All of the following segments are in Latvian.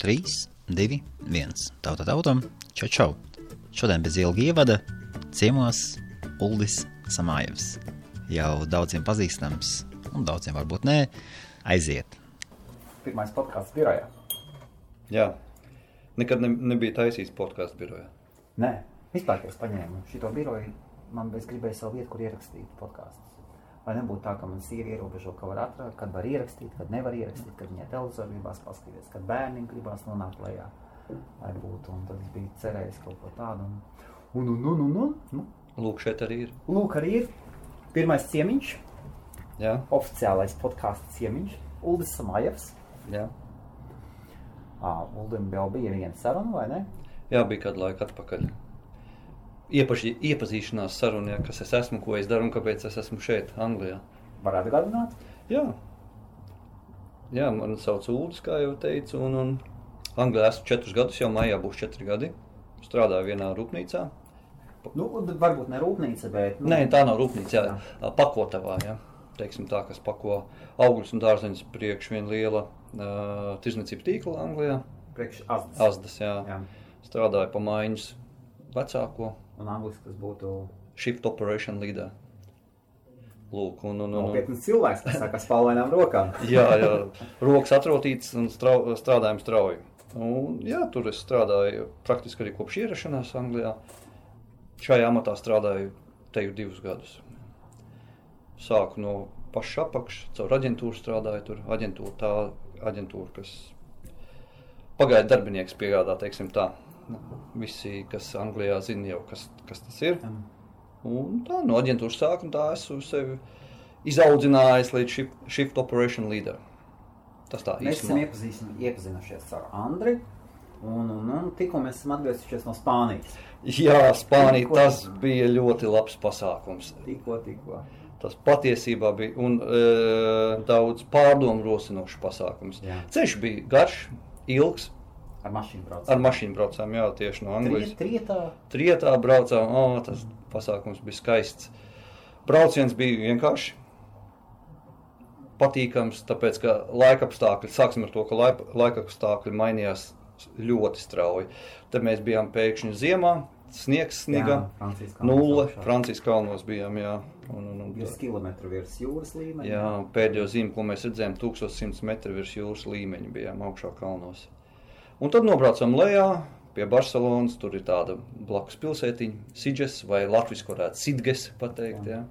3, 2, 1. Tauta tautam, čau čau. Šodien bez ilga ievada ciemos Uldis Samājevs. Jau daudziem pazīstams, un daudziem varbūt nē, aiziet. Pirmais podkāsts birojā. Jā, nekad ne, nebija taisīts podkāstu birojā. Nē, vispār, es paņēmu šo biroju, man es gribēju savu vietu, kur ierakstīt podkāstus. Lai nebūtu tā, ka man sīvi ierobežo, ka var atrast, kad var ierakstīt, kad nevar ierakstīt, kad viņai televizorā gribās paskatīties, kad bērniem gribās nonākt lejā. Lai būtu, un tad es biju cerējis kaut ko tādu. Un, un, un, un, un, un, nu, Lūk, šeit arī ir. lūk, arī ir pirmais ciemiņš, Jā, oficiālais podkāstu ciemiņš, Uldis Samājevs. jā. Ā, Uldim jau bija viena saruna, vai ne? jā bija kādu laiku atpakaļ. Iepaži, iepazīšanās sarunā, kas es esmu, ko es daru un kāpēc es esmu šeit, Anglijā. Varētu atgādināt? Jā, jā man sauc Uldis, kā jau teicu, un, un Anglijā esmu četrus gadus, jau maijā būs četri gadi. Strādāju vienā rūpnīcā. Nu, varbūt ne rūpnīca, bet. Nu, Nē, tā nav rūpnīca, jā, pakotavā, jā. Teiksim tā, kas pako augļus un dārzeņus priekš viena liela uh, tirzniecība tīkla Anglijā. Priekš Azdas. Azdas, jā. Jā. Strādāju pa maiņas vecāko Un angliski tas būtu shift operation leader. Lūk, un, un, un, nopietns cilvēks, kas saka, spalvainām rokām. jā, jā, rokas atrotītas un strau, strādājam strauji. Un, jā, tur es strādāju praktiski arī kopš ierašanās Anglijā. Šajā amatā strādāju te jau divus gadus. Sāku no paša apakšas, caur aģentūru strādāju tur. Aģentūra tā aģentūra, kas pagaidu darbinieks piegādā, teiksim tā. Visi, kas Anglijā zina jau, kas, kas tas ir. Un tā no aģentūras sākuma tā esmu sevi izaudzinājis līdz shift, shift operation leader. Tas tā Mēs esam īstenībā. iepazīstinu, iepazinušies ar Andri. Un, un, un tikko mēs esam atgriezušies no Spānijas. Jā, Spānija Tikko- tas bija ļoti labs pasākums. Tikko, tikko. Tas patiesībā bija un, e, daudz pārdomu rosinošs pasākums. Jā. Ceļš bija garš, ilgs. Ar mašīnu braucam. Ar mašīnu braucām, jā, tieši no Anglijas. Triet, trietā. Trietā braucām, oh, tas pasākums bija skaists. Brauciens bija vienkārši patīkams, tāpēc ka laika apstākļi, sāksim ar to, ka laika, apstākļi mainījās ļoti strauji. Tad mēs bijām pēkšņi ziemā, sniegs sniga, nulle. Francijas kalnos bijām, jā. Un, un, un, 2 km virs jūras līmeņa. jā, pēdējo zīmi, ko mēs redzējām, 1100 metru virs jūras līmeņa bijām augšā kalnos. Un tad nobraucām lejā pie Barcelonas, tur ir tāda blakus pilsētiņa, Sidžes vai Latvijas varētu Sidges pateikt, jā.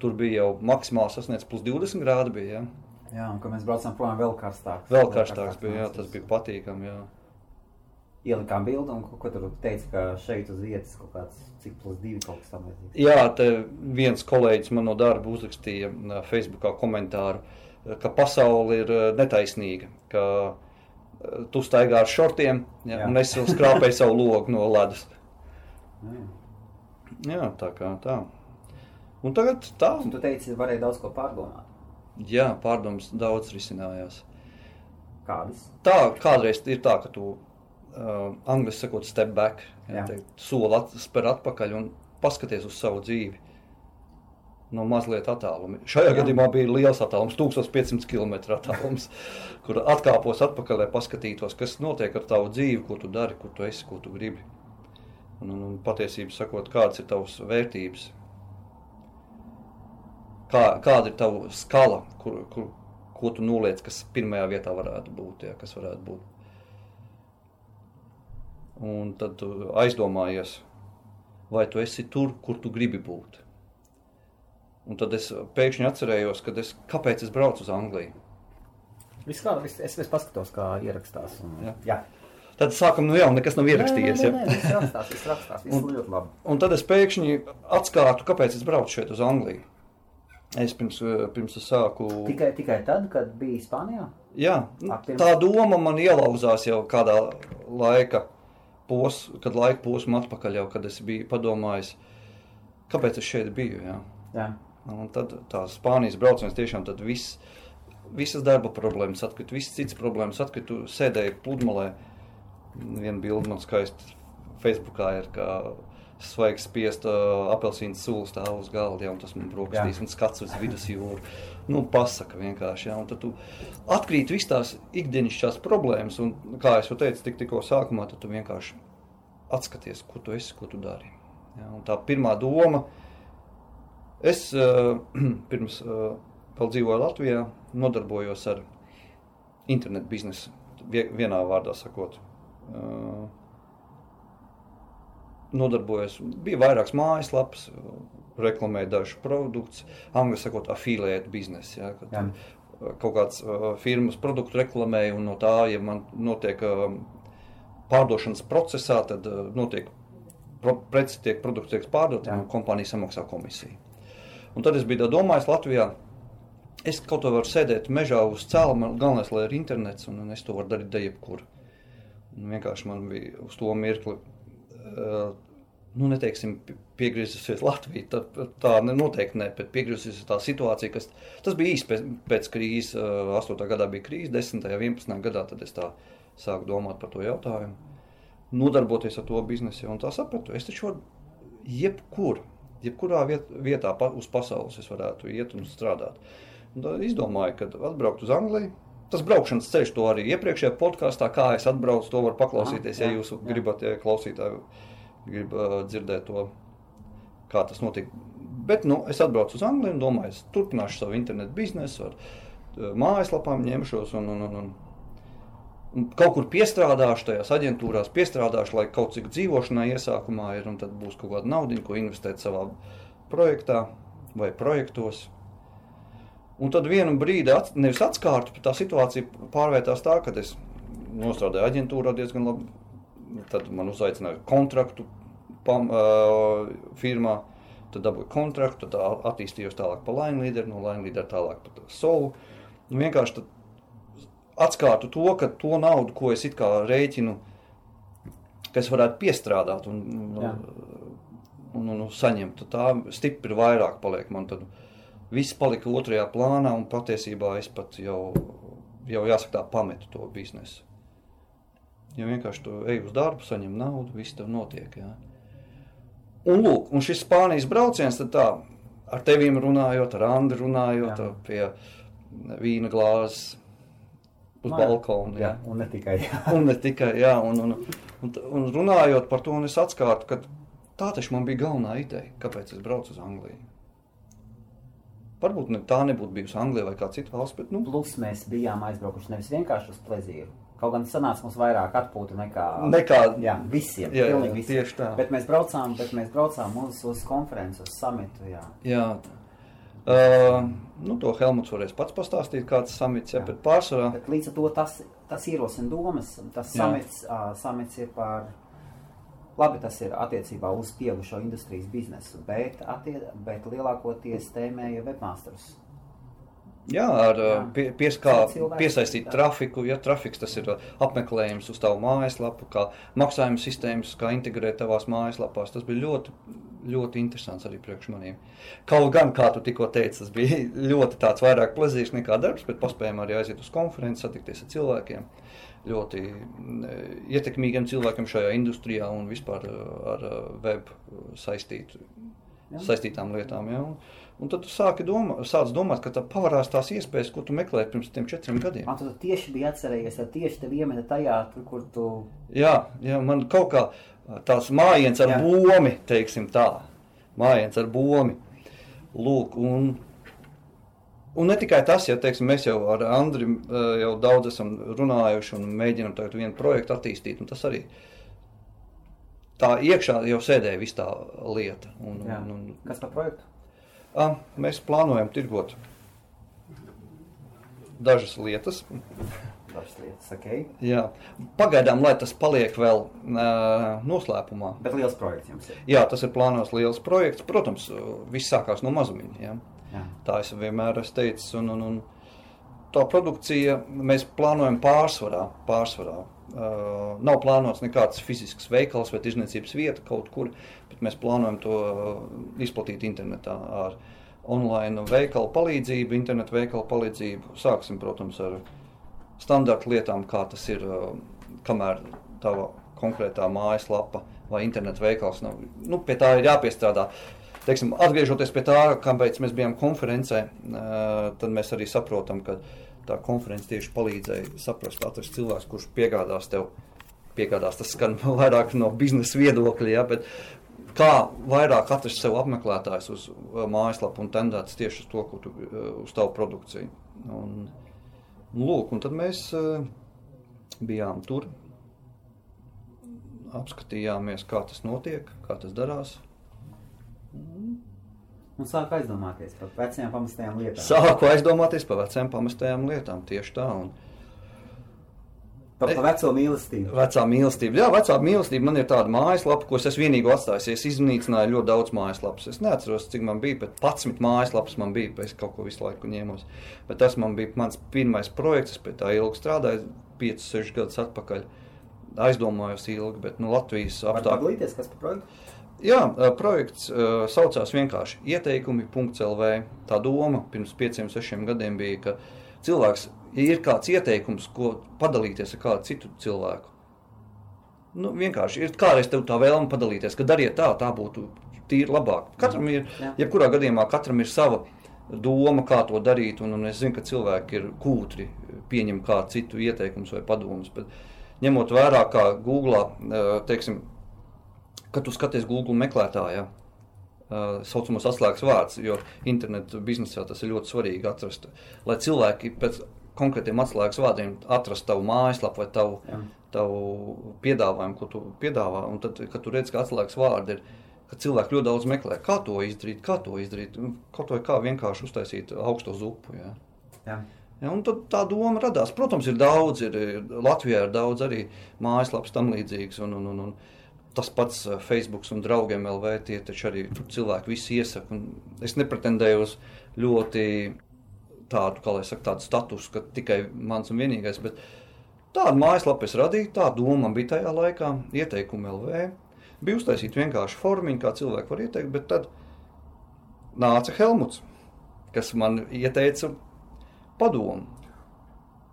Tur bija jau maksimāli sasniedz plus 20 grādi bija, jā. jā, un kad mēs braucām prom, vēl karstāks. Vēl karstāks bija, jā, tas bija patīkami, jā. Ielikām bildi, un ko, ko tur teica, ka šeit uz vietas kaut kāds cik plus 2 kaut kas tam līdzīgs. Jā, te viens kolēģis man no darba uzrakstīja Facebookā komentāru, ka pasaule ir ā, netaisnīga, ka ā, tu staigā ar šortiem, ja, un es skrāpēju savu logu no ledus. Jā. Tā kā tā. Un tagad tā, Un tu teici, varēja daudz ko pārdomāt. jā, pārdomas daudz risinājās. Kādas? Tā kādreiz ir tā, ka tu uh, angļuiski sakot step back, ja, teikt, soli at, spēr atpakaļ un paskaties uz savu dzīvi. No mazliet attāluma. Šajā Jā. gadījumā bija liels attālums, 1500 km attālums, kur atkāpos atpakaļ, lai paskatītos, kas notiek ar tavu dzīvi, ko tu dari, kur tu esi, ko tu gribi. Un, un, un patiesībā sakot, kādas ir tavas vērtības, kā, kāda ir tava skala, kur, kur, ko tu noliec, kas pirmajā vietā varētu būt, ja, kas varētu būt. Un tad tu aizdomājies, vai tu esi tur, kur tu gribi būt. Un tad es pēkšņi atcerējos, kad es, kāpēc es braucu uz Angliju. Viss kā, viss, es, es paskatos, kā ierakstās. Un, Jā. jā. Tad sākam no jauna, nekas nav ierakstījies. Nē, nē, Ja? nē, viss rakstās, viss rakstās, viss Un- ļoti labi. Un tad es pēkšņi atklātu, kāpēc es braucu šeit uz Angliju. Es pirms, eh, pirms es sāku. Tikai, tikai tad, kad bija Spānijā? Jā, nu, Ak, pirms- tā doma man ielauzās jau kādā laika posmā, kad laika posmā atpakaļ, jau, kad es biju padomājis, kāpēc es šeit biju. Jā. Jā. Un tad tā Spānijas brauciens tiešām tad viss, visas darba problēmas atkrita, visas citas problēmas atkrita. Tu sēdēji pludmalē, viena bilde man skaisti Facebookā ir, kā svaigs spiest uh, apelsīnu sulu stāv uz galda, ja, un tas man brokastīs un skats uz vidusjūru. Nu, pasaka vienkārši, ja, un tad tu atkrīt viss tās ikdienišķās problēmas, un, kā es jau teicu, tik, tikko sākumā, tad tu vienkārši atskaties, ko tu esi, ko tu dari. Ja, un tā pirmā doma, es uh, pirms uh, vēl dzīvoju Latvijā, nodarbojos ar internetu biznesu, vie- vienā vārdā sakot. Uh, nodarbojos. Bija vairākas mājaslapas, reklamēja dažus produktus, angļu sakot, afiliētu biznesu. Ja, kad Jā. kaut kāds uh, firmas produktu reklamēja, un no tā, ja man notiek uh, pārdošanas procesā, tad uh, notiek pro, preci tiek produkts tiek pārdot, Jā. un kompānija samaksā komisiju. Un tad es biju domājis Latvijā. Es kaut kā varu sēdēt mežā uz cēlā, man galvenais, lai ir internets, un, un es to varu darīt de jebkur. Un vienkārši man bija uz to mirkli, uh, nu, neteiksim, pie- piegriezusies Latvija. Tā, tā noteikti ne, bet piegriezusies tā situācija, kas tas bija īsti pēc, pēc krīzes. Uh, 8. gadā bija krīze, 10. un 11. gadā tad es tā sāku domāt par to jautājumu. Nodarboties ar to biznesu, un tā sapratu, es taču varu jebkur, jebkurā viet, vietā pa, uz pasaules es varētu iet un strādāt. Un tad izdomāju, ka atbraukt uz Angliju. Tas braukšanas ceļš, to arī iepriekšējā podkāstā, kā es atbraucu, to var paklausīties, Jā, ja jūs jā. gribat, ja klausītāji grib uh, dzirdēt to, kā tas notika. Bet nu, es atbraucu uz Angliju un domāju, es turpināšu savu internetu biznesu, ar uh, mājaslapām ņemšos un, un, un, un kaut kur piestrādāšu, tajās aģentūrās piestrādāšu, lai kaut cik dzīvošanai iesākumā ir, un tad būs kaut kāda nauda, ko investēt savā projektā vai projektos. Un tad vienu brīdi, at, nevis atskārtu, bet tā situācija pārvērtās tā, ka es nostrādāju aģentūrā diezgan labi. Tad man uzaicināja kontraktu pam, uh, firmā, tad dabūju kontraktu, tad a- attīstījos tālāk pa line leader, no line leader tālāk pa sovu. Un vienkārši tad atskārtu to, ka to naudu, ko es it kā rēķinu, ka es varētu piestrādāt un, Jā. un, un, un saņemt, tā stipri vairāk paliek man tad. Viss palika otrajā plānā, un patiesībā es pat jau, jau jāsaka, tā pametu to biznesu. Ja vienkārši tu ej uz darbu, saņem naudu, viss tev notiek. Jā. Un, lūk, un šis Spānijas brauciens, tad tā, ar tevīm runājot, ar Andru runājot, Jā. pie vīna glāzes, uz jā. balkona. Jā, un ne tikai. Jā. Un ne tikai, jā, un, un, un, un runājot par to, es atskārtu, ka tā taču man bija galvenā ideja, kāpēc es braucu uz Angliju. Varbūt ne, tā nebūtu bijusi Anglija vai kāda cita valsts, bet nu, Plus mēs bijām aizbraukuši nevis vienkārši uz plezīru. Kaut gan sanāca mums vairāk atpūta nekā. nekā Jā, visiem. Jā, jā, visiem. tieši tā. Bet mēs braucām, bet mēs braucām uz, uz konferenci, uz samitu. Jā. Jā. Uh, nu, to Helmuts varēs pats pastāstīt, kāds samits, ja, Jā. bet pārsvarā Bet līdz ar to tas, tas ierosina domas. Tas samits, uh, samits ir par. Labi, tas ir attiecībā uz pieaugušo industrijas biznesu, bet, attie, bet lielākoties tēmēja webmasters. Jā, ar. Pie, pies, kā Cilvēki, piesaistīt jā. trafiku. Ja trafiks tas ir apmeklējums uz tavu mājaslapu, kā maksājuma sistēmas, kā integrēt tavās mājaslapās. Tas bija ļoti, ļoti interesants arī priekš maniem. Kaut gan, kā tu tikko teici, tas bija ļoti tāds vairāk plezīrs nekā darbs, bet paspējām arī aiziet uz konferenci, satikties ar cilvēkiem. Ļoti mm, ietekmīgiem cilvēkiem šajā industrijā un vispār uh, ar uh, web saistītu, Jā. saistītām lietām. Ja? Un, un tad tu sāki domā, sāc domāt, ka tā pavarās tās iespējas, ko tu meklēji pirms tiem četriem gadiem. Man tu tieši bija atcerējies, ka tieši tev iemeta tajā, kur tu. Jā, jā, man kaut kā tāds mājiens ar Jā. būmi, teiksim tā. Mājiens ar būmi. Lūk, un, un ne tikai tas, ja teiksim, mēs jau ar Andriu eh, jau daudz esam runājuši un mēģinam tagad vienu projektu attīstīt, un tas arī tā iekšā jau sēdēja viss tā lieta. Un, Jā. un, un, Kas par projektu? a, mēs plānojam tirgot dažas lietas. Dažas lietas, ok. Jā. Pagaidām, lai tas paliek vēl uh, noslēpumā. Bet liels projekts jums ir. Jā, tas ir plānots liels projekts. Protams, viss sākās no mazumiņa. Ja? Jā. Tā es vienmēr esmu teicis. Un, un, un tā produkcija mēs plānojam pārsvarā. pārsvarā. Uh, nav plānots nekāds fizisks veikals vai tirzniecības vieta kaut kur, bet mēs plānojam to uh, izplatīt internetā ar online veikalu palīdzību, internetu veikalu palīdzību. Sāksim, protams, ar standarta lietām, kā tas ir, uh, kamēr tava konkrētā mājaslapa vai internetu veikals nav. Nu, pie tā ir jāpiestrādā. Teiksim, atgriežoties pie tā, kāpēc mēs bijām konferencē, tad mēs arī saprotam, ka tā konference tieši palīdzēja saprast, atrast cilvēks, kurš piegādās tev. Piegādās tas skan vairāk no biznesa viedokļa, ja, bet kā vairāk atrast sev apmeklētājs uz mājaslapu un tendēts tieši uz to, tu, uz tavu produkciju. Un, lūk, un tad mēs bijām tur, apskatījāmies, kā tas notiek, kā tas darās. Un sāku aizdomāties par vecajām pamestajām lietām. Sāku aizdomāties par vecajām pamestajām lietām, tieši tā. Un... Par pa veco mīlestību. Vecā mīlestība. Jā, vecā mīlestība. Man ir tāda mājaslapa, ko es vienīgi atstāju. Es iznīcināju ļoti daudz mājaslapas. Es neatceros, cik man bija, bet 11 mājaslapas man bija. Es kaut ko visu laiku ņēmos. Bet tas man bija mans pirmais projekts. Es pie tā ilgi strādāju, 5-6 gadus atpakaļ. Aizdomājos ilgi, bet nu, Latvijas apstākļi. Kas par projektu? Jā, projekts uh, saucās vienkārši ieteikumi.lv. Tā doma pirms pieciem, sešiem gadiem bija, ka cilvēks, ja ir kāds ieteikums, ko padalīties ar kādu citu cilvēku, nu, vienkārši ir kādreiz tev tā vēlme padalīties, ka dariet tā, tā būtu tīri labāk. Katram ir, jebkurā gadījumā, katram ir sava doma, kā to darīt, un, un es zinu, ka cilvēki ir kūtri pieņem kādu citu ieteikumus vai padomus, bet ņemot vērā, kā Google, teiksim, kad tu skaties Google meklētājā, uh, saucamos atslēgas vārdus, jo internetu biznesā tas ir ļoti svarīgi atrast, lai cilvēki pēc konkrētiem atslēgas vārdiem atrastu tavu mājaslapu vai tavu, Jā. tavu piedāvājumu, ko tu piedāvā. Un tad, kad tu redz, ka atslēgas vārdi ir, ka cilvēki ļoti daudz meklē, kā to izdarīt, kā to izdarīt, kaut vai kā vienkārši uztaisīt augsto zupu. Jā. Jā. Ja, un tad tā doma radās. Protams, ir daudz, ir, Latvijā ir daudz arī mājaslapas tam līdzīgas. Un, un, un, un, Tas pats eh, Facebook un draugiem LV, tie taču arī cilvēki visi iesaka. Es nepretendēju uz ļoti tādu, kā lai saka, tādu statusu, ka tikai mans un vienīgais, bet tādu mājaslapu es radīju, tā doma bija tajā laikā, ieteikumi LV. Bija uztaisīta vienkārši formiņa, kā cilvēki var ieteikt, bet tad nāca Helmuts, kas man ieteica padomu.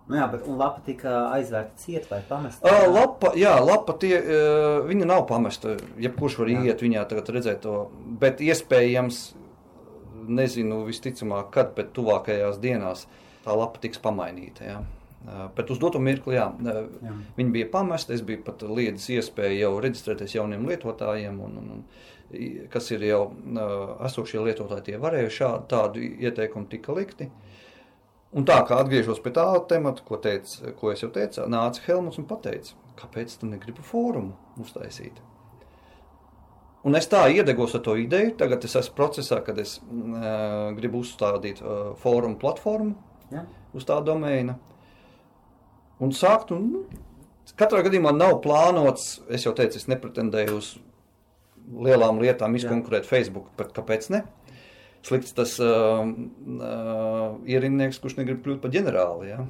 Nu jā, bet lapa tika aizvērta ciet vai pamesta? Uh, lapa, jā, lapa tie, uh, viņa nav pamesta. Jebkurš var jā. iet viņā tagad redzēt to, bet iespējams, nezinu visticamāk, kad, bet tuvākajās dienās tā lapa tiks pamainīta. Jā. Uh, bet uz doto mirkli, jā, uh, jā. viņi bija pamesti, es biju pat liedzis iespēju jau reģistrēties jauniem lietotājiem, un, un, un, kas ir jau uh, esošie lietotāji, tie varēja šādu tādu ieteikumu tika likti. Un tā kā atgriežos pie tā temata, ko, teic, ko es jau teicu, nāca Helmuts un teica, kāpēc tu negribi fórumu uztaisīt. Un es tā iedegos ar to ideju. Tagad es esmu procesā, kad es uh, gribu uzstādīt uh, fórumu platformu ja. uz tā domēna. Un sākt, un nu, katrā gadījumā nav plānots, es jau teicu, es nepretendēju uz lielām lietām izkonkurēt ja. Facebook, bet kāpēc ne? slikts tas uh, uh, ierindnieks, kurš negrib kļūt par ģenerāli. Ja?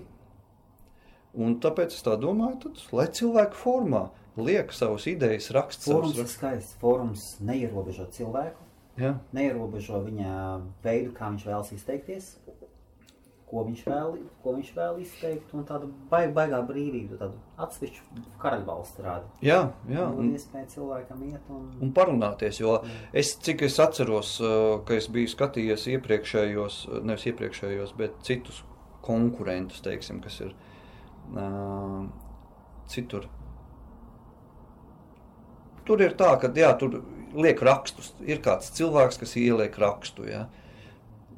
Un tāpēc es tā domāju, tad, lai cilvēku formā liek savas idejas, raksta savus. Fórums ir skaists. Fórums neierobežo cilvēku. Ja. Neierobežo viņa veidu, kā viņš vēlas izteikties ko viņš vēl, ko viņš vēl izteikt, un tādu baig, baigā brīvību, tādu atsevišķu karaļvalstu rādu. Jā, jā. Un iespēja cilvēkam iet un... Un parunāties, jo jā. es, cik es atceros, ka es biju skatījies iepriekšējos, nevis iepriekšējos, bet citus konkurentus, teiksim, kas ir uh, citur. Tur ir tā, ka, jā, tur liek rakstus, ir kāds cilvēks, kas ieliek rakstu, jā.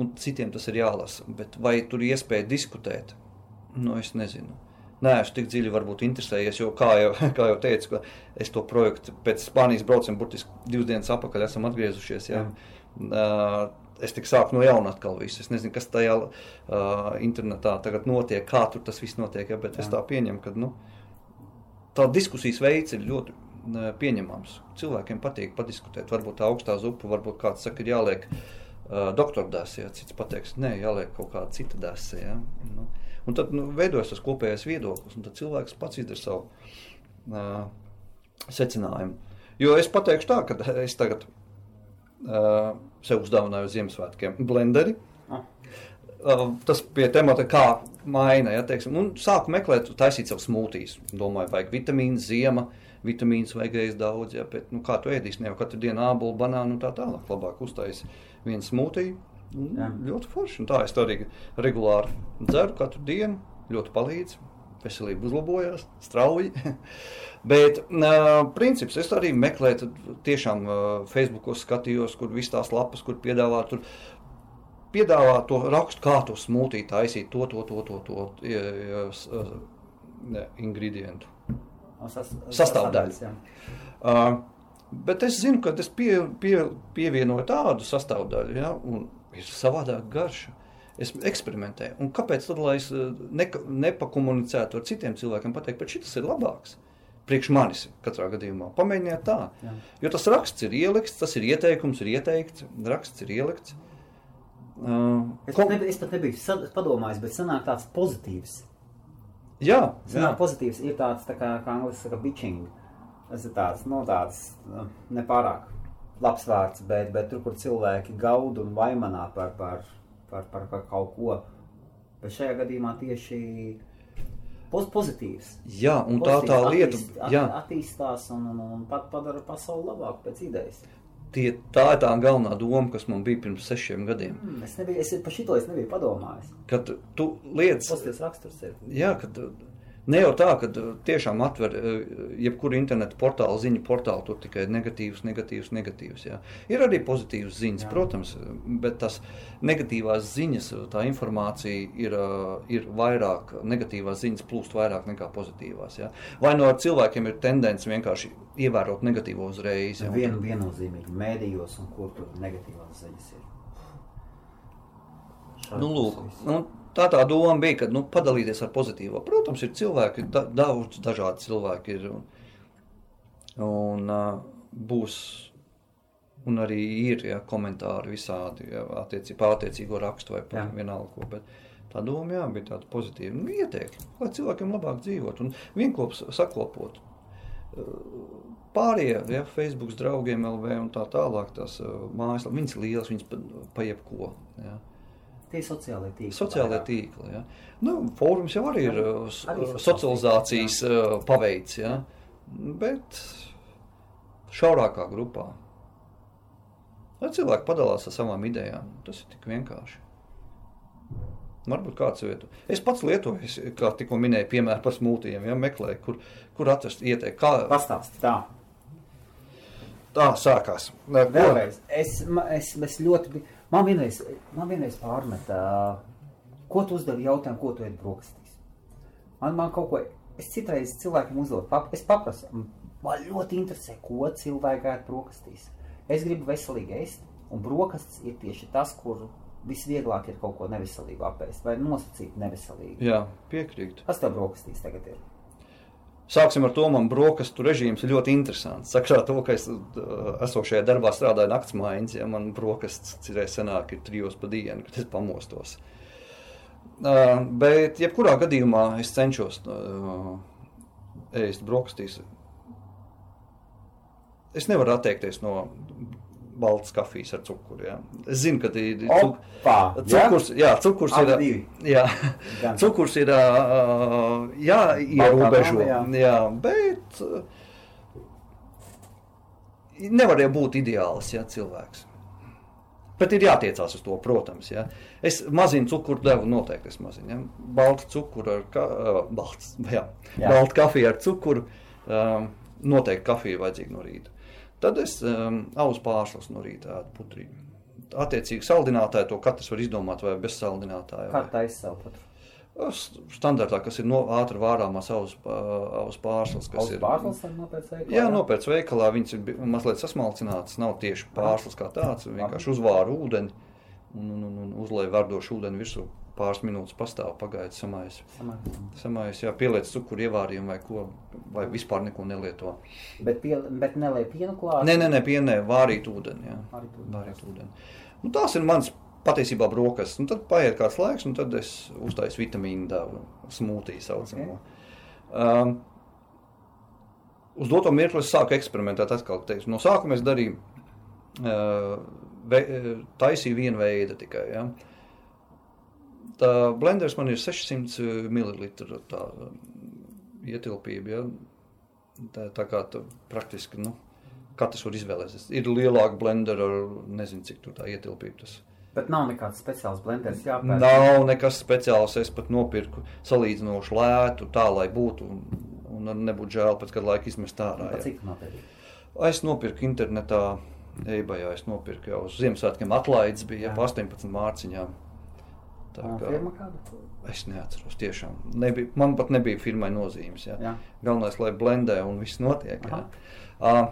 Un citiem tas ir jālasa. Bet vai tur ir iespēja diskutēt? Nu, es nezinu. Nē, es tik dziļi varbūt interesējies, jo, kā jau, kā jau teicu, es to projektu pēc Spānijas brauciena, burtiski divas dienas atpakaļ esam atgriezušies. Jā. Uh, es tik sāku no jauna atkal visu. Es nezinu, kas tajā uh, internetā tagad notiek, kā tur tas viss notiek, ja, bet jā. es tā pieņemu, ka nu, tā diskusijas veids ir ļoti uh, pieņemams. Cilvēkiem patīk padiskutēt. Varbūt tā augstā zupa, varbūt kāds saka, ir jāliek uh, doktora dēsē, ja cits pateiks, nē, jāliek kaut kāda cita dēsē. Ja? Nu, un tad nu, veidojas tas kopējais viedoklis, un tad cilvēks pats izdara savu uh, secinājumu. Jo es pateikšu tā, ka es tagad uh, sev uzdāvināju Ziemassvētkiem blenderi. Ah. Uh, tas pie temata, kā maina, ja, teiksim, un sāku meklēt, taisīt savus smūtijas. Domāju, vajag vitamīnu, ziema, vitamīnus vajag ēst daudz, ja, bet, nu, kā tu ēdīsi, ne jau katru dienu ābolu, banānu un tā tālāk, labāk uztaisi vienu smūtiju, ļoti forši, un tā es to arī regulāri dzeru katru dienu, ļoti palīdz, veselība uzlabojās, strauji, bet, uh, princips, es arī meklēju, tad tiešām uh, Facebookos skatījos, kur viss tās lapas, kur piedāvā tur, piedāvā to rakstu, kā to smūtī taisīt, to, to, to, to, to, ja, ja, s- uh, ne, ingredientu. Sas, Sastāvdaļas. jā. Uh, bet es zinu, ka es pie, pie, pievienoju tādu sastāvdaļu, ja, un ir savādāk garša. Es eksperimentēju. Un kāpēc tad, lai es uh, neka, nepakomunicētu ar citiem cilvēkiem, pateikt, ka šis ir labāks? Priekš manis katrā gadījumā. Pamēģiniet tā. Jā. Jo tas raksts ir ielikts, tas ir ieteikums, ir ieteikts, raksts ir ielikts. Uh, Es, pat nebiju, es pat nebiju padomājis, bet sanāk tāds pozitīvs. jā, Zinām, pozitīvs ir tāds, tā kā, kā angļuiski saka, bitching. Tas ir tāds, nu, tāds nu, nepārāk labs vārds, bet, bet tur, kur cilvēki gaud un vaimanā par, par, par, par, par kaut ko. Bet šajā gadījumā tieši poz, pozitīvs. jā, un tā tā Pozitīvs lieta, attīst, at, jā, attīstās un, un, un pat padara pasauli labāku pēc idejas. tie, tā ir tā galvenā doma, kas man bija pirms sešiem gadiem. Hmm, es nebiju, es par šito es nebiju padomājis. Kad tu lietas, Pozitīvs raksturs ir. jā, kad ne jau tā, ka tiešām atver eh, jebkuru internetu portālu, ziņu portālu, tur tikai negatīvs, negatīvs, negatīvs. Jā. Ir arī pozitīvs ziņas, Jā. protams, bet tas negatīvās ziņas, tā informācija ir, ir vairāk, negatīvās ziņas plūst vairāk nekā pozitīvās. Jā. Vai no cilvēkiem ir tendence vienkārši ievērot negatīvo uzreiz? jā, un Vien, viennozīmīgi mēdījos un kur tur negatīvās ziņas ir. Šādi Nu, lūk, nu, tā tā doma bija, ka nu, padalīties ar pozitīvo. Protams, ir cilvēki, da, daudz dažādi cilvēki ir. Un, un uh, būs, un arī ir ja, komentāri visādi ja, attiecībā attiecīgo rakstu vai par vienalga ko. Bet tā doma jā, bija tāda pozitīva. Nu, ieteikti, lai cilvēkiem labāk dzīvot un vienkops saklopot. Uh, Pārējie, ja Facebook draugiem, LV un tā tālāk, tās uh, mājaslapas, viņas lielas, viņas pa, pa jebko. Ja. Tie ir sociālie tīkli. Sociālajie vairāk. tīkli. Ja. Nu, fórums jau arī ir uh, Arī uh, sociāls socializācijas uh, paveids, ja. bet šaurākā grupā. Lai cilvēki padalās ar savām idejām, tas ir tik vienkārši. Varbūt kāds lietu. Es pats lietoju, kā tikko minēju, piemēram, par smūtijiem, ja meklēju, kur, kur atrast ieteikt. Kā Pastāsti tā. tā sākās? Ko? Vēlreiz. Es, es, es ļoti, bi- man vienreiz, man vienreiz pārmeta, ko tu uzdevi jautājumu, ko tu ēd brokastīs. Man, man kaut ko, es citreiz cilvēkiem uzdodu, pap, es paprasu, man ļoti interesē, ko cilvēki ēd brokastīs. Es gribu veselīgi ēst, un brokastis ir tieši tas, kur visvieglāk ir kaut ko neveselīgu apēst, vai nosacīt neveselīgu. Jā, piekrītu. Kas tev brokastīs tagad ir? Sāksim ar to, man brokastu režīms ir ļoti interesants. Sakarā ar to, ka es uh, esošajā darbā strādāju naktas mājiņas, ja man brokasts cirēs senāk ir trijos pa dienu, kad es pamostos. Uh, bet, jebkurā gadījumā, es cenšos uh, ēst brokastīs. Es nevaru atteikties no baltas kafijas ar cukuru. Ja. Es zinu, ka cuk Opa! cukurs. Jā, cukurs Abi ir. Jā, cukurs ir jāierobežo. Jā. Jā, bet nevar jau būt ideāls ja, cilvēks. Bet ir jātiecās uz to, protams. Ja. Es mazinu cukuru devu, noteikti es mazinu. Ja. Baltu cukuru ar ka, balts, jā. Jā. Baltu kafiju ar cukuru. Um, noteikti kafija vajadzīga no rīta. Tad es um, auzu pārslas no rīta ēdu putrīnu. Attiecīgi saldinātāji to katrs var izdomāt vai bez saldinātāja. Kā vai- savu patru? S- Standartā, kas ir no ātri vārāmās auzu auzu pārslas, kas ir. pārslas nopērts veikalā? Jā, nopērts veikalā, viņas ir mazliet sasmalcinātas, nav tieši pārslas kā tāds, vienkārši uzvāra ūdeni un, un, un, un uzlēja verdošu ūdeni virsū. Pāris minūtes pastāv, pagaida samais. Samais, jā, pieliec cukuru ievārījumu vai ko, vai vispār neko nelieto. Bet, pie, bet nelai pienu klāt? Nē, nē, nē, pienē, vārīt ūdeni, jā. Vārīt ūdeni. Vārīt ūdeni. Nu, tās ir mans patiesībā brokas. Nu, tad paiet kāds laiks, un tad es uztaisu vitamīnu devu, smūtiju saucamo. Okay. Um, uz doto mirkli es sāku eksperimentēt atkal. Teikšu. No sākuma es darīju, uh, ve, taisīju vienu veidu tikai. Ja. Tā blenders man ir 600 ml tā um, ietilpība. Ja. Tā, tā kā tu praktiski, nu, katrs var izvēlēties. Ir lielāka blendera, nezinu, cik tā ietilpība tas. Bet nav nekāds speciāls blenders jāpērk. Nav nekas speciāls. Es pat nopirku salīdzinoši lētu, tā lai būtu un, un nebūtu žēl pēc kāda laika izmest ārā. Jā. cik tu nopērki? Es nopirku internetā, eBayā. Es nopirku jau uz Ziemassvētkiem atlaides bija Jā. jā. pa 18 mārciņām. Tā kā firma kāda? es neatceros tiešām. Nebija, man pat nebija firmai nozīmes. Jā. Jā. Galvenais, lai blendē un viss notiek. Jā. Uh,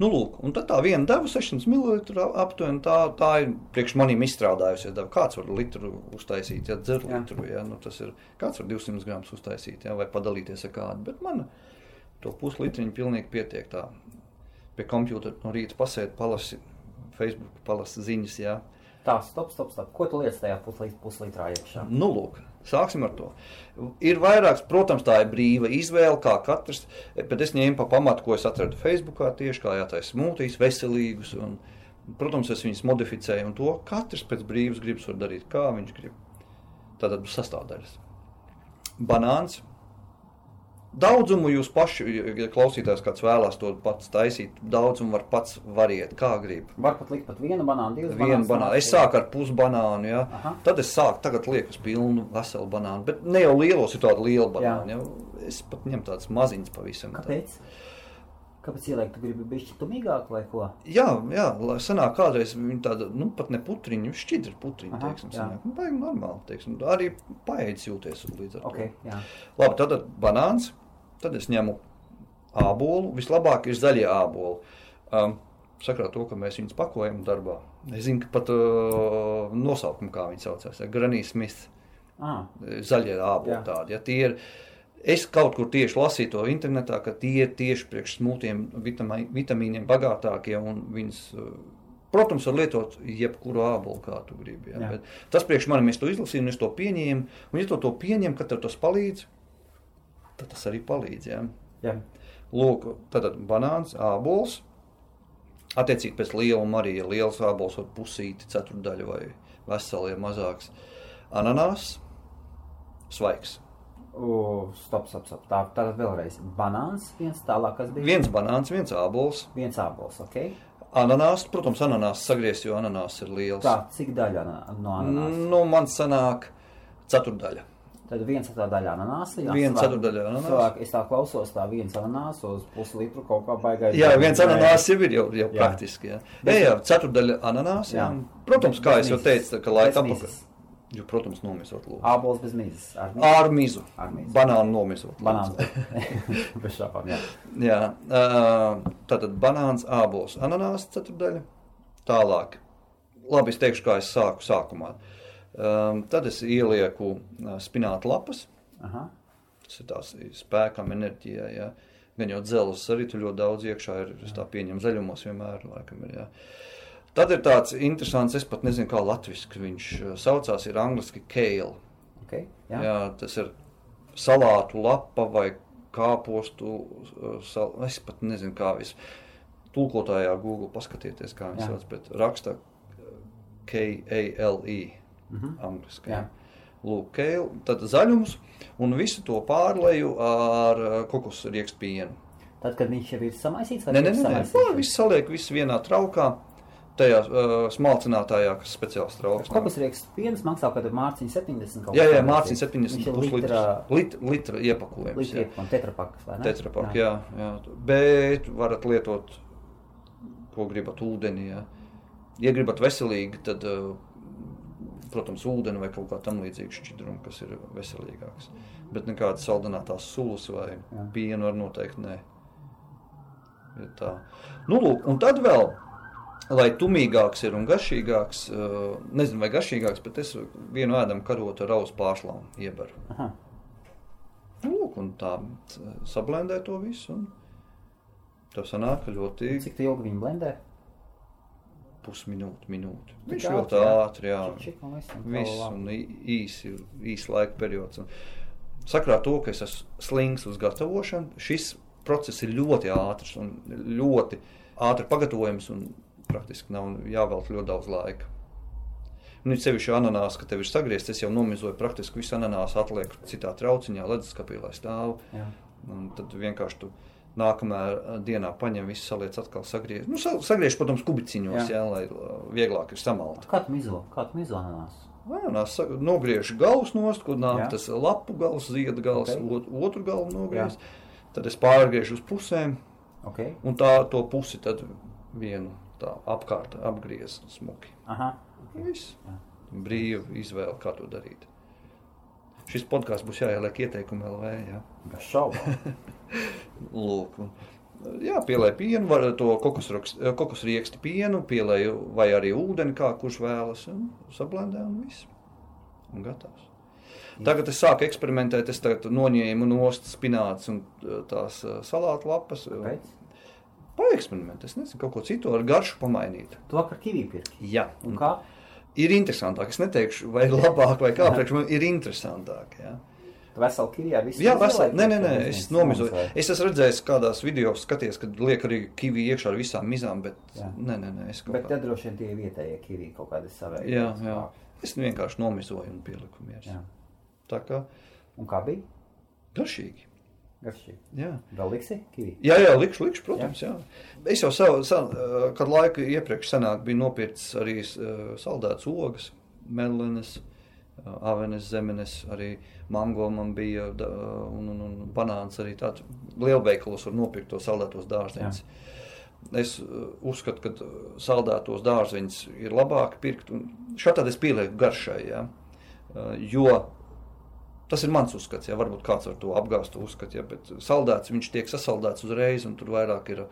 Nu, lūk, un tad tā viena deva 600 ml. aptuveni. Tā, tā ir priekš maniem izstrādājusies. Deva. Kāds var litru uztaisīt, ja dzer Jā. litru, ja? nu, tas ir kāds var 200 gramus uztaisīt, ja? vai padalīties ar kādu. Bet man to puslitriņu pilnīgi pietiek tā. Pie kompjutera no rīta pasēdi, palasi Facebook, palasi ziņas. Ja? Tā, stop, stop, stop. Ko tu liec tajā puslīt, puslitrā iekšā? Nu, lūk, sāksim ar to. Ir vairākas, protams, tā ir brīva izvēle, kā katrs. Bet es ņēmu pa pamatu, ko es atradu Facebook, tieši kā jātaisa smūtīs, veselīgus. Un, protams, es viņus modificēju, un to katrs pēc brīvas gribas var darīt, kā viņš grib. Tātad sastāvdaļas. Banāns. Daudzumu jūs paši, ja klausītājs kāds vēlās to pats taisīt, daudzumu var pats variet, kā grib. Var pat likt pat vienu banānu, divas Vienu banānu. Es sāku ar pusbanānu, ja. Aha. tad es sāku, tagad lieku uz pilnu veselu banānu. Bet ne jau lielos, ir tāda liela banāna. Ja. Es pat ņemu tādas maziņas pavisam. Kāpēc? Kāpēc ielikt, tu gribi bišķi tumīgāk vai ko? Jā, jā, lai sanāk kādreiz viņa tāda, nu pat ne putriņa, šķidra putriņa, Aha, teiksim, sanāk. Nu, baigi normāli, teiksim. Arī paēdis jūties līdz ar Ok, to. jā. Labi, tad banāns, tad es ņemu ābolu. Vislabāk ir zaļie āboli. Um, sakrā to, ka mēs viņus pakojam darbā. Es zinu, ka pat uh, nosaukumu, kā viņi saucās, ja, Granīs Smith. Ah, zaļie āboli Jā. tādi. Ja, tie ir, es kaut kur tieši lasīju to internetā, ka tie ir tieši priekš smūtiem vitamī, vitamīniem bagātākie un viņas. uh, Protams, var lietot jebkuru ābolu, kā tu gribi. Ja, tas priekš manim es to izlasīju, un es to pieņēmu. Un, ja tu to pieņem, ka tev tas palīdz, tad tas arī palīdz. Ja. jā. Lūk, tad banāns, ābols. Attiecīgi pēc lieluma arī ir liels ābols, var pusīti, ceturdaļa vai veseli, mazāks. Ananās, svaigs. U, stop, stop, stop. Tā, tātad vēlreiz. Banāns, viens tālāk, kas bija? Viens banāns, viens ābols. Viens ābols, ok? Ananās, protams, ananās sagriezt, jo ananās ir liels. Tā, cik daļa no ananāsa? Nu, man sanāk ceturdaļa. Tad viens tā daļa ananāsa. jā, cilvēki- ceturdaļa ananāsa. cilvēki- Es tā klausos, tā viens ananāsa uz puslitru kaut kā baigā. Jā, viens ananās jau ir jau, jau Jā. praktiski. Jā, jā, jā ceturdaļa ananās. Jā. Jā. Protams, kā Bez es jau teicu, ka lai Bez tā mizas. Jo, protams, nomisot lūdzu. Ābols bez mizas. Ar mizu. Ar mizu. Ar mizu. Banānu nomisot. Banāns. bez šāpām, jā. Jā, tātad banāns, ābols, ananās ceturdaļa. Tālāk. Labi, es teikšu, kā es sāku sākumā. Um, tad es ielieku spinātu lapas. Aha. Tas ir tās spēkam, enerģijai. Ja. Gan jau dzelzs arī tur ļoti daudz iekšā ir. Es tā pieņemu zaļumos vienmēr. Laikam, ir, ja. Tad ir tāds interesants, es pat nezinu, kā latviešu viņš ā, saucās, ir angliski kale. Okay, Jā. jā. Tas ir salātu lapa vai kāpostu. uh, Sal... Es pat nezinu, kā vis. Tulkotājā Google paskatieties, kā viņi Jā. sauc, bet raksta K-A-L-E. Mhm. Angliski. Jā. Lūk, kale, tad zaļums un visu to pārleju ar uh, kokos riekstu pienu. Tad, kad viņš jau ir samaisīts, vai Nē, nē, nē, nē. Pār visu saliek, visu vienā traukā, tajā uh, smalcinātājā, kas speciāls trauks. Kokus rieks piens maksā, kad ir mārciņa 70 kaut Jā, kas jā, mārciņa Viņš 70 ir puslitrs. litra, Lit, litra iepakojums. litra jā. iepakojums, tetrapakas, vai ne? Tetrapak, jā. Jā, jā. Bet varat lietot, ko gribat, ūdeni. Jā. Ja gribat veselīgi, tad, uh, protams, ūdeni vai kaut kā tam līdzīgu šķidrumu, kas ir veselīgāks. Bet nekādas saldinātās sulas vai Jā. pienu var noteikti nē. Ir tā. Nu, lūk, un tad vēl, lai tumīgāks ir un garšīgāks, uh, nezinu, vai garšīgāks, bet es vienu ēdamu karotu ar ausu pārslām iebaru. Aha. Lūk, un tā c- sablendē to visu. un Tā sanāk ļoti Cik ilgi viņu blendē? pusminūte, minūte. Tik Viņš ātri, ļoti jā? ātri, jā. Čik, čik, viss, un īsi, īsi laika periods. Un sakrā to, ka es esmu slings uz gatavošanu, šis process ir ļoti ātrs un ļoti ātri pagatavojams un praktiski nav jāvelk ļoti daudz laika. Un it sevišķi ananās, ka tev ir sagriezts, es jau nomizoju praktiski visu ananāsu, atlieku citā trauciņā, leduskapī, lai stāv. Jā. Un tad vienkārši tu nākamajā dienā paņem visu saliec atkal sagriež. Nu, sa- sagriež, protams, kubiciņos, jā. Jā. Jā, lai uh, vieglāk ir samalt. Kā tu mizo? Kā tu mizo ananās? Ananās nogriež galus nost, kur nāk Jā. jā. tas lapu gals, ziedu gals, Ok. okay. ot, otru galu nogriež. Tad es pārgriežu uz pusēm, Okay. un tā to pusi tad vienu tā apkārt apgriez smuki. Aha. Viss. Jā. Brīva izvēle, kā to darīt. Šis podkāsts būs jāieliek ieteikumi LV. Jā. Bez šaubām. Lūk, jā, pielēju pienu, var to kokos rieksti pienu, pielēju vai arī ūdeni, kā kurš vēlas, un sablendē un viss. Un gatavs. Tagad es sāku eksperimentēt, es noņēmu nost spināts un uh, tās uh, salātu lapas. Kāpēc? Paeksperimentēt, es nezinu, kaut ko citu ar garšu pamainīt. Tu vakar kivī pirki. Jā, Un kā? ir interesantāk. Es neteikšu, vai labāk, vai kā priekš man ir interesantāk. Jā. Tu veseli kivī ar visu? Jā, veseli. Nē, nē, nē, es nomizoju. Es esmu redzējis, kādās video skaties, kad liek arī kivi iekšā ar visām mizām, bet Jā. nē, nē, nē, es kaut Bet kā. te droši vien tie vietējie kivī kaut kādi savēji. Jā, jā. Es vienkārši nomizoju un pieliku mieru. jā. Tā kā Un kā bija? garšīgi. Jā. Vēl liksi kivī? Jā, jā, likšu, likšu, protams. Jā. Es jau savu, savu, eh, kad laiku iepriekš senāk biju nopircis arī uh, saldētas ogas, melenes, uh, avenes, zemenes, arī mango man bija un, un, un banāns arī tāds. Lielveikalos var nopirkt to saldētos dārzeņus. Es uzskatu, ka saldētos dārzeņus ir labāk pirkt. un Šādi es pielieku garšai, jā. Jo Tas ir mans uzskats, ja varbūt kāds ar to apgāstu uzskatu, ja, bet saldēts viņš tiek sasaldēts uzreiz, un tur vairāk ir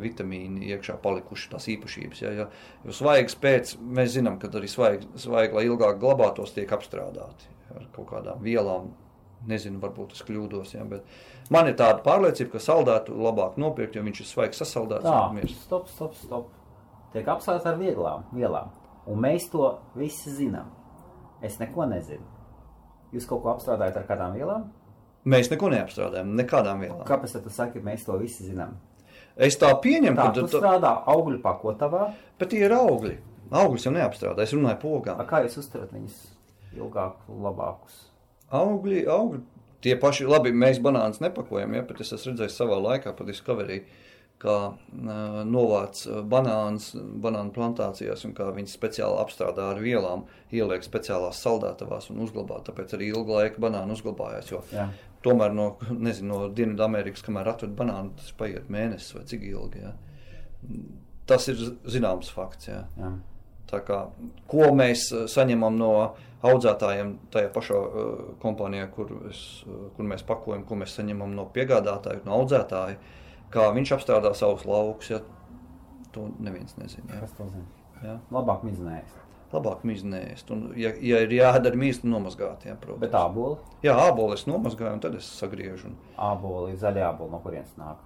vitamīni iekšā palikuši tās īpašības. Ja, ja, jo svaigs pēc, mēs zinām, ka arī svaigi, svaigi lai ilgāk glabātos, tiek apstrādāti ar kaut kādām vielām. Nezinu, varbūt es kļūdos, ja, bet man ir tāda pārliecība, ka saldētu labāk nopirkt, jo viņš ir svaigs sasaldēts. Tā, stop, stop, stop. Tiek apsvērts ar vieglām vielām. Un mēs to visi zinām. Es neko nezinu. Jūs kaut ko apstrādājat ar kādām vielām? Mēs neko neapstrādājam, nekādām vielām. Kāpēc tu saki, mēs to visi zinām? Es tā pieņemu, Tā, ka tu tu- strādā augļu pakotavā. bet tie ir augļi. Augļus jau neapstrādā, es runāju par ogām. A, Kā jūs uzturat viņus ilgāk, labākus? Augļi, augļi. Tie paši, labi, mēs banānus nepakojam, ja, bet es esmu redzējis savā laikā, pa Discovery, kā uh, novāc uh, banānus banānu plantācijās un kā viņas speciāli apstrādā ar vielām, ieliek speciālās saldētavās un uzglabā. Tāpēc arī ilgu laiku banānu uzglabājās. Jo Jā. tomēr no, nezinu, no Dienvidamerikas, kamēr atved banānu, tas paiet mēnesis vai cik ilgi. Ja. Tas ir zināms fakts. Ja. Jā. Tā kā, ko mēs eh, saņemam no audzētājiem tajā pašā uh, kompānijā, kur, es, uh, kur mēs pakojam, ko mēs saņemam no piegādātāja, no audzētāja, kā viņš apstrādā savus laukus, ja, to neviens nezina. Ja. To zina? Ja. Labāk mizinājis. Labāk un, ja, ja ir jādara mīst, nomazgāt, ja, protams. Bet āboli, Jā, ābolu es nomazgāju, un tad es sagriežu. Un, āboli, zaļā āboli, no kurienes nāk?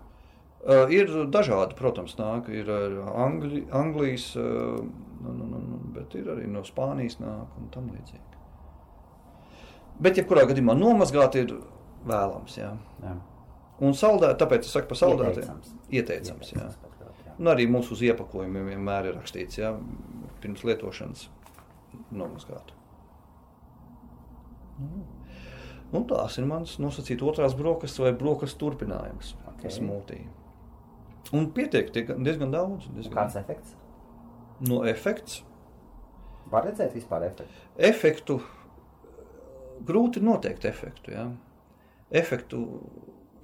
Uh, ir dažādi, protams, nāk. Ir Angli, Anglijas, uh, nu, nu, nu, bet ir arī no Spānijas nāk un tam līdzīgi. Bet, jebkurā gadījumā, nomazgāt ir vēlams. Jā. Jā. Un saldēt, tāpēc es saku par saldētiem. Ieteicams. Ieteicams, jā. ļoti, jā. Un arī mūsu uz iepakojumiem vienmēr ir rakstīts, jā, pirms lietošanas nomazgāt. Nu, Un tās ir mans nosacīt otrās brokastis vai brokastis turpinājums. Ok. Okay. Smūtī. Un pietiek tie gan- diezgan daudz. Un Diezgan. Kāds efekts? No efekts. Var redzēt vispār efektu? Efektu grūti noteikt efektu. Jā. Efektu,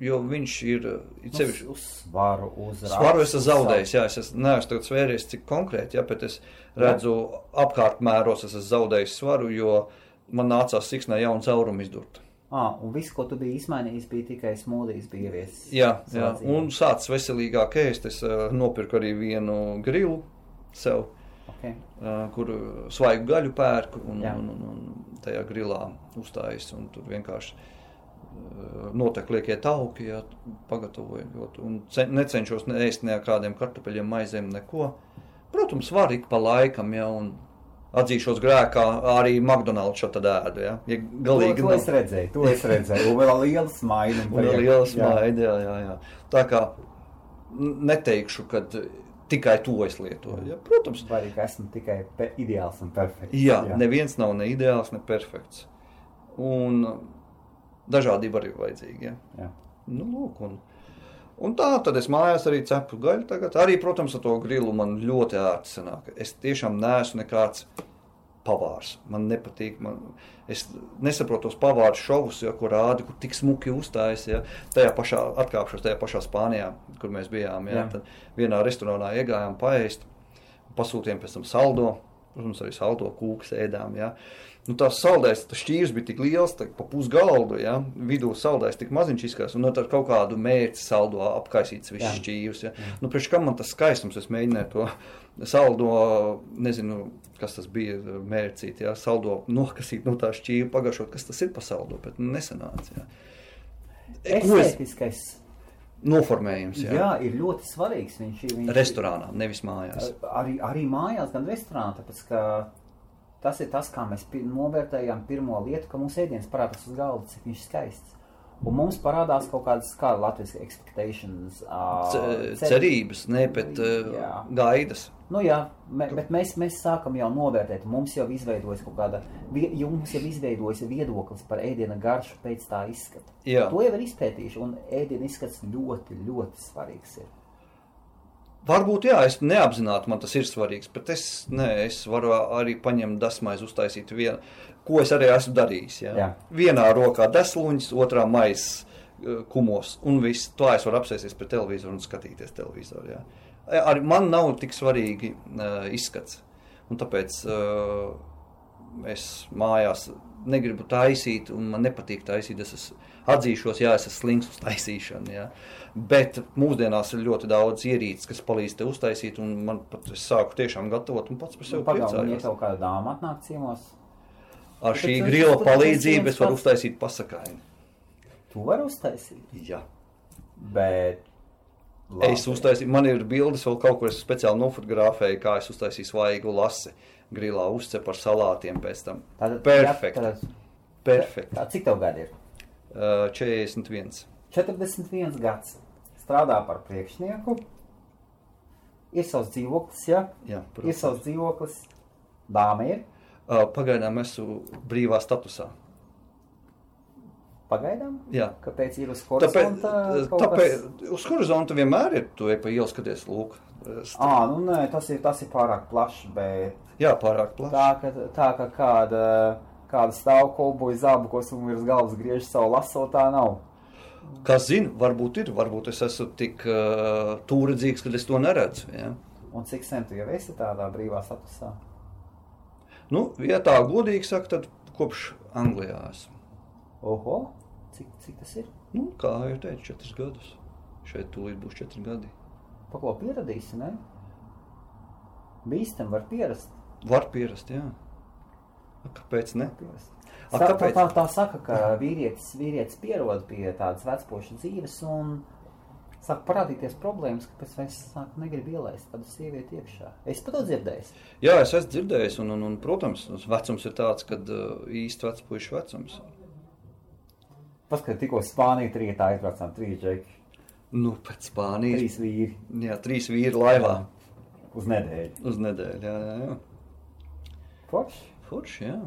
jo viņš ir it sevišķi. Uz, svaru, uz Svaru es esmu zaudējis, jā, es esmu, neesmu tagad svēries, cik konkrēti, jā, bet es redzu apkārtmēros, es esmu zaudējis svaru, jo man nācās siksnē jaunu caurumu izdurt. Ah, un viss, ko tu biji izmainījis, bija tikai smūdijas, bija ieviesis. Jā, jā. un sācis veselīgāk ēst. Es uh, nopirku arī vienu grilu sev, Okay. uh, kur svaigu gaļu pērku un, Jā. un, un, un tajā grilā uzstājas. un Tur vienkārši notiek liekie tauki, ja pagatavojot. Un ce- necenšos ne ēst ne ar kādiem kartupeļiem, maizēm, neko. Protams, var ik pa laikam, ja, atzīšos grēkā, arī McDonald's šo tad ēdu. Ja, ja galīgi to, to es redzēju, to es redzēju. Un vēl liela smaida. Un ar lielu smaidu, jā, jā, jā. Tā kā neteikšu, ka tikai to es lietoju. Ja, protams, Vai arī esmu tikai ideāls un perfekts. jā, jā. neviens nav ne ideāls, ne perfekts. Un dažādība arī vajadzīga. Ja. jā. Nu, lūk, un, un tā tad es mājās arī cepu gaļu. Tagad arī, protams, ar to grilu man ļoti ērti sanāk. Es tiešām neesmu nekāds pavārs. Man nepatīk. Man, es nesaprotu tos pavāru šovus, ja, kur rāda, kur tik smuki uzstājas. Ja. Tajā pašā atkāpšos, tajā pašā Spānijā, kur mēs bijām. Ja. Jā. Tad vienā restorānā iegājām paēst, pasūtījām pēc tam saldo. Protams, arī saldo kūku ēdām. Ja. Nu, tās saldēs, tas šķīrs bija tik liels, tā, pa pusgaldu, ja. vidū saldēs tik maziņš izskatās, un no tad kaut kādu mērķi saldo apkaisīts viss Jā. šķīrs. Ja. Nu, priekš kam man tas skaistums, es mēģināju to saldo, nezinu, kas tas bija, mērcīt, ja, saldo nokasīt no tā šķīra, pagaršot, kas tas ir pa saldo, bet nu, nesanāca. Ja. Es Estētiskais, noformējums, jā. jā, ir ļoti svarīgs. Viņš, ir- viņš, restorānā, nevis mājās. Arī, arī mājās, gan restorānā, tāpēc ka tas ir tas, kā mēs novērtējam pirmo lietu, ka mūsu ēdiens parādās uz galda, cik viņš ir skaists. Un mums parādās kaut kādas, kā Latvijas expectations, uh, Ce- Cerības, ne, bet uh, Jā. gaidas. Nu jā, me, bet mēs, mēs sākam jau novērtēt. Mums jau izveidojas kaut kāda, mums jau izveidojas viedoklis par ēdiena garšu pēc tā izskata. Jā. To jau ir izpētījuši, un ēdiena izskats ļoti, ļoti svarīgs ir. Varbūt, jā, es neapzināti man tas ir svarīgs, bet es, ne, es varu arī paņemt dasmaizi, uztaisīt vienu, ko es arī esmu darījis. Jā. Jā. Vienā rokā desluņas, otrā maisa kumos, un viss. To es varu apsēsties pie televizora un skatīties televizoru. Jā. Arī man nav tik svarīgi uh, izskats, un tāpēc uh, es mājās negribu taisīt, un man nepatīk taisīt. Es esmu, atzīšos, jā, es esmu slings uz taisīšanu. Jā. Bet mūsdienās ir ļoti daudz ierīces, kas palīdz te uztaisīt, un man pat es sāku tiešām gatavot, un pats par sevi ja priecājos. tev kāda dāma atnāk ciemos, Ar Bet šī grila palīdzību es varu uztaisīt pasakaini. tu vari uztaisīt. Jā. Bet. Es uztaisīju, man ir bildes, vēl kaut kur es speciāli nofotografēju, kā es uztaisīju svaigu lasi grilā, uzcepu ar salātiem pēc tam. Tātad, Perfekti. jā, Perfekti. Tā, cik tev gadi ir? Uh, 41. 41 gads. Strādā par priekšnieku. Ir savs dzīvoklis, jā. Jā, Ir protams. savs dzīvoklis. Dāma ir. Uh, pagaidām esmu brīvā statusā. Pagaidām. Jā. Kāpēc ir uz Tāpēc, horizonta? kaut tāpēc kas? uz horizonta vienmēr ir, tu ej pa ielu skaties, lūk. Ā, nu nē, tas ir, tas ir pārāk plašs, bet Jā, pārāk plaši. tā, ka, tā ka kāda, kāda stāv kolboja zābakos un virs galvas griež savu laso, tā nav. Kas zina, varbūt ir, varbūt es esmu tik uh, tūredzīgs, ka es to neredzu. Ja? Un cik sen tu jau esi tādā brīvā statusā? Nu, ja tā godīgi saka, tad kopš Anglijā esmu. Oho, cik, cik tas ir? Nu, kā jau teicu, četrus gadus. Šeit tūlīt būs četri gadi. Paklo pieradīsi, ne? Bīstam var pierast. Var pierast, jā. Kāpēc ne? A, Tā, tā, kāpēc? tā, tā saka, ka vīrietis, vīrietis pierod pie tādas vecpoša dzīves un sāk parādīties problēmas, ka pēc tam sāk negrib ielaist tādu sievieti iekšā. Es pat to dzirdēju. Jā, es esmu dzirdējis, un, un, un protams, vecums ir tāds, kad īsti vecs puišu vecums. Paskat, tikko Spānija trietā aizbraucām trīs džeki, Nu, pēc Spānijas. trīs vīri Jā, trīs vīri laivā uz nedēļu. uz nedēļu. Jā, jā, jā. Forši? Forši, jā.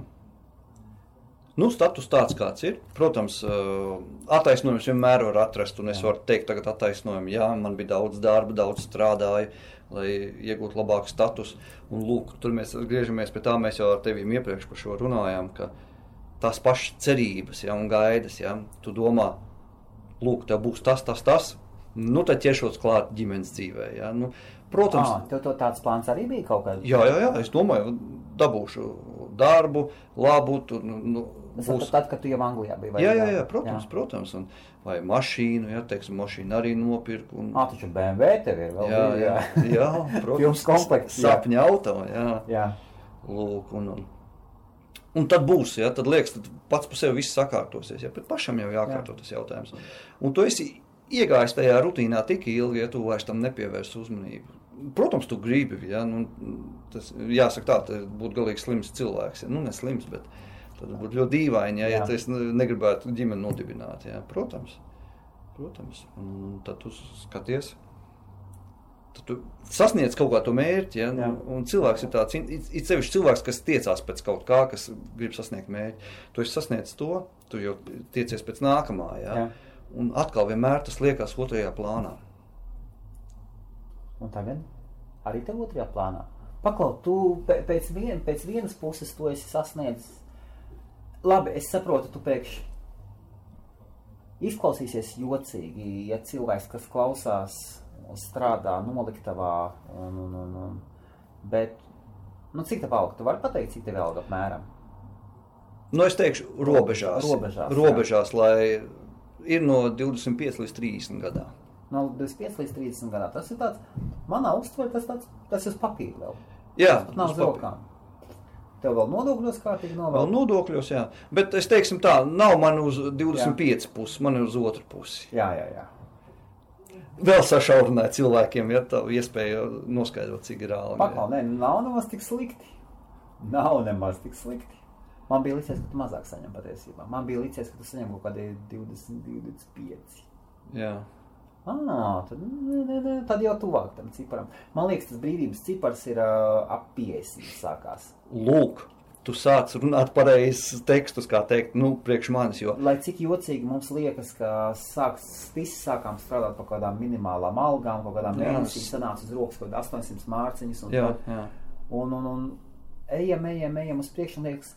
Nu, status tāds, kāds ir. Protams, uh, attaisnojums vienmēr var atrast, un es varu teikt, tagad attaisnojumu, jā, man bija daudz darba, daudz strādāju, lai iegūtu labāku statusu. Un, lūk, tur mēs atgriežamies pie tā, mēs jau ar tevi iepriekš par šo runājām, ka tās pašas cerības ja, un gaidas, ja, tu domā, lūk, tev būs tas, tas, tas, nu tad ķeršos klāt ģimenes dzīvē. Ja. Nu, protams, Ah, tev to tāds plāns arī bija kaut kāds? Jā, jā, jā, es domāju, dabūšu darbu, labu. Tur, nu, nu, būs... tad, kad tu jau Anglijā biji. vai Jā, ne? jā, jā, protams, jā. protams. Un, vai mašīnu, jā, teiksim, mašīnu arī nopirku. Un... Ah, taču BMW tev ir vēl. Jā, bija, jā, jā, protams. Pilns komplekts, jā. Sapņa auto, jā. jā. Lūk, un, un, un tad būs, jā, tad liekas, tad pats par sevi viss sakārtosies. Jā, bet pašam jau jākārto tas jautājums. Un tu esi iegājis tajā rutīnā tik ilgi, ja tu vairs tam nepievērs uzmanību. Protams, tu gribi, ja, nu, tas jāsaka tā, tas būtu galīgi slims cilvēks. Ja, nu, ne slims, bet tad būtu ļoti dīvaini, ja, ja Jā. tu es ne- negribētu ģimeni nodibināt. Ja. Protams, protams. Un, tad tu skaties. Tad tu sasniedz kaut kādu mērķi, ja, Jā. un cilvēks ir tāds, it sevišķi cilvēks, kas tiecās pēc kaut kā, kas grib sasniegt mērķi. Tu esi sasniedzis to, tu jau tiecies pēc nākamā. Ja? Jā. Un atkal vienmēr tas liekas otrajā plānā. Un tagad arī tev otrajā plānā. Paklau, tu pē- pēc, vien, pēc vienas puses to esi sasniedzis. Labi, es saprotu, tu pēkšņi izklausīsies jocīgi, ja cilvēks, kas klausās, strādā noliktavā, un, un, un, un, bet, nu, cik tev alga? Tu vari pateikt, cik tev alga apmēram? Nu, es teikšu, robežās. Robežās, jā. robežās lai ir no 25 līdz 30 gadā. No 25 līdz 30 gadiem. Tas ir tāds, manā uztverē, tas, tāds, tas ir papīra vēl. Jā, Tas nav uz rokām. Tev vēl nodokļos kārtīgi Vēl novēl. nodokļos, jā. Bet es teiktu, tā nav man uz 25 puses, man ir uz otru pusi. Jā, jā, jā. Vēl sašaurināt cilvēkiem, ja tā iespēja noskaidrot, cik ir alga. Paklau, nē, nav nemaz tik slikti. Nav nemaz tik slikti. Man bija licies, ka tu mazāk saņem patiesībā. Man bija licies, ka tu saņem kaut kādi 20, 25. Jā. Ah, tad, nē, nē, nē, tad jau tuvāk tam ciparam. Man liekas, tas brīvības cipars ir uh, ap 50 sākās. Lūk, tu sāc runāt pareizes tekstus, kā teikt, nu, priekš manis, jo Lai cik jocīgi mums liekas, ka sāks, visi sākām strādāt par kaut kādām minimālām algām, kaut kādām mēnesī sanāca uz rokas kaut kāda 800 mārciņas. Un, jā, jā. un, un, un ejam, ejam, ejam uz priekšu un liekas,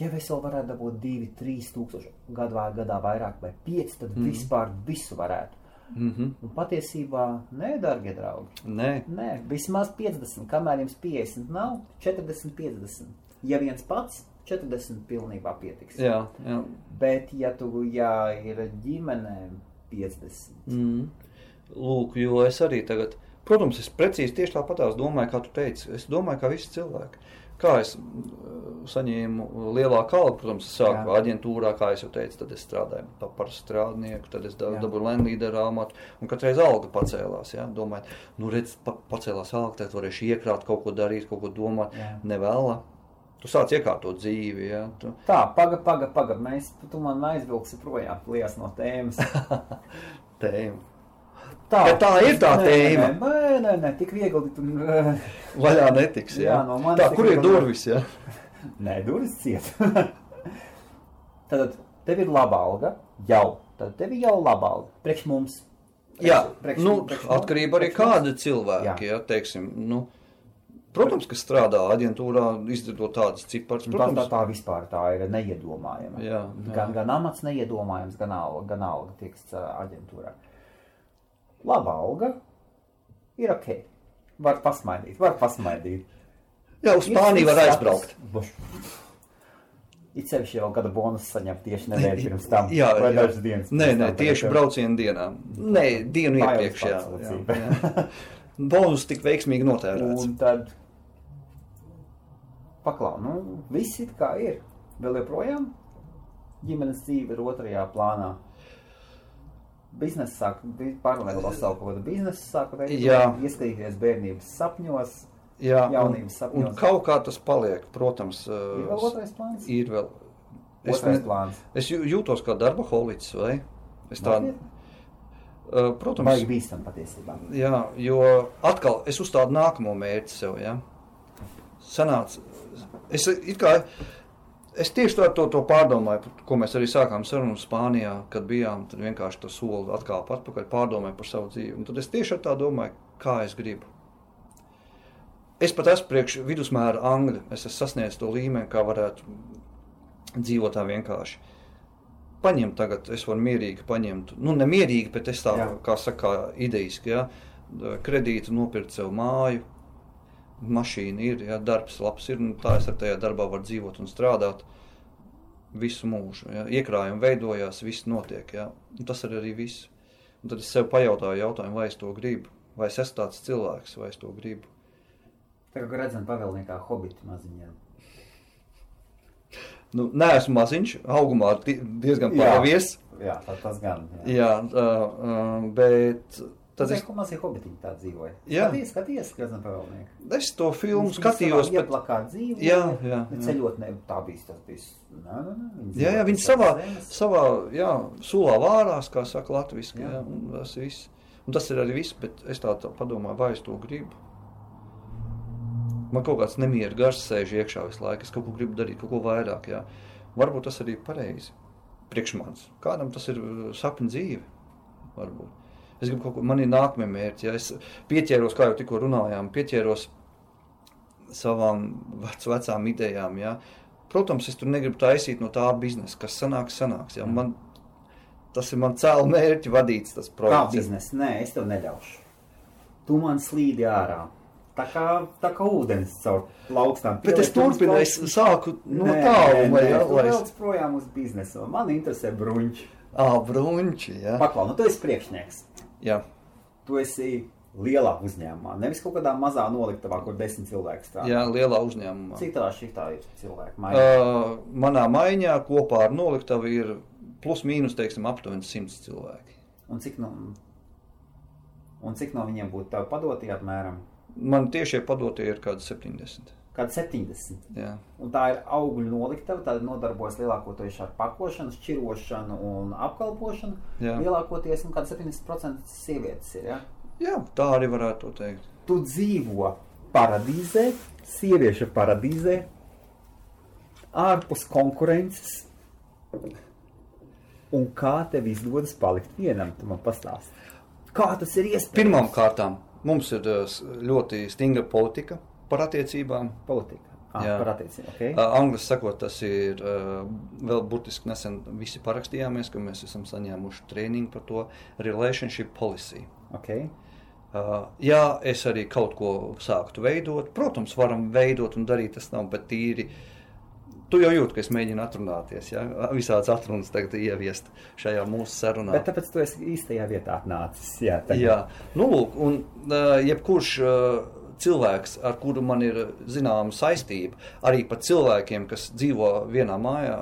ja es vēl varētu dabūt 2, 3 tūkstoši gadu vai gadā vairāk vai 5, tad mm. vispār visu varētu. Mm -hmm. Un patiesībā, nē, darbie draugi, Nē, nē, vismaz 50, kamēr jums 50 nav, 40, 50. Ja viens pats, 40 pilnībā pietiks. jā, jā. Bet, ja tu jā, ir ģimene 50, Mm. Lūk, jo es arī tagad, protams, es precīzi tieši tāpatās domāju, kā tu teici. Es domāju, kā visi cilvēki. Kā es mm, saņēmu lielāku algu, protams, es sāku Jā. aģentūrā, kā jau teicu, tad es strādāju pa- par strādnieku, tad es dabūju Lenlīderu amatu, un katreiz alga pacēlās. Ja? Domāju, nu redz, pa, pacēlās alga, tad varēšu iekrāt, kaut ko darīt, kaut ko domāt. Jā. Nevēla. Tu sāc iekārtot dzīvi, ja? tu, Tā, paga, paga, paga. Mēs, tu man aizvilksi projām, liekas no tēmas. tēma. Tā, Bet tā ir tā nē, tēma. Nē, nē, nē, nē tik viegli. Tu, Vaļā netiks, ja? Jā, no Tā, kur ir durvis, ja? nē, durvis ciet. Tad tev ir laba alga, jau. Tad tev ir jau laba alga. Priekš mums. Priekš- Jā, priekš- nu, priekš atkarība arī kāda cilvēka, ja, teiksim, nu, protams, ka strādā aģentūrā, izdarot tādas ciparas, Un Tā, tā, protams, tā vispār tā ir neiedomājama. Jā, jā. Gan, gan amats neiedomājams, gan alga, gan alga tiek aģentūrā. Laba alga ir ok. Var pasmaidīt, var pasmaidīt. jā, uz Spāniju var aizbraukt. It sevišķi jau gada bonus saņem tieši nedēļu pirms tam. Jā, vai dažas dienas. Nē, nē, tam, tieši braucienu dienā. Nē, dienu iepriekš, jā. jā, jā. Bonus tik veiksmīgi notērēts. Un tad paklau, nu, viss it kā ir. Vēl joprojām ģimenes dzīve ir otrajā plānā. Biznesa sāk, paralēli vēl savu kaut kādu biznesu sāku veidot, Jā. ieskatīties bērnības sapņos. Jā, jaunības un, sapņos. un kaut kā tas paliek, protams, Ir vēl otrais plāns? ir vēl. Es, Otrais ne, plāns. es jū- jūtos kā darba holiķis, vai? Es tā, Nopietni? uh, protams, Baigi bīstam patiesībā. Jā, jo atkal es uzstādu nākamo mērķi sev. Ja? Sanāca, es, it kā, es tieši tā, to, to pārdomāju, ko mēs arī sākām sarunu Spānijā, kad bijām. Tad vienkārši to soli atkal atpakaļ pārdomāju par savu dzīvi. Un tad es tieši tā domāju, kā es gribu. Es pat esmu priekš vidusmēra angļu. Es esmu sasniedzis to līmeni, kā varētu dzīvot tā vienkārši. Paņemt tagad, es varu mierīgi paņemt, nu, nemierīgi, bet es tā, Jā. kā saka, idejiski, ja, kredītu nopirkt sev māju, mašīna ir, ja, darbs labs ir, un tā es ar tajā darbā varu dzīvot un strādāt visu mūžu. Ja. Iekrājumi veidojās, viss notiek, ja, un tas ir arī viss. Un tad es sev pajautāju jautājumu, vai es to gribu, vai es esmu tāds cilvēks, vai es to gribu. Tā kā redzam pavēlniekā hobiti maziņiem. Nu, nē, esmu maziņš, augumā di- diezgan Jā. pāvies. Jā, tā, tas gan. Jā, uh, uh, bet tad es, ko mazie hobitiņi tā dzīvoja. Jā. Skaties, skaties, redzam pavēlnieku. es to filmu skatījos. Bet, Ieplakā dzīvi. Jā, jā, jā. ceļot, ne, tā bija tas bija. Nē, nē, nē. jā, viņi jā, dzīvoja viņi savā, zemes. savā jā, sulā vārās, kā saka latviski, Jā. jā, un tas viss. Un tas ir arī viss, bet es tā, tā padomāju, vai es to gribu. Man kaut kāds nemieru gars sēž iekšā visu laiku. Es kaut ko gribu darīt, kaut ko vairāk. Jā. Varbūt tas arī ir pareizi. priekš manis. Kādam tas ir uh, sapņu dzīve. Varbūt. Es gribu kaut ko, man ir nākamie mērķi. Ja es pieķēros, kā jau tikko runājām, pieķēros savām vec, vecām idejām. Ja. Protams, es tur negribu taisīt no tā biznesa, kas sanāks, sanāks. Ja. Man, tas ir mans cēlā mērķi vadīts tas Kā projekts. biznesa? Nē, es tev neļaušu. Tu man slīdi ārā. Tā kā, tā kā ūdens caur plaukstām. Bet es turpinu, es sāku no Nē, tālu, nē, lai, es... projām uz biznesu. Man interesē bruņķi. Ā, brunči, jā. Paklau, nu tu esi priekšnieks. Jā, Tu esi lielā uzņēmumā, nevis kaut kādā mazā noliktavā, kur desmit cilvēki strādā. jā, lielā uzņēmumā. Cik tā šitā ir cilvēki? Uh, Uh, manā maiņā kopā ar noliktavu ir plus mīnus, teiksim, aptuveni 100 cilvēki. un, cik no, un cik no viņiem būtu tev padotie apmēram? Man tiešie padotie ir kādi 70. Kādi 70. Jā, Un tā ir augļu noliktava, tad nodarbojas lielākoties ar pakošanu, šķirošanu un apkalpošanu. Jā. Lielākoties, kāds 70% sievietes ir. Ja? jā tā arī varētu teikt. Tu dzīvo paradīzē, sieviešu paradīzē, ārpus konkurences. Un kā tev izdodas palikt vienam, tu man pastāsti. Kā tas ir iespējams? Pirmām kārtām mums ir s- ļoti stingra politika par attiecībām. politika. Ah, Jā. par attiecībām. Okay. Uh, Angļuiski sakot, tas ir uh, vēl burtiski nesen visi parakstījāmies, ka mēs esam saņēmuši treniņu par to relationship policy. Okay. Uh, jā, es arī kaut ko sāktu veidot. Protams, varam veidot un darīt tas nav, bet tīri. Tu jau jūti, ka es mēģinu atrunāties, ja? visādas atrunas tagad ieviest šajā mūsu sarunā. Bet tāpēc tu esi īstajā vietā atnācis. Jā, tagad. Jā, nu, lūk, un uh, jebkurš uh, cilvēks, ar kuru man ir zināma saistība, arī pat cilvēkiem, kas dzīvo vienā mājā,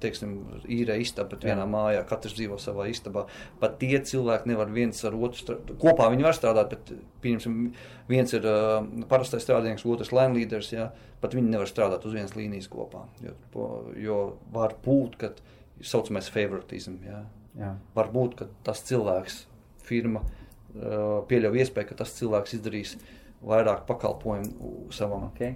teiksim, īrē istabā, bet vienā mājā, katrs dzīvo savā istabā. Pat tie cilvēki nevar viens ar otru strādāt. Kopā viņi var strādāt, bet, pieņemsim, viens ir uh, parastais strādājums, otrs line leaders, jā, pat viņi nevar strādāt uz vienas līnijas kopā. Jo, jo var būt, ka saucamais favoritism, jā. Jā. Varbūt ka tas cilvēks, firma, uh, pieļauj iespēju, ka tas cilvēks izdarīs vairāk pakalpojumu savam Okay.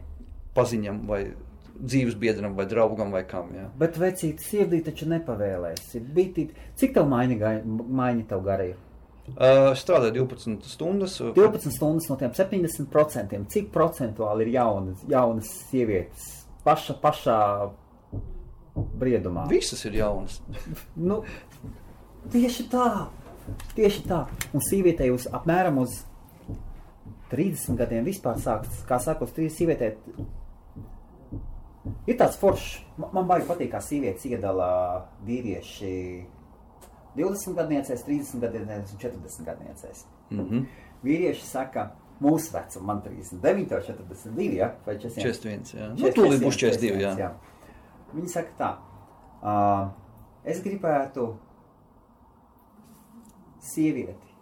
paziņam, vai dzīves biedram, vai draugam, vai kam. Jā. Bet vecīt, sirdī taču nepavēlēsi. Bitīt, cik tev maiņa, maiņa tev gara ir? Uh, strādāju 12 stundas. uh, 12 stundas no tiem 70%. Cik procentuāli ir jaunas, jaunas sievietes paša, pašā briedumā? Visas ir jaunas. Nu, tieši tā, tieši tā. Un sievietei uz apmēram uz 30 gadiem vispār sāks, kā saka, uz 30 sievietē. Ir tāds foršs, man, man baigi patīk, kā sievietes iedala vīrieši 20 gadniecēs, 30 gadniecēs un 40 gadniecēs. Mm -hmm. Vīrieši saka, mūsu vecuma, man 39, 42, ja? vai 41. 41. Jā. Nu, tūlīt būs 42. Jā. jā. Viņi saka tā, uh, es gribētu sievieti.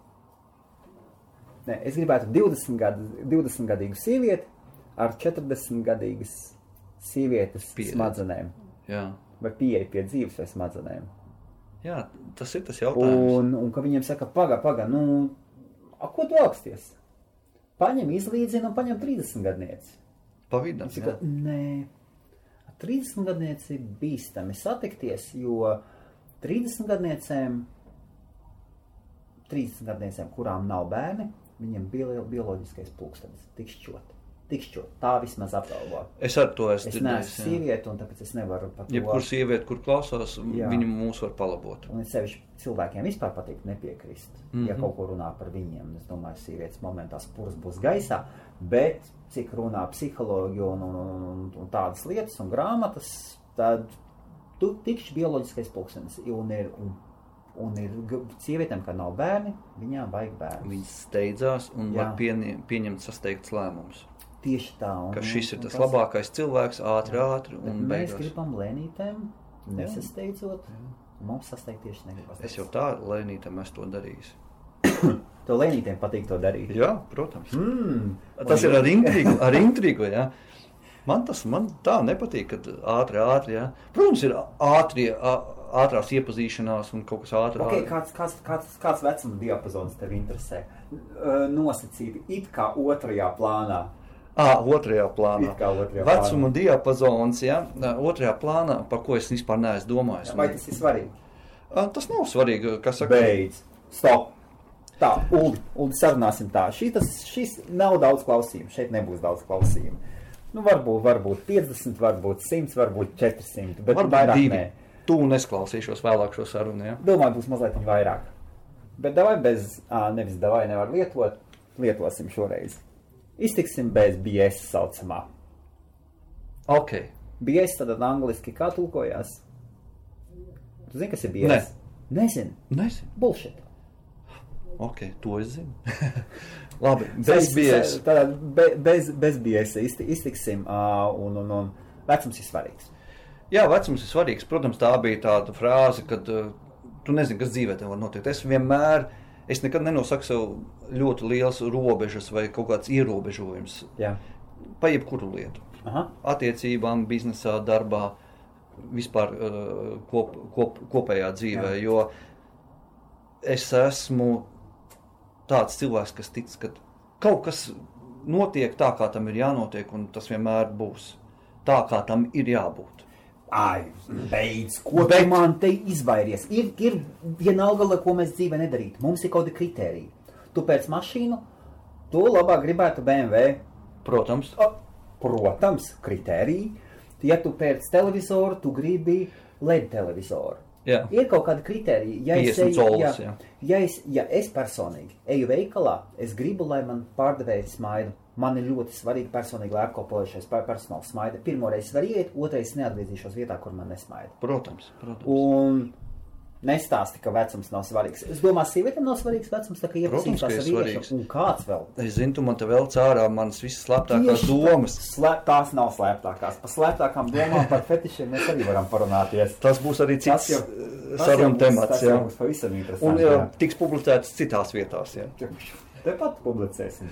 Nē, es gribētu 20, gadu, 20 gadīgu sievieti ar 40 gadīgas sievietes Pieredzi. smadzenēm. Jā. Vai pieeja pie dzīves vai smadzenēm. jā, tas ir tas jautājums. Un, un ka viņiem saka, paga, paga, nu, a, ko tu augsties? Paņem izlīdzinu un paņem 30 gadnieci. Pa vidam. Viņš jā. saka, nē, 30 gadnieci ir bīstami satikties, jo 30 gadniecēm, 30 gadniecēm, kurām nav bērni, viņiem bio, bioloģiskais pulkstenis tikšķot. Tikšķot. Tā vismaz apgalvo. Es ar to esmu Es neesmu sieviete, un tāpēc es nevaru par to. Jebkurā sieviete, kur klausās, Jā. viņa mūs var palabot. Un es sevišķi cilvēkiem vispār patīk nepiekrist, mm -hmm. ja Mhm. kaut ko runā par viņiem. Es domāju, sievietes momentā spurs būs gaisā, bet cik runā psihologi un, un, un, un, un tādas lietas un grāmatas, tad tu tikšķi bioloģiskais pulkstenis. Un ir, un, un ir sievietēm, kad nav bērni, viņām vajag bērnu. Viņas steidzās un Jā. var pieņemt, pieņemt sasteigts lēmums. Tieši tā. Un, Ka šis ir un tas tas- labākais cilvēks, ātri, ātri Bet un mēs beigās. gribam lēnītēm, nesasteidzot. Mums sasteigt tieši negribas. Es jau tā lēnītam esmu to darījis. To lēnītēm patīk to darīt. Jā, protams. Mm. Tas ir ar intrigu, ar intrigu, jā. Man tas man tā nepatīk, kad ātri, ātri, jā. Protams, ir ātri, ā- ātrās iepazīšanās un kaut kas ātri. Okay, kāds, kāds, kāds, kāds vecuma diapazons tev interesē? Uh, Nosacīti it kā otrajā plānā. À, otrajā plānā. Otrajā Vecuma diapazons, ja, otrajā plānā, par ko es vispār neesmu domājis. Vai tas ir svarīgi? Tas nav svarīgi, kas saka. Beidz. Stop. Tā, Ulu, Ulu sarunāsim tā. Šī, tas, šis nav daudz klausījumu. Šeit nebūs daudz klausījumu. Nu, varbūt, varbūt 50, varbūt 100, varbūt 400, bet Varbūt vairāk divi. nē. Tu nesklausīšos vēlāk šo sarunu. Ja? Domāju, būs mazliet vairāk. Bet davai bez, ā, nevis davai nevar lietot, lietosim šoreiz. Iztiksim bez BS saucamā. Ok. BS tad angliski kā tulkojās? Tu zini, kas ir BS? Nē. Nezinu. Nezinu. Bullshit. Ok, to es zinu. Labi, bez bies. Tātad be, bez, bez BS izti, iztiksim uh, un, un, un vecums ir svarīgs. Jā, vecums ir svarīgs. Protams, tā bija tāda frāze, kad uh, tu nezini, kas dzīvē tev var notikt. Es vienmēr, es nekad nenosaku sev ļoti liels robežas vai kaut kāds ierobežojums Jā. pa jebkuru lietu. Aha. Attiecībām, biznesā, darbā, vispār uh, kop, kop, kopējā dzīvē. Jā. Jo es esmu tāds cilvēks, kas tic, ka kaut kas notiek tā, kā tam ir jānotiek, un tas vienmēr būs tā, kā tam ir jābūt. Ai, beidz, ko Bet- man te izvairies? Ir, ir vienalga, ko mēs dzīvē nedarītu. Mums ir kaut kādi kriteriji. Tu pēc mašīnu, tu labāk gribētu BMW. Protams, O, Protams, kriteriji. Ja tu pēc televizoru, tu gribi LED televizoru. Jā. Ir kaut kādi kriteriji. Ja es, 50 eju, colus, ja, ja, es, ja es personīgi eju veikalā, es gribu, lai man pārdevējs smaida. Man ir ļoti svarīgi personīgi, lai apkalpojušais per- personāls smaida. Pirmoreiz var iet, otrais neatgriezīšos vietā, kur man nesmaida. protams. protams. Un nestāsti, ka vecums nav svarīgs. Es domāju, sievietēm nav svarīgs vecums, tā kā iepazīstās ar vīriešu. Un kāds vēl? Es zinu, tu man te vēl cārā manas visas slēptākās domas. Slēp, tās nav slēptākās. Par slēptākām domām, par fetišiem mēs arī varam parunāties. Tas būs arī cits jau- eh, būs- temats. Tas jau būs pavisam Un interesanti. jā, jā. tiks publicēts citās vietās. Jā. Tepat publicēsim.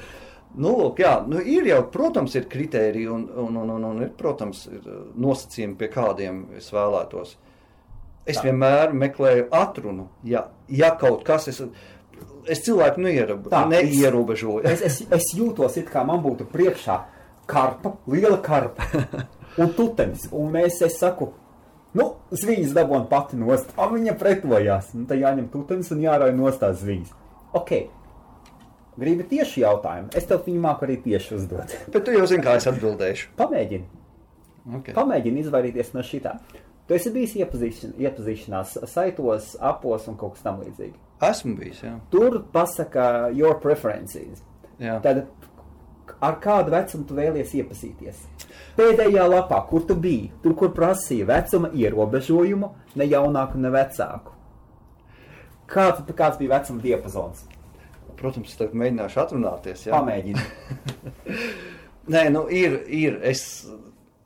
Nu, lūk, jā, nu, ir jau, protams, ir kriteriji un, un, un, un, un ir, protams, ir uh, nosacījumi, pie kādiem es vēlētos. Es Tā. vienmēr meklēju atrunu, ja, ja kaut kas es, es cilvēku neierobe, Tā, neierobežoju. Es, es, es jūtos, it kā man būtu priekšā karpa, liela karpa un tutenis. Un mēs, es saku, nu, zviņas dabūna pati nost. A viņa pretojās. Un tad jāņem tutenis un jārauj nostās zviņas. Ok. Gribi tieši jautājumu. Es tev viņu māku arī tieši uzdot. Bet tu jau zini, kā es atbildēšu. Pamēģini. Okay. Pamēģini izvairīties no šitā. Tu esi bijis iepazīšan, iepazīšanās saitos, apos un kaut kas tam līdzīgi. Esmu bijis, jā. Tur pasaka your preferences. jā. Tad ar kādu vecumu tu vēlies iepazīties? Pēdējā lapā, kur tu biji, tur, kur prasīja vecuma ierobežojumu, ne jaunāku, ne vecāku. Kāds, kāds bija vecuma diapazons? Protams, tagad mēģināšu atrunāties. Jā. Pamēģini. Nē, nu ir, ir. Es,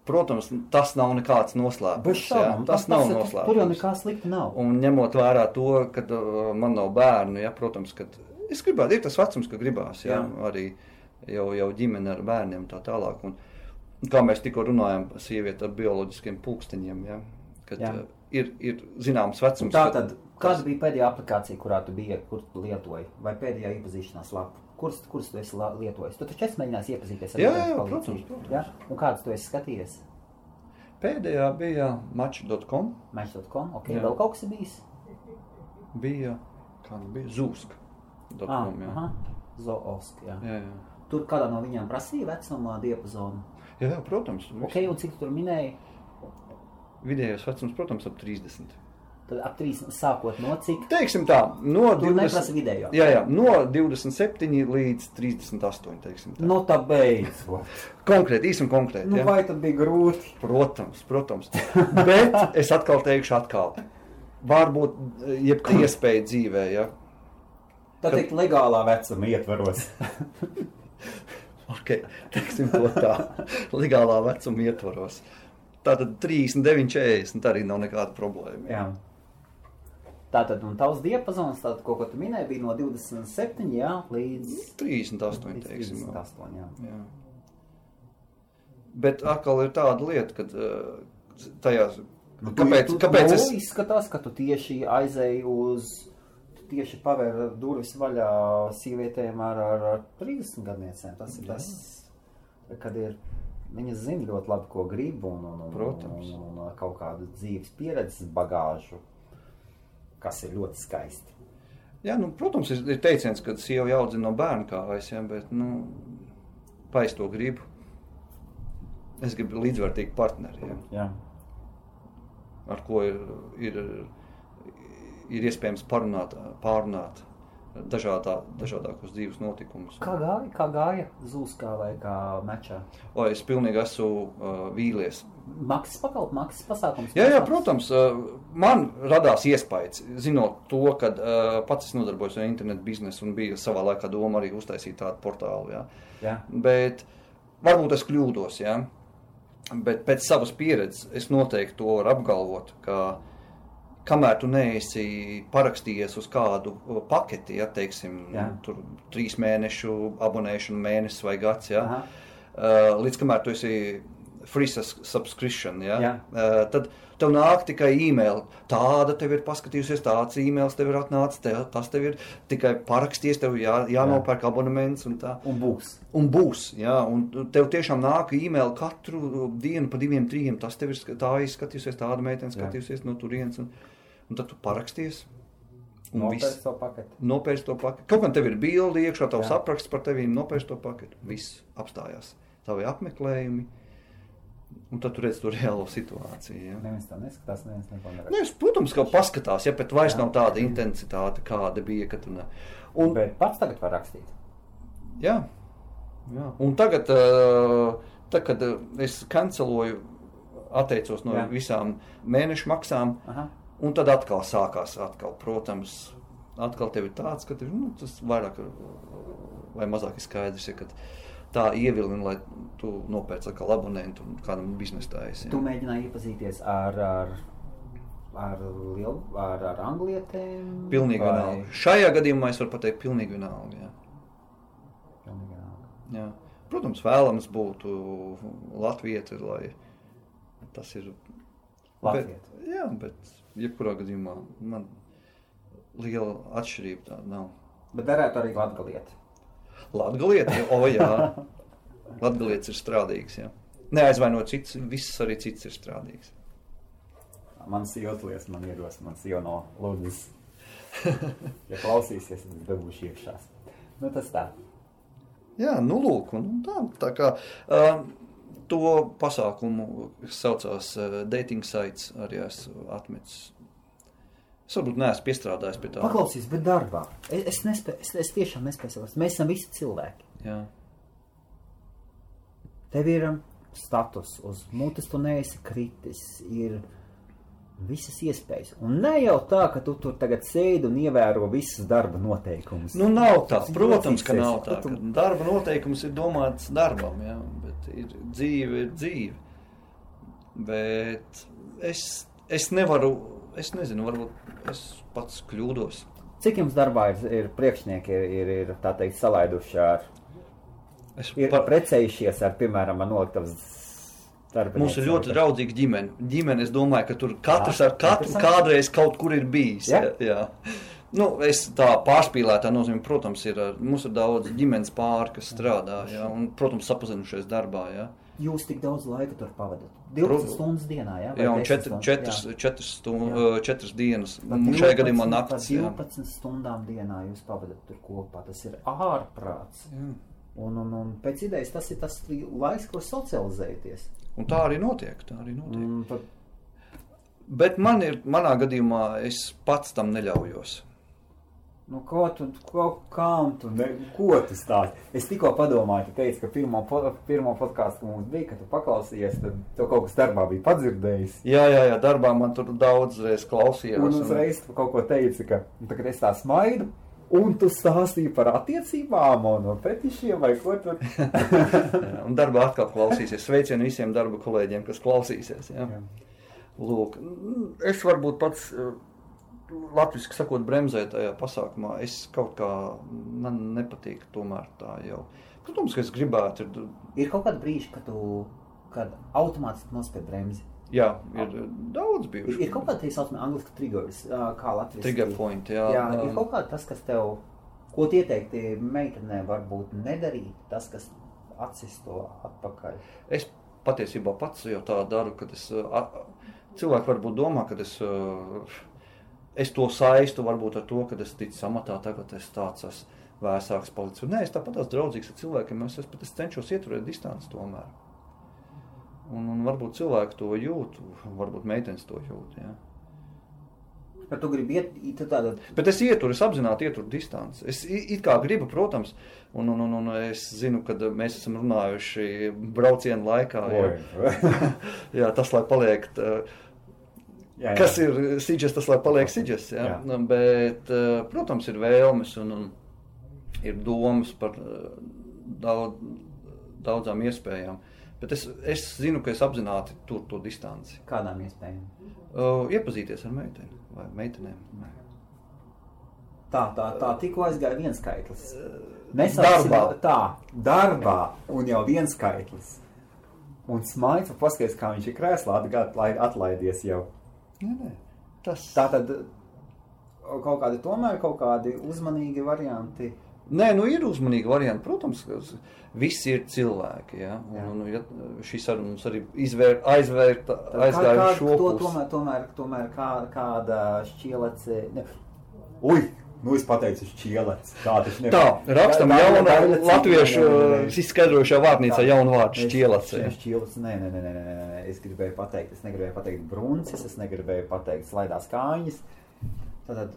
protams, tas nav nekāds noslēpums. Šaubām, jā. Tas nav tas- noslēpums. Tur jau nekā slikta nav. Un ņemot vērā to, ka uh, man nav bērnu, ja, protams, ka es gribētu, ir tas vecums, ka gribās, ja, Jā. arī jau, jau ģimene ar bērniem tā tālāk. Un, kā mēs tikko runājam, sieviete ar bioloģiskiem pulksteņiem, ja, kad Jā. uh, ir, ir zināms vecums. Tā kad- tad, kāda bija pēdējā aplikācija, kurā tu biji, kur tu lietoji, vai pēdējā iepazīšanās lapa? Kuras, kuras tu esi lietojis? Tu taču esi mēģinājis iepazīties ar Jā, jā, palīdzību, protams, protams. Ja? Un kādas tu esi skatījies? Pēdējā bija match.com, Match.com, ok, Jā. vēl kaut kas bijis? bija, kā nu bija, zūsk. Ah, jā. aha, Zoosk, jā. Jā, jā. Tur kādā no viņām prasīja vecuma diapazonu. Jā, jā, protams. Ok, un cik tu tur minēji? Vidējais vecums, protams, ap 30. Tad ap 3 sākot no cik? Teiksim tā, no Tu neprasi vidējo. Jā, jā, no 27 līdz 38. Teiksim, tā. Nu, tā beidzot. Konkrēti, īsi un konkrēti. Nu, ja? vai tad bija grūti? Protams, protams. Bet es atkal teikšu, atkal. Varbūt jebkura iespēja dzīvē, ja. Tā teikt, legālā vecuma ietvaros. Okay, teiksim to tā, legālā vecuma ietvaros. Tātad 39, 40, tā arī nav nekāda problēma. jā. Tātad, un tavs diapazons, tātad, ko, ko tu minēji, bija no 27, jā, līdz 38, līdz teiksim. jā. 38, jā. Jā. Bet atkal ir tāda lieta, ka uh, tajās. Kāpēc? tu, kāpēc nu, es, izskatās, ka tu tieši aizēji uz, tu tieši pavēr durvis vaļā sievietēm ar, ar, ar 30 gadniecēm. Tas ir tas, kad ir. Viņas zina ļoti labi, ko grib, un, un, un, Protams. un, un, un kaut kādu dzīves pieredzes bagāžu, kas ir ļoti skaisti. Jā, nu, protams, ir, teiciens, ka sieva jāaudzina no bērna kājas, ja, bet, nu, vai es to gribu? Es gribu līdzvērtīgu partneri, ja, Jā. ar ko ir, ir, ir iespējams parunāt, pārunāt dažādā, dažādākos dzīves notikumus. Kā gāja, kā gāja Zūskā vai kā mečā? Vai es pilnīgi esmu uh, vīlies? Maksas pakalp, maksas pasākums? Jā, jā, protams, uh, man radās iespējas, zinot to, ka uh, pats es nodarbojos ar internetu biznesu un bija savā laikā doma arī uztaisīt tādu portālu. Jā. Jā. Bet varbūt es kļūdos, jā. Bet pēc savas pieredzes es noteikti to varu apgalvot, ka kamēr tu neesi parakstījies uz kādu uh, paketi, ja teiksim, Jā. tur trīs mēnešu abonēšana, mēnesis vai gads, ja, Aha. uh, līdz kamēr tu esi free subscription, ja, Jā. uh, tad tev nāk tikai e-mail. Tāda tev ir paskatījusies, tāds e-mails tev ir atnācis, tev, tas tev ir tikai parakstījies, tev jā, jānopērk abonements un tā. Un būs. Un būs, jā, un tev tiešām nāk e-mail katru dienu pa diviem, trim. Tas tev ir tā izskatījusies, tāda meitene Jā. skatījusies no turienes. Un, un tad tu paraksties. Un Nopērts to paketi. nopērts to paketi. Kaut gan tev ir bildi iekšā, tavs Jā. apraksts par tevi, nopērts to paketi. Viss apstājās. Tavi apmeklējumi. Un tad tu redz to reālo situāciju. Ja? Neviens tā neskatās, neviens neko neredz. es, protams, ka paskatās, ja, bet vairs Jā. nav tāda intensitāte, kāda bija. kad Tu, ne- un, Bet pats tagad var rakstīt. Jā, jā. Un tagad, uh, tā, kad uh, es kanceloju, atteicos no jā. visām mēnešu maksām, Aha. Un tad atkal sākās. Atkal, protams, atkal tev ir tāds, ka tev, nu, tas vairāk vai mazāk ir skaidrs, ja, tā ievilina, lai tu nopērci atkal abonentu un kādam biznesā. Tu mēģināji iepazīties ar, ar, ar, lielu, ar, ar anglietēm? Pilnīgi vai- vienalga. Šajā gadījumā es varu pateikt, pilnīgi vienalga. Jā. Pilnīgi vienalga. Jā. Protams, vēlams būtu Latvijas, lai tas ir Latvieta. Bet, jā, bet jebkurā gadījumā man liela atšķirība tāda nav. Bet derētu arī latgalieti. Latvijas, o jā, Latvijas ir strādīgs. Jā. Neaizvainot cits, viss arī cits ir strādīgs. Mans jūtas, man iedos, mans jau no Lūdzu. Ja klausīsies, tad dabūšu iekšā. Nu, tas tā. Jā, nu lūk, un tā, tā kā uh, to pasākumu, kas saucās uh, dating sites, arī esmu atmetis. Es varbūt neesmu piestrādājis pie tā. Paklausies, bet darbā. Es, es, nespēju, es, es tiešām nespēju saprast. Mēs esam visi cilvēki. Jā. Tev ir um, status, uz mutes tu neesi kritis, ir visas iespējas. Un ne jau tā, ka tu tur tagad sēdi un ievēro visus darba noteikumus. Nu, nav tā, protams, ka nav tā. Ka darba noteikums ir domāts darbam, jā, bet ir dzīve, ir dzīve. Bet es, es nevaru, es nezinu, varbūt es pats kļūdos. Cik jums darbā ir, ir priekšnieki, ir, ir, ir tā teikt, salaiduši ar, Es ir par, precējušies ar, piemēram, ar noliktavas darbu? mums ir ļoti draudzīga ģimene. Ģimene, es domāju, ka tur katrs Jā, ar katru kādreiz kaut kur ir bijis. Jā? Jā, jā. Nu, es tā pārspīlētā nozīmē, protams, ir, mums ir daudz ģimenes pāri, kas strādā, jā, un, protams, sapazinušies darbā, jā. Jūs tik daudz laika tur pavadat? 12 Protams. stundas dienā, jā? Vai Jā, un 10 četri, stundas? četras, Jā. četras, stund, Jā. četras dienas. Par Un šajā 12 gadījumā naktis. Jā. 12 stundām dienā jūs pavadat tur kopā. Tas ir ārprāts. Jā. Un, un, un pēc idejas tas ir tas laiks, kur socializēties. Un tā arī notiek. Tā arī notiek. Mm. Un tad Bet man ir, manā gadījumā es pats tam neļaujos. Nu, ko tu, ko, kam tu, ne, ko tu stāsti? Es tikko padomāju, tu teici, ka pirmo, pirmo podkāstu mums bija, ka tu paklausījies, tad tev kaut kas darbā bija padzirdējis. Jā, jā, jā, darbā man tur daudzreiz klausījās. Un uzreiz tu kaut ko teici, ka nu, tagad es tā smaidu, un tu stāstīji par attiecībām un, fetišiem vai ko tur. Jā, un darbā atkal klausīsies. Sveicienu visiem darba kolēģiem, kas klausīsies. Jā. Jā. Lūk, es varbūt pats, latviešu sakot, bremzēju tajā pasākumā. Es kaut kā man nepatīk tomēr tā jau. Protams, ka es gribētu. Ir, Ir kaut kāda brīža, kad tu, kad automātiski nospēj bremzi. Jā, ir daudz Ir, bijuši. ir kaut kāda tā saucamā angļuiski triggers, kā Latvijas. Trigger point, jā. Jā, ir um, kaut kā tas, kas tev, ko ieteikti meitenē varbūt nedarīt, tas, kas acis to atpakaļ? Es patiesībā pats jau tā daru, kad es, cilvēki varbūt domā, ka es, es to saistu varbūt ar to, ka es ticu amatā, tagad es tāds esmu vēsāks palicis. Nē, es tāpat esmu draudzīgs ar cilvēkiem, es, es es cenšos ieturēt distanci tomēr. Un, un varbūt cilvēki to jūt, varbūt meitenes to jūt. Ja. Bet tu gribi iet, tādā Bet es ieturu, es apzināti ieturu distanci. Es i- it kā gribu, protams, un, un, un, un es zinu, ka mēs esam runājuši braucienu laikā. Jā, jā tas lai paliek. Tā, jā, jā. Kas ir siģis, tas lai paliek siģis. Ja? Jā. Nu, Bet, eh, protams, ir vēlmes un, un ir domas par eh, daudz, daudzām iespējām. Bet es, es zinu, ka es apzināti tur to distanci. Kādām iespējām? Uh, iepazīties ar meiteni vai meitenēm. Tā, tā, tā tikko aizgāja viens skaitlis. Darbā. tā, darbā un jau viens skaitlis. Un smaids, paskaties, kā viņš ir krēslā, atgāt- atlaidies jau. Nē, nē. Tas Tā tad kaut kādi tomēr kaut kādi uzmanīgi varianti. Nē, nu ir uzmanīgi varianti. Protams, ka visi ir cilvēki. Ja? Un, un, ja šī saruna mums arī izvēr, aizvērta, Tad aizgāja kā- uz šo to, pusi. tomēr, tomēr, tomēr kā, kāda šķielece. Ne. Ui, nu es pateicu šķielece. Tā Tā, rakstam Tā- tā- jaunu latviešu izskaidrojušā vārnīcā jaunu vārdu es Šķielece, nē, nē, nē, nē, nē. Es gribēju pateikt, es negribēju pateikt bruncis, es negribēju pateikt slaidās kājas. Tad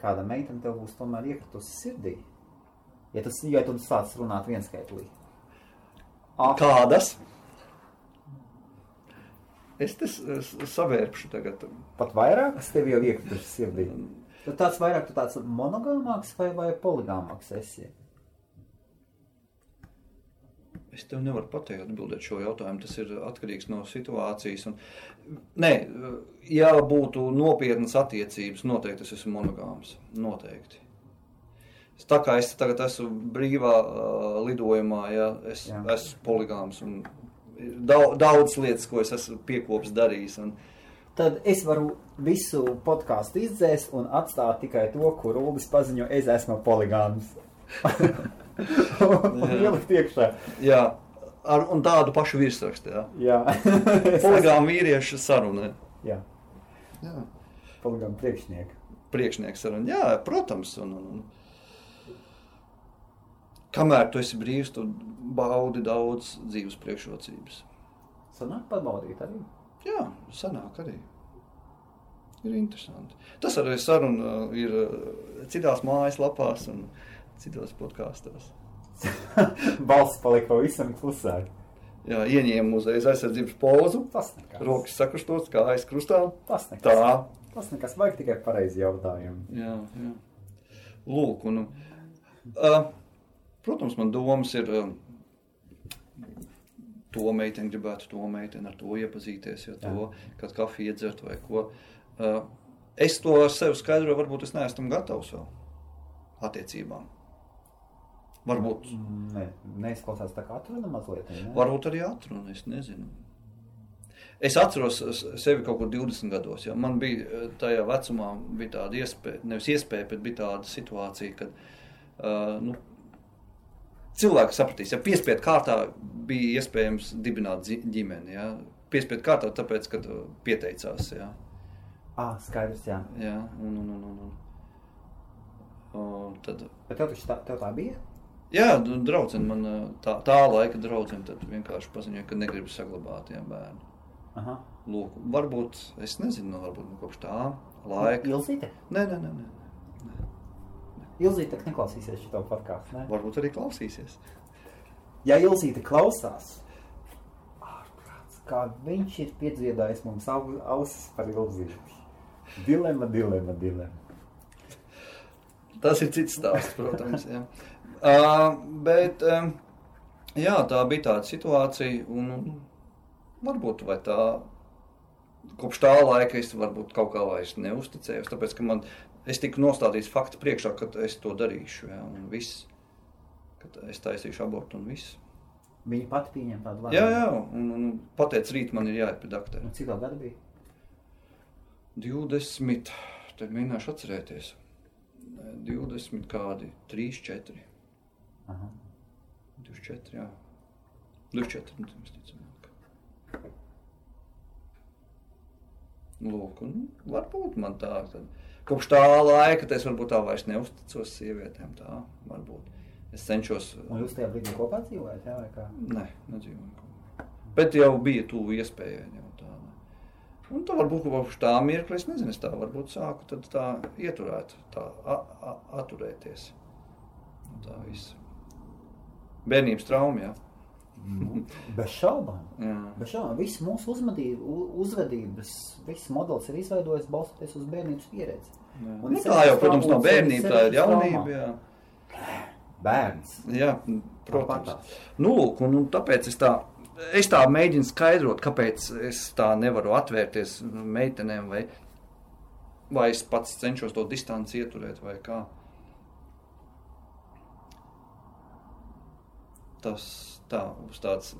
kāda meitene tev būs tomēr iekritusi sirdī. Ja tas, ja tu sāc runāt vienskaitlī. Kādas? Es te s- s- savērpšu tagad. Pat vairāk, kas tev jau iekritusi sirdī. Tad tāds vairāk, tu tāds monogāmāks vai, vai poligāmāks esi. Es tev nevaru pateikt, atbildēt šo jautājumu. Tas ir atkarīgs no situācijas. Un, nē, ja būtu nopietnas attiecības, noteikti es esmu monogāms. Noteikti. Es Tā kā es tagad esmu brīvā uh, lidojumā, ja, es Jā. Esmu poligāms un daudz, daudz lietas, ko es esmu piekopis darījis. Un, Tad es varu visu podkāstu izdzēst un atstāt tikai to, ko Rūlis paziņo, es esmu poligāns. ielikt iekšā. jā, ar, un tādu pašu virsrakstu. Jā. Jā, Poligāma vīriešu saruna. Jā. Jā. poligāma priekšnieka. priekšnieks saruna. Jā, protams. Un, un, un. Kamēr tu esi brīvs, tu baudi daudz dzīves priekšrocības. Sanāk pabaudīt arī. Jā, sanāk arī. Ir interesanti. Tas arī saruna ir uh, citās mājaslapās un citos podkāstos. Balsts palika pavisam klusāk. Jā, ieņēma uzreiz aizsardzības pozu, Tas nekas. rokas sakrustotas, kā aizkrustā. Tas nekas. Tā. Tas nekas. Vajag tikai pareizi jautājumu. Jā, jā. Lūk, un, uh, protams, man domas ir. Uh, to meiteni gribētu, to meiteni ar to iepazīties, ja to kad kafiju iedzert vai ko. Uh, es to ar sevi skaidroju, varbūt es neesmu gatavs vēl attiecībām. Varbūt, Ne, neizklausās tā kā atruna mazliet. Ne? varbūt arī atrunu, es nezinu. Es atceros sevi kaut kur 20 gados. Ja. Man bija eh, tajā vecumā bija tāda iespēja, nevis iespēja, bet bija tāda situācija, kad uh, nu, cilvēki sapratīs, ja piespiedu kārtā bija iespējams dibināt ģimeni. Ja. Piespiedu kārtā, tāpēc, uh, pieteicās. Ja. Ah, skaidrs, jā. Ja, un, un, un, un, un. Tad, Bet tev, tā, tev tā bija? jā, draudzene man tā, tā laika draudzene vienkārši paziņoja, ka negribu saglabāt ja, bērnu. Aha. Lūk, varbūt, es nezinu, nu, varbūt nu, kopš tā laika. Ilzīte? Nē, nē, nē, nē. Ilzīte neklausīsies šo podkāstu. Ne? Varbūt arī klausīsies. Ja Ilzīte klausās, ārprāts, kā viņš ir piedziedājis mums au- ausis par Ilzīti. Dilema, dilema, dilema. Tas ir cits stāsts, protams. Jā. Uh, bet um, jā, tā bija tāda situācija, un, un varbūt tā. Kopš tā laika es varbūt kaut kā vairs neusticējos, tāpēc ka man es tiku nostādīts faktu priekšā, ka es to darīšu. Jā, un viss, ka es taisīšu abortu un viss. Viņa pati pieņem tādu lēmumu. Jā, jā, un, un pateic, rīt man ir jāiet pie doktora. Cik tā gada bija? 20, tad mēģināšu atcerēties. 20 kādi, 3, 4. Aha. 24, jā. 24, nu, visticamāk. Lūk, un varbūt man tā, tad, kopš tā laika es varbūt tā vairs neusticos sievietēm, tā varbūt. Es cenšos, Un jūs tajā brīdī kopā dzīvojat, jā, vai kā? ne, nedzīvoju kopā. Bet jau bija tuvu iespējai jau tā. Ne. Un tā varbūt kopš tā mirkļa, es nezinu, es tā varbūt sāku tad tā ieturēt, tā a, a, atturēties. Un tā viss. Bērnības trauma, jā. Bez šaubām. Bet šā, viss mūsu uzvedība, uzvedības, viss modelis ir izveidojis balstoties uz bērnības pieredzi. Un Nu, tā jau, protams, nav trauma- bērnība, tā ir jaunība. Jā, Bērns. jā protams. Tāpatās. Nu, lūk, un, un tāpēc es tā, es tā mēģinu skaidrot, kāpēc es tā nevaru atvērties meitenēm, vai, vai es pats cenšos to distanci ieturēt, vai kā. Tas tā, uz tāds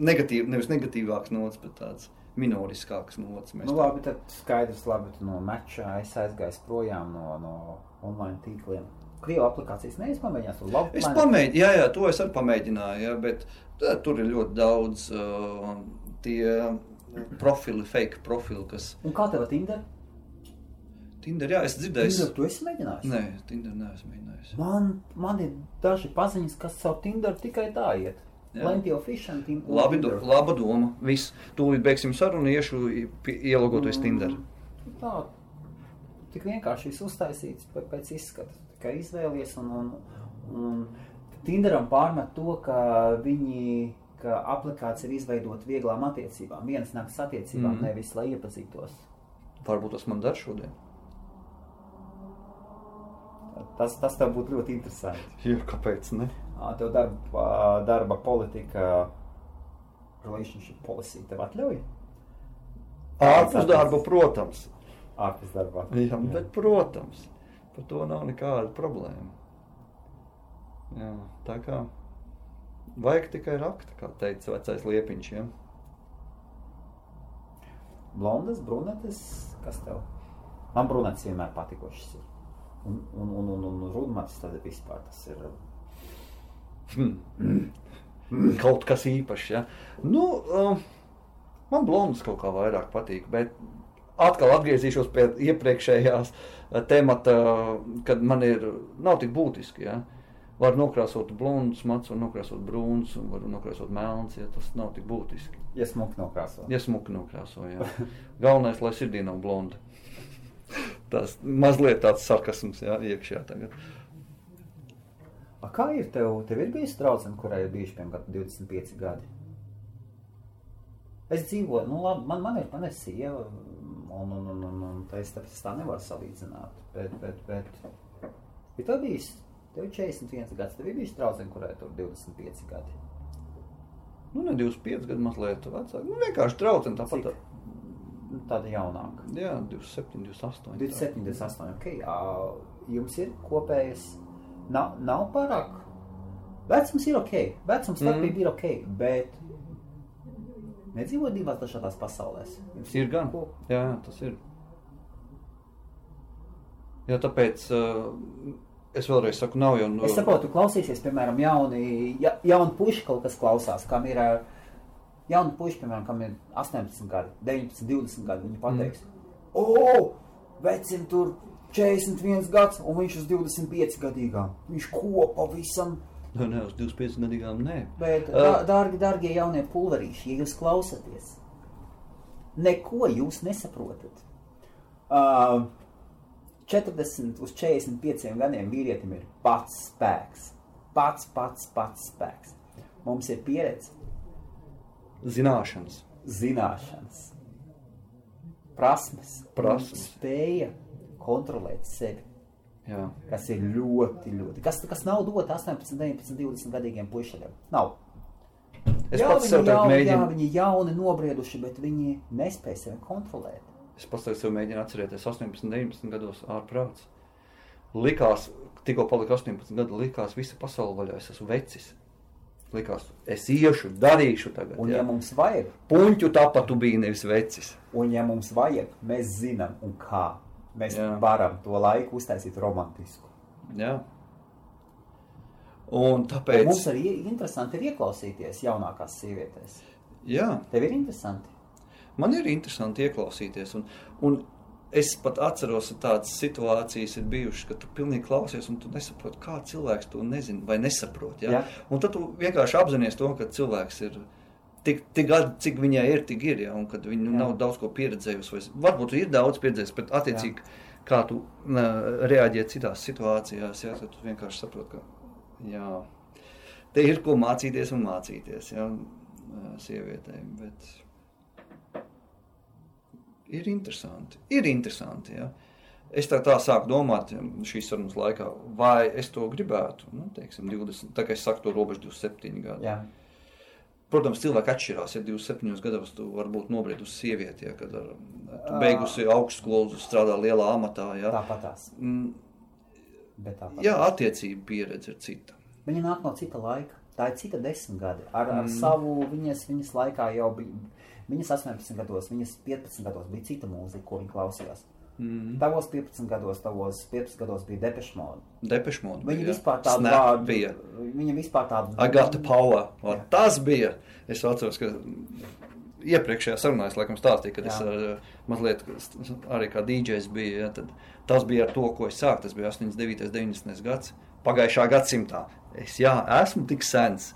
negatīv, nevis negatīvāks nots, bet tāds minoriskāks nots. Nu, labi, tad skaidrs, labi, no meča es aizgāju projām no, no online tīkliem. Krievu aplikācijas labi Es pamēģināju, jā, jā, to es arī pamēģināju, jā, bet tā, tur ir ļoti daudz uh, tie profili, fake profili, kas Un kā tev Tinder? Tinder, jā, es dzirdēju. Tinder tu esi mēģinājis? Nē, Tinder neesmu mēģinājis. Man, man ir daži paziņas, kas caur Tinder tikai tā iet. Jā. Plenty of fish and Tinder. Labi, do, laba doma. Viss, tūlīt beigsim sarunu, iešu ielogoties Tinder. Tā, tik vienkārši viss uztaisīts pēc, izskata. Tikai izvēlies un, un, un Tinderam pārmet to, ka viņi, ka aplikācija ir izveidota vieglām attiecībām, vienas nakts attiecībām, mm. nevis lai iepazītos. Varbūt tas man dar šodien. Tas, tas tev būtu ļoti interesanti. Jā, kāpēc ne? Tev darba, darba politika, relationship policy tev atļauj? Ārpus darba, protams. Ārpus darbā. Jā, bet, protams, par to nav nekāda problēma. Jā, tā kā vajag tikai rakt, kā teica vecais liepiņš. Ja? Blondas, brunetes, kas tev? Man brunetes vienmēr patikošas ir. Un, un, un, un, un rudmatis tad vispār tas ir. Hmm. Kaut kas īpašs. Ja? Nu, uh, man blondas kaut kā vairāk patīk, bet atkal atgriezīšos pie iepriekšējās uh, temata, kad man ir nav tik būtiski. Ja? Var nokrāsot blondus, mats, var nokrāsot brūnus, var nokrāsot melns, ja tas nav tik būtiski. Ja smuki nokrāso. Ja smuki nokrāso, jā. Galvenais, lai sirdī nav blonda. Tas mazliet tāds sarkasms, jā, iekšā tagad. A, kā ir tev? Tev ir bijusi draudzene, kurai ir bijuši piemēram 25 gadi? Es dzīvoju, nu labi, man, man ir, man ir sieva, un, un, un, un, un tā es, tāpēc tā nevaru salīdzināt. Bet, bet, bet, ja tev bijis, tev ir 41 gads, tev ir bijusi draudzene, kurai tur 25 gadi. Nu, ne 25 gadu mazliet vecāk. Nu, vienkārši traucam tāpat. Cik? Tāda jaunāka. Jā, 27, 28. 27, 28. Okay. ā, Jums ir kopējas. Nav, nav pārāk. Vecums ir ok. Vecums starpība Mhm. mm. ir ok. Bet nedzīvo divās dažādās pasaulēs. Jums Ir gan. ko- Jā, tas ir. Jā, tāpēc uh, es vēlreiz saku, nav jau no... Es saprotu, klausīsies, piemēram, jauni, ja, jauni puiši kaut kas klausās, kam ir ā, jauni puiši, piemēram, kam ir 18 gadi, 19, 20 gadi. Viņi pateiks, mm. o, vecim tur 41 gads, un viņš uz 25 gadīgām. Viņš kopa visam. Nē, nē, uz 25 gadīgām nē. Bet, uh, dārgi, dārgie jaunie pulverīši, ja jūs klausāties, neko jūs nesaprotat. Uh, 40 uz 45 gadiem vīrietim ir pats spēks. Pats, pats, pats spēks. Mums ir pieredze, Zināšanas. zināšanas, prasmes, Prasmes. spēja kontrolēt sevi. Jā. Kas ir ļoti, ļoti. Kas, kas nav dota 18, 19, 20 gadīgiem puišiem. Nav. Es jā, pats viņi sev tagad jauni, jā, mēģinu. viņi jauni, nobrieduši, bet viņi nespēj sevi kontrolēt. Es pats sev mēģinu atcerēties 18, 19 gados ārprāts. Likās, tikko palika 18 gadi, likās visa pasaule vaļā. Es esmu vecis. Likās, es iešu, darīšu tagad. Un, jā. ja mums vajag, Puņķu tāpat tu biji nevis vecis. un ja mums vajag, mēs zinām, un kā mēs Jā. varam to laiku uztaisīt romantisku. Jā. Un tāpēc... Mums arī interesanti ir ieklausīties jaunākās sievietēs. Jā. Tev ir interesanti. Man ir interesanti ieklausīties. Un, un es pat atceros, ka tādas situācijas ir bijušas, ka tu pilnīgi klausies, un tu nesaproti, kā cilvēks to nezina vai nesaprot. Ja? Jā. Un tad tu vienkārši apzinājies to, ka cilvēks ir. Tik, tik gadi, cik viņai ir, tik ir. Ja? Un kad viņa Jā. nav daudz ko pieredzējusi, vai varbūt ir daudz pieredzējusi, bet attiecīgi, kā tu uh, reaģē citās situācijās, ja? tad tu vienkārši saproti, ka jā, te ir ko mācīties un mācīties ja? sievietēm. Bet ir interesanti. Ir interesanti ja? Es tā, tā sāku domāt šīs sarunas laikā, vai es to gribētu. Nu, teiksim, 20, tā kā es saku, to robežu 27 gadi. Jā. Protams, cilvēki atšķirās. Ja 27 gados tu vari būt nobriedusi sieviete, ja, kad ar, tu beigusi augstskolu, strādā lielā amatā. Ja. Tāpatās. Mm, Bet tāpat. Jā, attiecība pieredze ir cita. Viņa nāk no cita laika. Tā ir cita desmitgade. Ar, ar Mm. savu viņas, viņas laikā jau bija. Viņas 18 gados, viņas 15 gados bija cita mūzika, ko viņa klausījās. Mm. Tavos 15 gados, tavos 15 gados bija depešmoda. Depešmoda Viņa vispār tādu Snap bija. Viņa vispār power. O, Jā. tas bija. Es atceros, ka iepriekšējā sarunā es laikam stāstīju, ka es Jā. ar, mazliet arī kā DJs biju. Ja, tad tas bija ar to, ko es sāku. Tas bija 89. un 90. gads. Pagājušā gadsimtā. Es jā, esmu tik sens.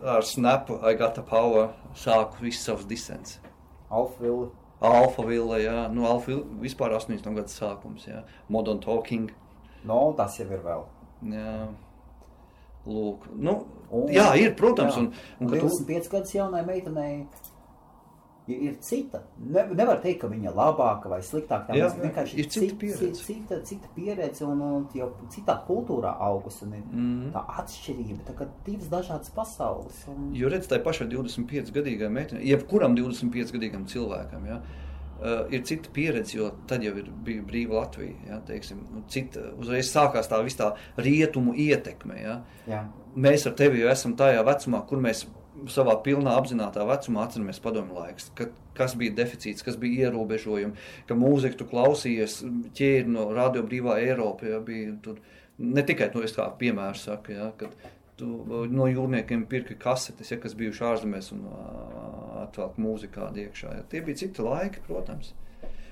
Ar snapu the power sāku visus savus disens. Alfvili. Alfa Villa, jā, nu, Alfa vispār 80. gada sākums, jā. Modern Talking. No, tas jau ir vēl. Jā. Lūk, nu, Un- jā, ir, protams, jā. un, un tu, 25 gadus jaunai meitenei ir, ir cita. Ne, nevar teikt, ka viņa ir labāka vai sliktāka. Tā Jā, vienkārši ir cita pieredze. Cita, cita pieredze un, un jau citā kultūrā augus. Un ir Mhm. tā atšķirība, tā kā divas dažādas pasaules. Un... jo redz, tai pašai 25 gadīgai meitenei, jebkuram 25 gadīgam cilvēkam, jā, uh, ir cita pieredze, jo tad jau ir bija brīva Latvija, jā, teiksim, cita, uzreiz sākās tā vis tā rietumu ietekme, jā. Jā. Mēs ar tevi jau esam tajā vecumā, kur mēs savā pilnā apzinātā vecumā atceramies padomu laiks, ka, kas bija deficīts, kas bija ierobežojumi, ka mūziku tu klausījies, ķēri no radio brīvā Eiropa, ja, bija tur, ne tikai to es kā piemēru saku, ja, kad tu no jūrniekiem pirki kasetes, ja, kas bijuši ārzemēs un ā, atvēlk mūzikā iekšā. Ja. Tie bija citi laiki, protams.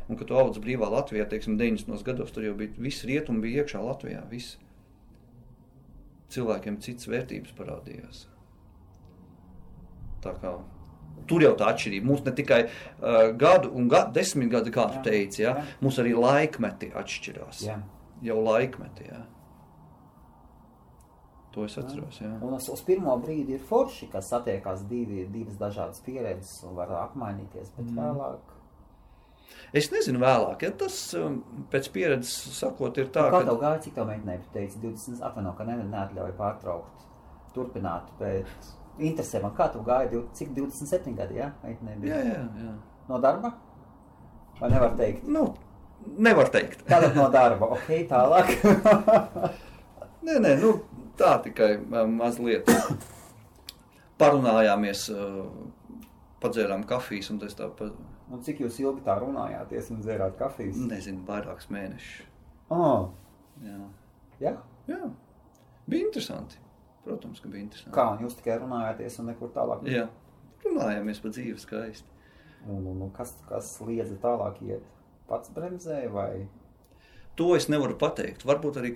Un, kad tu audz brīvā Latvijā, teiksim, 90. gados, tur jau bija viss rietumi bija iekšā Latvijā, viss cilvēkiem citas vērtības parādījās. Kā, tur jau tā atšķirība. Mums ne tikai uh, gadu un gadu, desmit gadi, kā tu Jā, teici, ja, jā. mums arī laikmeti atšķirās. Jā. Jau laikmeti, jā. To es atceros, jā. Un uz, uz pirmo brīdi ir forši, ka satiekās divi, divas dažādas pieredzes un var apmainīties, bet mm. vēlāk. Es nezinu vēlāk, ja tas um, pēc pieredzes sakot ir tā, Tā, kā ka... tev gāja, cik tev meitenei teica, 20, atvaino, ka ne, neatļauj pārtraukt, turpināt, bet interesē man, kā tev gāja, div- cik 27 gadi, jā, meitenei bija? Jā, jā, jā. No darba? Vai nevar teikt? Nu, nevar teikt. Tātad no darba, ok, tālāk. Nē, nē, nu, tā tikai mazliet parunājāmies, padzērām kafijas un tas tā, pa, un cik jūs ilgi tā runājāties un dzērāt kafijas? nezinu, vairākus mēnešus. Oh, Jā. jā? Jā, bija interesanti. Protams, ka bija interesanti. Kā, jūs tikai runājāties un nekur tālāk? Jā, runājāmies par dzīvi skaisti. Un, un, un kas, kas liedza tālāk iet? Pats bremzēja vai? To es nevaru pateikt. Varbūt arī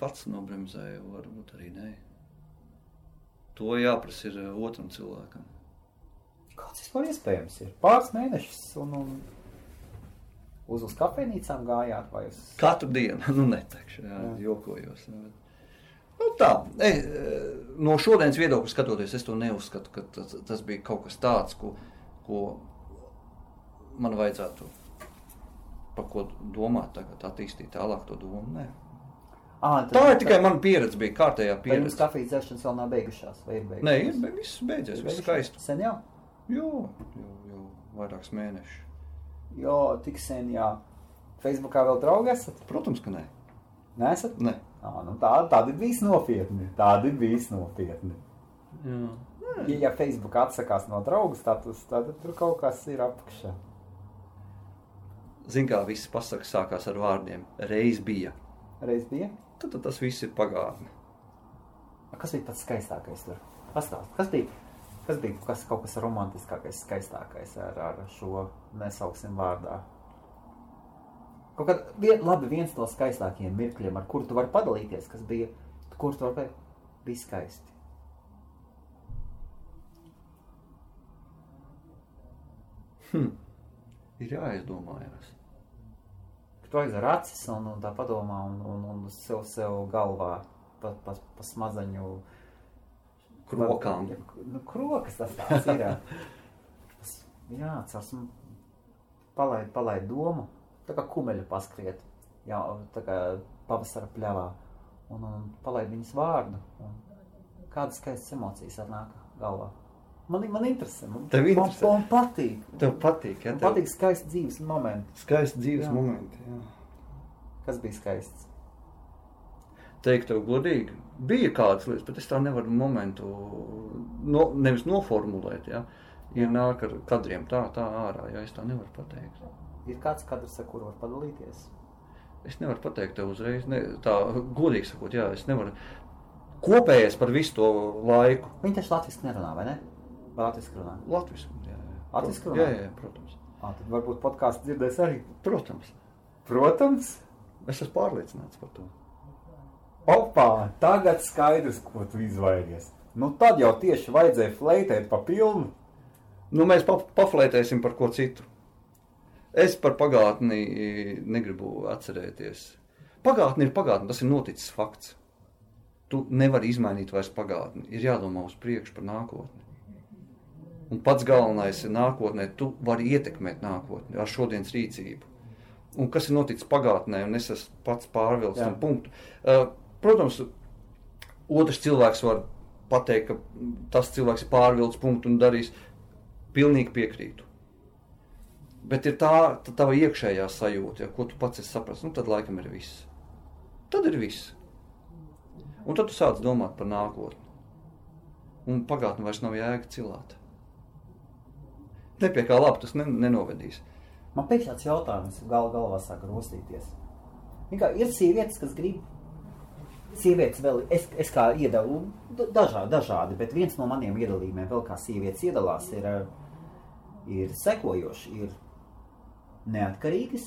pats nobremzēju, varbūt arī nē. To jāprasa ir uh, otram cilvēkam. Kāds vispār iespējams ir? Pāris mēnešus un, un uz, uz kafejnīcām gājāt vai uz... Katru dienu, nu, neteikšu, jā, Jā. jokojos. jā, bet- Nu, tā, e, no šodienas viedokļa skatoties, es to neuzskatu, ka tas, tas bija kaut kas tāds, ko, ko man vajadzētu par ko domāt, tagad attīstīt tālāk to domu. Nē. À, Tā ir tikai mana pieredze, bija kārtējā pieredze. kafijas dzeršanas vēl nav beigušās? Vai ir beigušās? Nē, ir be- viss beidzies, viss skaisti. Sen jau? Jo, jau, jau vairākus mēnešus. Jo, tik sen, jā. Facebookā vēl draugi esat? Protams, ka nē. Nesat? nē. Ā, nu tā, tādi bija nopietni. Tādi bija nopietni. Jā. Ja, ja Facebook atsakās no draugu status, tad tur kaut kas ir apakšā. Zin kā viss pasakas sākās ar vārdiem. Reiz bija. Reiz bija? Tad, tad tas viss ir pagātne. Kas bija pats skaistākais tur? Pastāst, kas bija, kas bija kas, kaut kas romantiskākais, skaistākais ar, ar šo nesauksim vārdā? Kaut kā vien, labi, viens no skaistākajiem mirkļiem, ar kuru tu vari padalīties, kas bija, kur tu vari pateikt, bija skaisti. Hm. Ir jāizdomājas. Tu aizver acis un, un tā padomā un, un, un sev, sev galvā pa, pa, pa smadzeņu Krokām. Nu, krokas tas tāds ir. Jā, cars palaid, palaid domu, tā kā kumeļu paskriet, jā, tā kā pavasara pļavā, un, un palaid viņas vārdu, un kādas skaistas emocijas atnāk galvā. Man, man interesē, man, Tev man, interesē? man patīk. Tev patīk, ja? Man Tev patīk skaisti dzīves momenti. skaisti dzīves Jā. momenti. Jā. Kas bija skaists? Teikt, tev godīgi, bija kādas lietas, bet es tā nevaru momentu no, nevis noformulēt. Ja? Ir nāk ar kadriem tā, tā ārā, ja es tā nevaru pateikt. Ir kāds kadrs, ar kuru var padalīties? Es nevaru pateikt tev uzreiz, ne, tā godīgi sakot, jā, es nevaru. Kopējais par visu to laiku. Viņi taču latviski nerunā, vai ne? Vai latviski runā? Latvijas jā, jā. Latviski runā? jā, jā, protams. Ā, tad varbūt podkāstu dzirdēs arī. protams. Protams. Es esmu pārliecināts par to. Opā, tagad skaidrs, ko tu izvairījies. Nu tad jau tieši vajadzēja fleitēt pa pilnu. Nu, mēs pa, paflētēsim par ko citu. Es par pagātni negribu atcerēties. Pagātne ir pagātne, tas ir noticis fakts. Tu nevari izmainīt vairs pagātni. Ir jādomā uz priekšu par nākotni. Un pats galvenais ir nākotnē, tu vari ietekmēt nākotni ar šodienas rīcību. Un kas ir noticis pagātnē, un es esmu pats pārvilcis tam punktu. Uh, protams, otrs cilvēks var pateikt, ka tas cilvēks ir pārvilcis punktu un darīs. Pilnīgi piekrītu. Bet ir tā, tā tava iekšējā sajūta, ja, ko tu pats esi sapratis. Nu, tad laikam ir viss. Tad ir viss. Un tad tu sāc domāt par nākotni. Un pagātnē vairs nav jēga cilāt. Ne pie kā labi tas ne, nenovedīs. Man pēkšņi tāds jautājums gal, galvā sāk rostīties. Vienkārši ir sievietes, kas grib. Sievietes vēl, es, es kā iedalu, da- dažādi, dažādi, bet viens no maniem iedalījumiem, vēl kā sievietes iedalās, ir, ir sekojoši. Ir neatkarīgas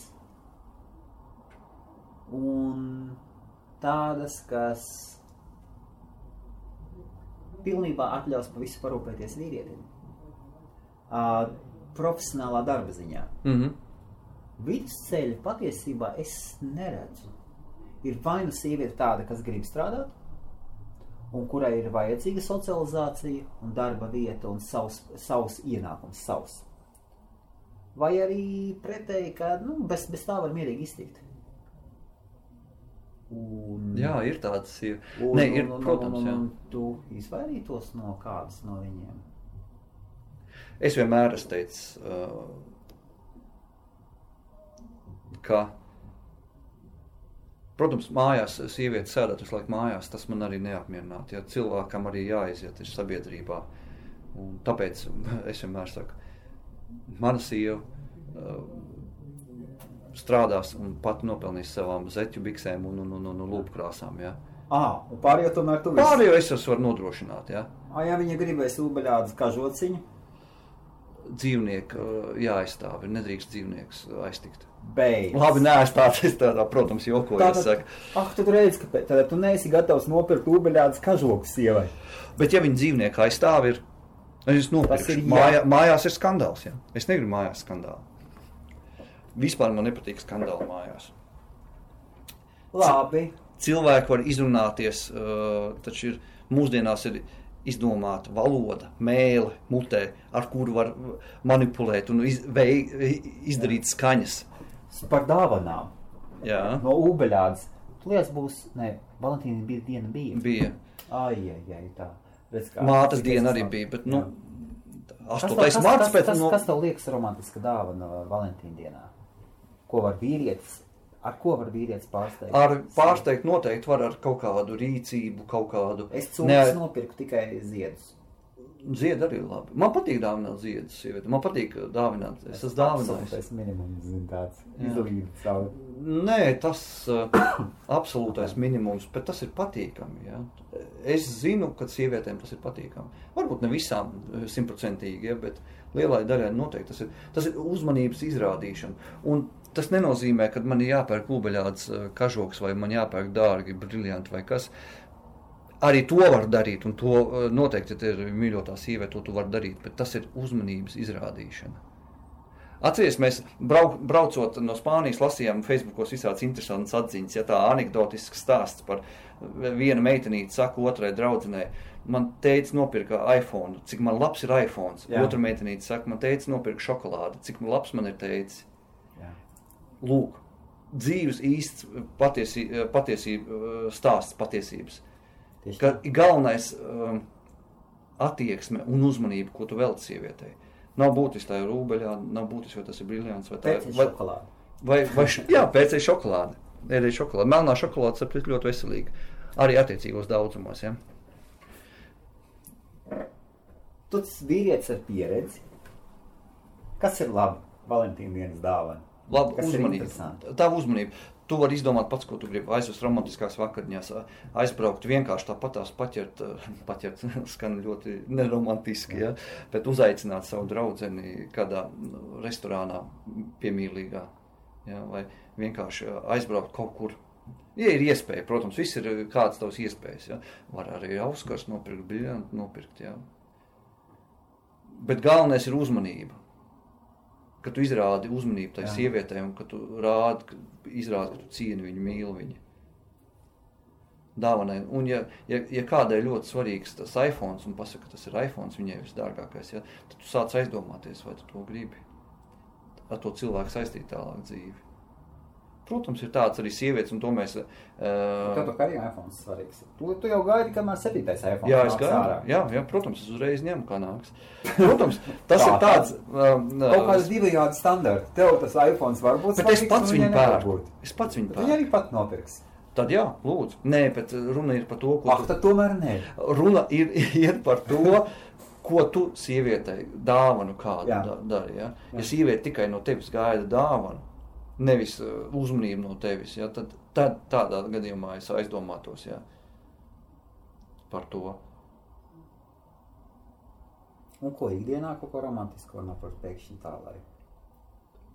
un tādas, kas pilnībā atļaus pa visu parūpēties vīrietim. Uh, profesionālā darba ziņā. Mm -hmm. Vidusceļa patiesībā es neredzu. Ir vai nu sieviete tāda, kas grib strādāt, un kurai ir vajadzīga socializācija, un darba vieta un savs, savs ienākums, savs. Vai arī pretēji, ka nu, bez, bez tā var mierīgi iztikt. Un, Jā, ir tādas ir. un, Nē, ir, un, un, protams, un, jā. un tu izvairītos no kādas no viņiem. Es vienmēr esmu teicis, uh, ka, protams, mājās sieviete sēdēt visu laiku mājās, tas man arī neapmierinātu. Ja cilvēkam arī jāiziet ir sabiedrībā. Un tāpēc es vienmēr saku, mana sieva uh, strādās un pat nopelnīs savām zeķu biksēm un, un, un, un, un lūpkrāsām. Ja. Ah, pārējo tomēr tu visu. Pārējo es esmu var nodrošināt. Ja. Ah, ja viņa gribēs ūbeļādas kažociņu, Dzīvnieku uh, jāaizstāv, nedrīkst dzīvnieks aiztikt. beidz. Labi, neaizstāties es tādā, protams, jokoju. es Tātad, ah, tu redzi, ka tad tu neesi gatavs nopirkt ūbeļādas kažoku sievai. Bet, ja viņi dzīvnieku aizstāv, ir. Es jā. Mājā, mājās ir skandāls. Ja? Es negribu mājās skandālu. Vispār man nepatīk skandāli mājās. Labi. Cilvēki var izrunāties, uh, taču ir, mūsdienās ir izdomāta valoda, mēlē, mutē, ar kuru var manipulēt un iz, vei, izdarīt skaņas. Par dāvanām Jā, no ūbeļādas. Tu liekas, būs, ne, Valentīna bija diena bija. bija. Ai, ai, ai, tā. Mātes diena arī bija, bet, nu, Jā. Kas 8. tev- kas- marts kas- pēc kas, no... kas tev liekas romantiska dāvana Valentīna dienā? Ko var vīrietis, ar ko var vīrietis pārsteigt? Ar pārsteigt noteikti var ar kaut kādu rīcību, kaut kādu. Es cūkas nopirku tikai ziedus. Ziedi arī labi. Man patīk dāvināt ziedus, sieviete. Man patīk dāvināt. Es esmu dāvinājis. Tas minimums, zin, tāds izlīdz savu. Nē, tas uh, absolūtais minimums, bet tas ir patīkami. Ja? es zinu, ka sievietēm tas ir patīkami. Varbūt ne visām eh, simtprocentīgi, ja, bet lielai daļai noteikti tas ir, tas ir uzmanības izrādīšana. Un tas nenozīmē, ka man ir jāpērk klubeļāds eh, kažoks vai man jāpērk dārgi briljanti vai kas. Arī to var darīt, un to eh, noteikti, ir mīļotā sieviete, to tu vari darīt, bet tas ir uzmanības izrādīšana. Atcerieties, mēs brauk, braucot no Spānijas, lasījām Facebookos visādas interesantas atziņas. Ja tā anekdotisks stāsts par vienu meitenīti, saka otrai draudzenei, man teica, nopirka iPhone, cik man labs ir iPhone. Otra meitenīte saka, man teica, nopirka šokolādi, cik man labs man ir teicis. Jā. Lūk, dzīves īsts patiesi, patiesība stāsts patiesības. Ka galvenais um, attieksme un uzmanība, ko tu veltīji sievietei. Nav būtiski tā ir rūbeļā, nav būtiski, vai tas ir briljants vai tā ir šokolāde. Vai, vai, jā, pēc tam šokolāde. Ēdēja šokolāde. Melnā šokolāde, sapratu, ļoti veselīga. Arī attiecīgos daudzumos. Ja? Esi vīrietis ar pieredzi. Kas ir labi Valentīna dienas dāvana? Labi, uzmanība. Tā uzmanība. Tu vari izdomāt pats, ko tu gribi. Aizvest romantiskās vakariņās, aizbraukt vienkārši tāpatās paķert, paķert skan ļoti neromantiski, ja? bet uzaicināt savu draugu kādā restorānā piemīlīgā. Ja? Vai vienkārši aizbraukt kaut kur. Ja ir iespēja, protams, viss ir kāds tavs iespējas. Ja? Var arī auskars nopirkt, briljantu nopirkt. Ja? Bet galvenais ir uzmanība ka tu izrādi uzmanību tai sievietei un ka tu rādi, izrādi, ka tu cieni viņu, mīli viņu. Dāvanai. Un, ja, ja, ja kādai ļoti svarīgs tas iPhone, un pasaka, ka tas ir iPhone, viņai visdārgākais, ja, tad tu sāc aizdomāties, vai tu to gribi. Ar to cilvēku saistīt tālāk dzīvi. Protams, ir tāds arī sievietes, un to mēs. Uh, Tev kā arī iPhone svarīgs. Tu, tu jau gaidi, kamēr septītais iPhone. Jā, es gaidu. Jā, jā, protams, es uzreiz ņemu, kā nāks. Protams, tas ir tāds. Uh, Kaut kāds divējādi standarti. Tev tas iPhone var būt. Bet svarīgs, es pats viņu pērku. Es pats viņu pērku. Viņa arī pat nopirks. Tad jā, lūdzu. Nē, bet runa ir par to, ko. Ah, tu... tad tomēr nē. Runa ir, ir par to, ko tu sievietei dāvanu kādu dari. Ja? ja sieviete tikai no tevis gaida dāvanu, nevis uh, uzmanību no tevis, ja, tad, tad tādā gadījumā es aizdomātos ja, par to. Un ko ikdienā kaut ko romantisku var nopirkt pēkšņi tā, lai?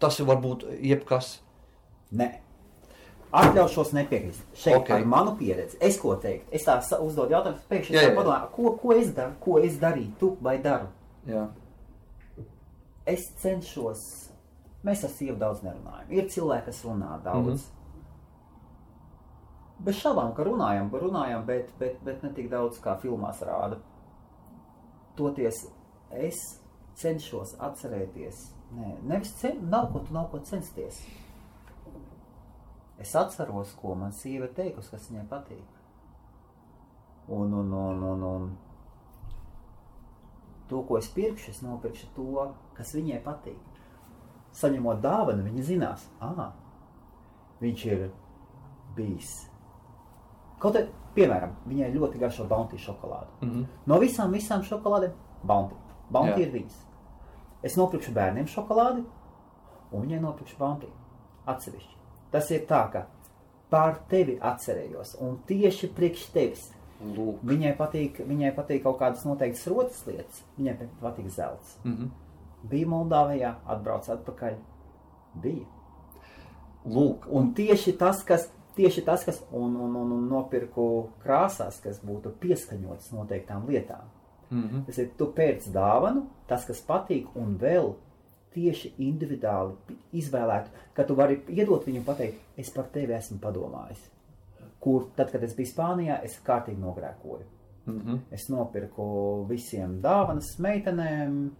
Tas var būt jebkas. Nē. Atļaušos nepiekrist. Šeit okay. ar manu pieredzi. Es ko teiktu? Es tā uzdodu jautājumu, pēkšņi jā, jā. padomā, ko, ko es daru, ko es darītu, tu vai daru. Jā. Es cenšos Mēs ar sievu daudz nerunājam. Ir cilvēki, kas runā daudz. Mm -hmm. Bez šaubām, ka runājam, runājam bet, bet, bet ne tik daudz, kā filmās rāda. Toties es cenšos atcerēties. Nē, nevis cen, nav ko tu nav ko censties. Es atceros, ko man sieva teikusi, kas viņai patīk. Un, un, un, un, un to, ko es pirkšu, es nopirkšu to, kas viņai patīk saņemot dāvanu, viņi zinās, ah, viņš ir bijis. Kaut kā, piemēram, viņai ļoti garšo bounty šokolādu. Mm -hmm. No visām, visām šokolādēm bounty. Bounty Jā. ir viņas. Es nopirkšu bērniem šokolādi, un viņai nopirkšu bounty. Atsevišķi. Tas ir tā, ka pār tevi atcerējos, un tieši priekš tevis. Lūk. Viņai patīk, viņai patīk kaut kādas noteiktas rotas lietas. Viņai patīk zelts. Mm -hmm. Bija Moldāvijā, atbrauc atpakaļ. Bija. Lūk, un tieši tas, kas, tieši tas, kas un, un, un, un nopirku krāsās, kas būtu pieskaņotas noteiktām lietām. Mm -hmm. Tas ir, tu pēc dāvanu, tas, kas patīk, un vēl tieši individuāli izvēlētu, ka tu vari iedot viņam pateikt, es par tevi esmu padomājis. Kur tad, kad es biju Spānijā, es kārtīgi nogrēkoju. Mm -hmm. Es nopirku visiem dāvanas meitenēm,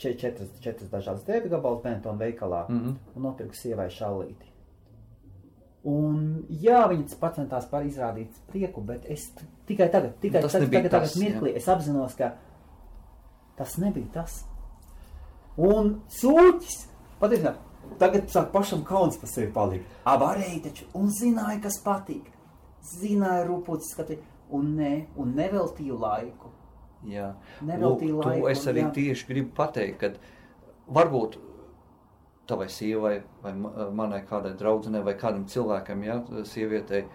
četras, četras dažādas drēbju gabalus Benetona veikalā mm -hmm. un nopirku sievai šallīti. Un, jā, viņas centās par izrādīt prieku, bet es tikai tagad, tikai tas tagad, tagad, tas, tagad mirklī, jā. es apzinos, ka tas nebija tas. Un sūķis, patiesībā, tagad sāk pašam kauns par sevi palikt. Avarēja taču, un zināja, kas patīk. Zināja rūpūtis, skatīt, un ne, un neveltīju laiku. Jā, Lūk, laiku, es arī jā. tieši gribu pateikt, ka varbūt tavai sievai vai manai kādai draudzenei vai kādam cilvēkam, ja, sievietei,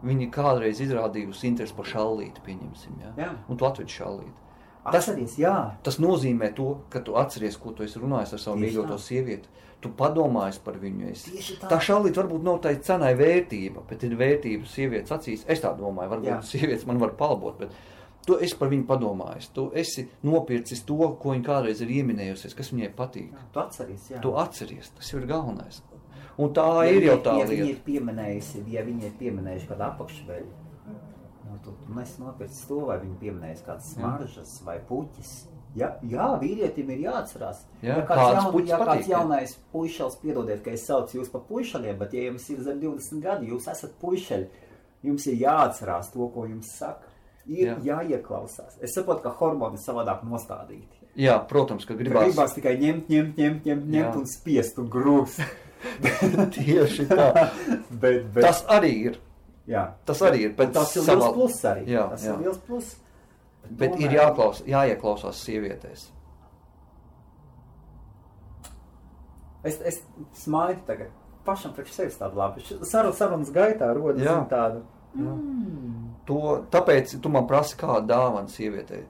Viņa kādreiz izrādījusi interesi par šallīti, pieņemsim, ja? Jā. un tu atvedi šallīti. Tas arī jā. Tas nozīmē to, ka tu atceries, ko tu esi runājis ar savu mīļoto sievieti. Tu padomājies par viņu. Es. Tā. tā šallīte varbūt nav tā cenai vērtība, bet ir vērtība sievietes acīs. Es tā domāju, varbūt Jā. Jā. sievietes man var palbot, bet tu esi par viņu padomājis. Tu esi nopircis to, ko viņa kādreiz ir ieminējusies, kas viņai patīk. Tu atceries, jā. Tu atceries, tas ir galvenais. Un tā ja ir jau tā ja lieta. Viņi ir pieminējusi, ja viņi ir pieminējuši kādu apakšveļu, nu, tu, tu nesi nopircis to, vai viņi pieminējuši kādas smaržas vai puķis. Ja, jā, vīrietim ir jāatcerās. Jā, ja kāds, jaun, ja kāds patīk, jā. jaunais puišals, piedodiet, ka es saucu jūs par puišaliem, bet ja jums ir zem 20 gadi, jūs esat puišaļi, jums ir jāatcerās to, ko jums saka. Ir jā. Jā. jāieklausās. Es saprotu, ka hormoni savādāk nostādīti. Jā, protams, ka Gribās, gribās. gribās tikai ņemt, ņemt, ņemt, ņemt, ņemt Jā. un spiest un grūst. Tieši tā. bet, bet, Tas arī ir. jā. Tas arī ir. Bet tas ir savā- liels pluss arī. Jā, tas jā. ir liels pluss. Bet ir jāklaus, jāieklausās sievietēs. Es, es smaidu tagad. Pašam priekš sevis tādu labi. Sarunas, sarunas gaitā rodas tādu. To, tāpēc tu man prasi, kāda dāvana sievietei.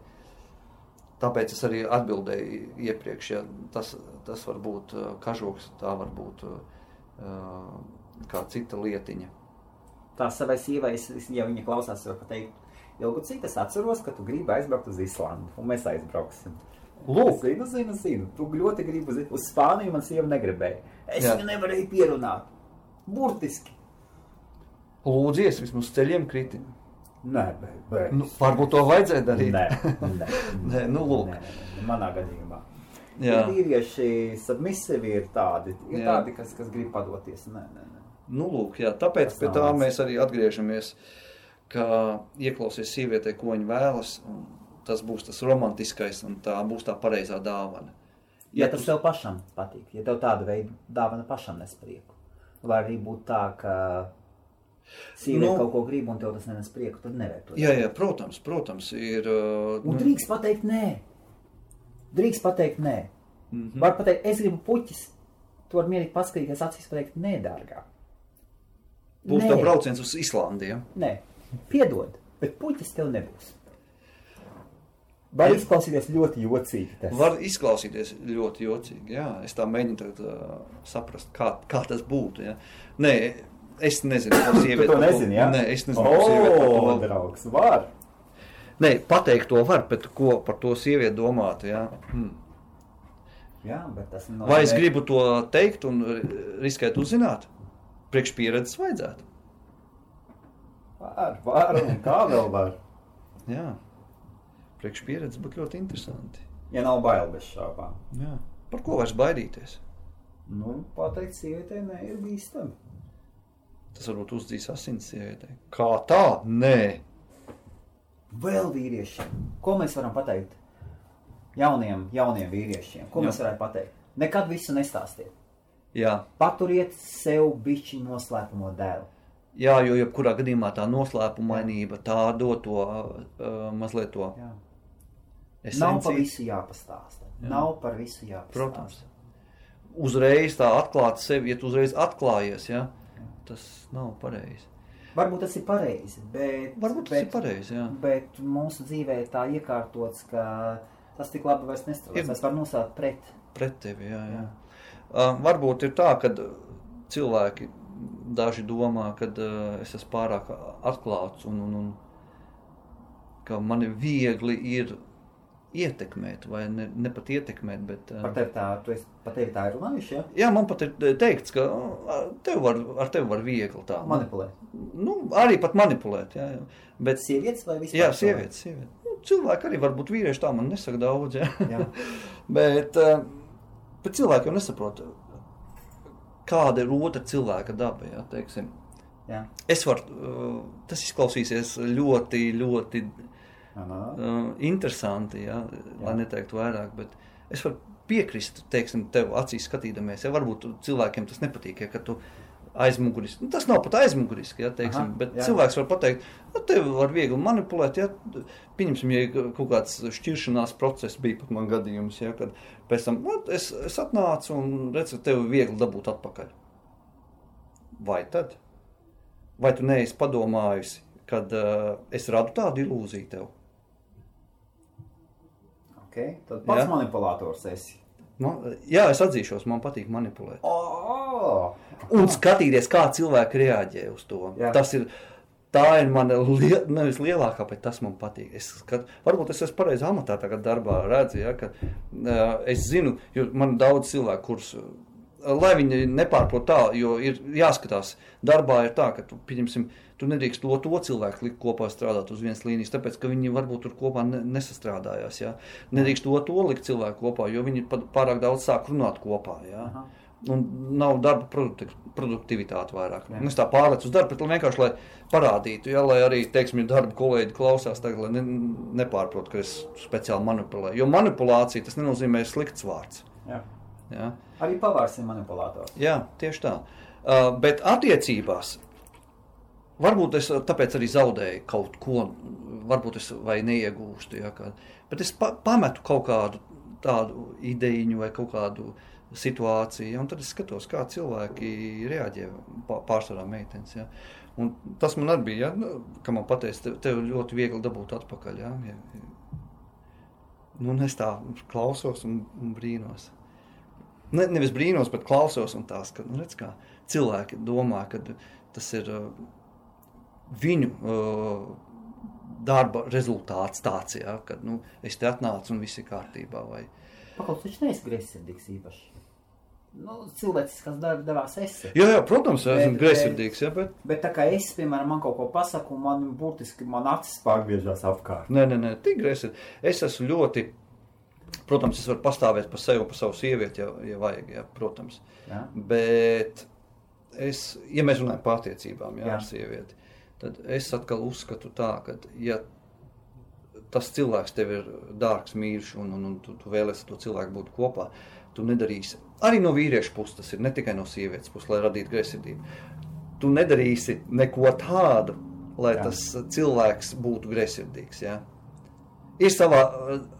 Tāpēc es arī atbildēju iepriekš. Ja, tas, tas var būt uh, kažoks, tā var būt uh, kā cita lietiņa. Tā savai sievai, es- es- ja viņa klausās, var pateikt, ilgu cik es atceros, ka tu gribi aizbraukt uz Islandu, un mēs aizbrauksim. Lūk, Zinu, zinu, zinu. Tu ļoti gribi uz, uz Spāniju, man sieva negribēja. Es Jā. viņu nevarēju pierunāt. Burtiski. lūdzies vismaz ceļiem kriti. Nē, bet, bet. Nu, varbūt to vajadzēja darīt. Nē, nē, Nē, nu, lūk. Nē, nē, manā gadījumā. Jā. Vīrieši submisīvi ir tādi, ir Jā. tādi kas, kas grib padoties. Nē, nē, nē. Nu, lūk, jā, tāpēc Tas pie tā mēs arī atgriežamies, ka ieklausies sievietē, ko viņa vēlas, un tas būs tas romantiskais, un tā būs tā pareizā dāvana. Ja tas tev pašam patīk, ja tev tāda veida dāvana pašam nes prieku, vai arī būtu tā, ka sieviete Nu. nu, kaut ko grib un tev tas nenes prieku, tad nevajag to. Jā, jā, protams, protams, ir. uh, Un drīkst pateikt nē. Drīkst pateikt nē. Mm. -hmm. Var pateikt, es gribu puķis. Tu vari mierīgi paskatīties acīs, pateikt, nē, dārgā. būs tā brauciens uz Islandiju. Nē, piedod, bet puķis tev nebūs. Var izklausīties ļoti jocīgi. Tas. Var izklausīties ļoti jocīgi. Jā, es tā mēģinu tagad, uh, saprast, kā, kā tas būtu. Ja. Nē, es nezinu, ko Tu sieviete nezini, jā? Nē, es nezinu, sieviete par O, to draugs, var. Nē, pateikt to var, bet ko par to sievieti domāt? Jā? Hmm. Jā, bet tas nav. Vai es gribu to teikt un riskēt uzzināt? Priekš pieredzes vajadzētu. Var, var, un kā vēl var. Jā, priekš pieredzes būtu ļoti interesanti. Ja nav bail bez šāpām. Jā. Par ko vairs baidīties? Nu, pateikt sievietei, nē, ir bīstami. Tas varbūt uzdzīs asins sievietei. Kā tā? Nē, Vēl vīriešiem. Ko mēs varam pateikt? Jauniem, jauniem vīriešiem. Ko Jā. mēs varētu pateikt? Nekad visu nestāstiet. jā. Paturiet sev bišķi noslēpumu dēlu. Jā, jo jebkurā gadījumā tā noslēpumainība, tā dod to uh, mazliet to Jā. esenciju. Nav par visu jāpastāsta. Jā. Nav par visu jāpastāsta. Protams. Uzreiz tā atklāt sevi, ja tu uzreiz atklājies, ja? Tas nav pareizi. Varbūt tas ir pareizi, bet, Varbūt tas bet, ir pareizi, jā. bet mūsu dzīvē ir tā iekārtots, ka tas tik labi vairs nestrādās. Es varu nosaukt pret. Pret tevi, jā, jā. Uh, varbūt ir tā, ka cilvēki daži domā, ka uh, es esmu pārāk atklāts un, un, un ka man ir viegli ir ietekmēt, vai ne, ne pat ietekmēt, bet. Par Uh, tevi tā, tu esi, par tevi tā runājuši, ja? jā, man pat ir teikts, ka tev var, ar tevi var viegli tā. Manipulēt. Nu, arī pat manipulēt, jā, jā. Bet, Sievietes vai vispār? jā, sievietes, sievietes. Nu, cilvēki arī var būt vīrieši, tā man nesaka daudz, jā. Jā. bet, uh, bet cilvēki jau nesaprot, kāda ir otra cilvēka daba, jā, teiksim. Jā. Es varu, tas izklausīsies ļoti, ļoti. Uh, interesanti, jā, lai neteiktu vairāk, bet es varu piekrist, teiksim, tev acīs skatīdamies, ja varbūt cilvēkiem tas nepatīk, ja, ka tu aizmuguriski, nu, tas nav pat aizmuguriski, ja, teiksim, Aha, bet jā. cilvēks var pateikt, nu, tevi var viegli manipulēt, ja, pieņemsim, ja kaut kāds šķiršanās process bija pat man gadījums, ja, kad pēc tam, nu, es, es atnācu un redzu, ka tevi viegli dabūt atpakaļ. Vai tad? vai tu neesi padomājusi, kad uh, es radu tādu ilūziju tev? Okay. Tad pats Jā. manipulators esi. Man, jā, es atzīšos, man patīk manipulēt. Oh! Un skatīties, kā cilvēki reaģē uz to. Jā. Tas ir. Tā ir mana lie, nevis lielākā, bet tas man patīk. Es skat, varbūt es esmu pareizi amatā tagad darbā, redzu, ja, ka uh, es zinu, jo man daudz cilvēku, kurus, uh, lai viņi nepārprot tā, jo ir jāskatās, darbā ir tā, ka tu, pieņemsim, tu nedrīkst to, to cilvēku likt kopā strādāt uz vienas līnijas, tāpēc, ka viņi varbūt tur kopā ne, nesastrādājās, ja. Nedrīkst to, to likt cilvēku kopā, jo viņi pārāk daudz sāk runāt kopā, ja. Aha. Un nav darba produkti, produktivitāte vairāk. Jā. Es tā pārlecu uz darbu, bet vienkārši lai parādītu, ja, lai arī, teiksim, ja darba kolēģi klausās, tagad, lai ne, nepārprot, ka es speciāli manipulēju. Jo manipulācija tas nenozīmē slikts vārds. Jā. Ja? Arī pavārs ir manipulators. Jā, tieši tā. Uh, bet attiecībās varbūt es uh, tāpēc arī zaudēju kaut ko, varbūt es neiegūstu. Ja, kā, bet es pa, pametu kaut kādu tādu ideju vai kaut kādu situāciju, un tad es skatos, kā cilvēki reaģē. pā- Pārsvarā meitenes. Ja. Un tas man arī bija, ja, nu, ka man pateica, tev, tev ļoti viegli dabūt atpakaļ. Ja, ja. Nu, es tā klausos un, un brīnos. Ne, nevis brīnos, bet klausos un tās, ka nu, redz, cilvēki domā, ka tas ir uh, viņu uh, darba rezultāts tāds, ja, ka nu, es te atnācu un viss ir kārtībā. Vai... Pakaut, taču neesi greizsirdīgs īpaši. Nu, cilvēciskās dar- devās esi. Jā, jā, protams, es esmu greizsirdīgs, ja, bet Bet tā kā es, piemēram, man kaut ko pasaku, un man burtiski man acis pārgriežas apkārt. nē, nē, nē, tik greizsirdīgs. Es esmu ļoti, protams, es varu pastāvēt par sevi, par savu sievieti, ja, ja vajag, ja, protams. Ja? Bet es, ja mēs runājam par attiecībām jā, Jā. ar sievieti, tad es atkal uzskatu tā, ka ja tas cilvēks tev ir dārgs, mīļš un, un, un tu, tu vēlēsies to cilvēku būt kopā, tu nedarīsi. Arī no vīrieša puses tas ir ne tikai no sievietes puses, lai radītu greizsirdību. Tu nedarīsi neko tādu, lai Jā. tas cilvēks būtu greizsirdīgs. Jā. Ir sava,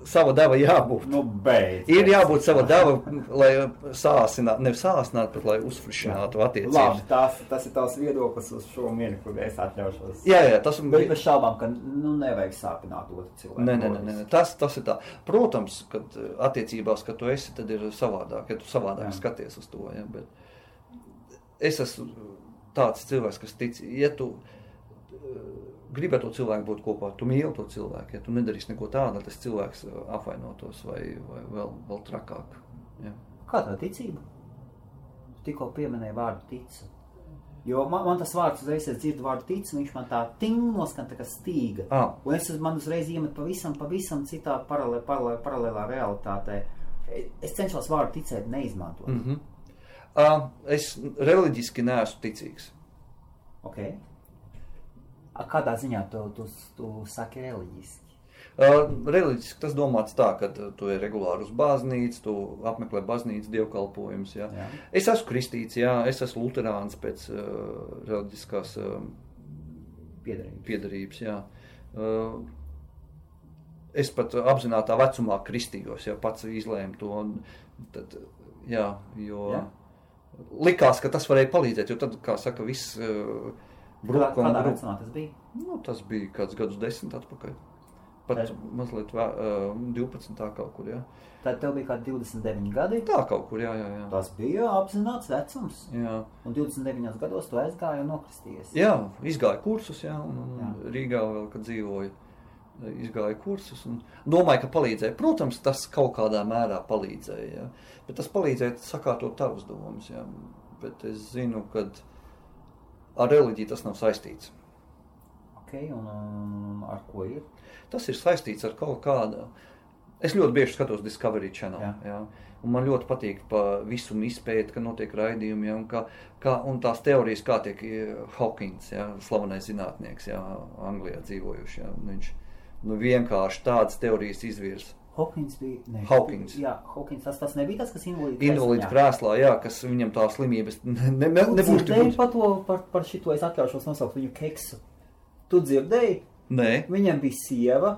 sava deva jābūt. Nu, beidz. Ir jābūt sava deva, lai sāsinātu, nevis sāsinātu, bet lai uzfrišinātu Labi, attiecības. tas, tas ir tavs viedoklis uz šo mirkli, es atļaušos. Jā, jā, tas Bet bez šaubām, ka nu, nevajag sāpināt otru cilvēku. Nē, nē, nē, nē. Tas, tas ir tā. Protams, kad eh, attiecībās, kad tu esi, tad ir savādāk, ja tu savādāk Jā. Jā. skaties uz to. Ja? Bet es esmu tāds cilvēks, kas tic, ja tu eh, gribi ar to cilvēku būt kopā, tu mīli to cilvēku, ja tu nedarīsi neko tādu, tas cilvēks eh, apvainotos vai, vai vēl, vēl trakāk. Ja? Kā tā ticība? Tikko pieminēji vārdu tic. Jo man, man tas vārds uzreiz, es dzirdu vārdu tic, viņš man tā ting noskan tā kā stīga. Ah. Un es man uzreiz iemet pavisam, pavisam citā paralē, paralē, paralēlā realitātē. Es cenšos vārdu ticēt neizmantot. Mm -hmm. uh, es reliģiski neesmu ticīgs. Okay. A, kādā ziņā tu, tu, tu saki reliģiski? Uh, reliģiski tas domāts tā, ka tu ej regulāri uz baznīcu, tu apmeklē baznīcas dievkalpojumus. Jā. Jā. Es esmu kristīts, jā, es esmu luterāns pēc uh, reliģiskās uh, Piedarīgi. piedarības. Jā. Uh, es pat apzināti vecumā kristījos, ja pats izlēmu to. Tad, jā, jo Jā. likās, ka tas varēja palīdzēt, jo tad, kā saka, viss uh, Un kādā vecumā tas bija? Nu, tas bija kāds gadus desmit atpakaļ. Pat Tas- mazliet vē, uh, 12. tā kaut kur, jā. Tad tev bija kaut kādi 29 gadi. Tā kaut kur, jā, jā, jā. Tas bija apzināts vecums. Jā, Un 29 gados tu aizgāji un nokristies. jā izgāja kursus, jā, un, un Jā. Rīgā vēl, kad dzīvoju, izgāja kursus un domāju, ka palīdzēja. Protams, tas kaut kādā mērā palīdzēja, jā. Bet tas palīdzēja sakārtot tavas domas, jā. Bet es zinu, ka ar reliģiju tas nav saistīts. Okay, un, un ar ko ir? Tas ir saistīts ar kaut kādu. Es ļoti bieži skatos Discovery Channel. Jā. Jā. Un man ļoti patīk pa visu izpētīt, ka notiek raidījumi, ja, un, kā, kā, un tās teorijas, kā tiek Hawkins, ja, slavenais zinātnieks, ja, Anglijā dzīvojuši. Ja, viņš nu, vienkārši tādas teorijas izvirza. Hawkins bija. Ne, Hawkins. Jā, Hawkins. Tas, tas nebija tas, kas invalīds. Invalīds krēslā, jā, kas viņam tā slimības ne, ne, ne, nebūs dzirdēji par to, par, par šito es atļaušos nosaukt viņu keksu. Tu dzirdēji? Nē, Viņam bija sieva.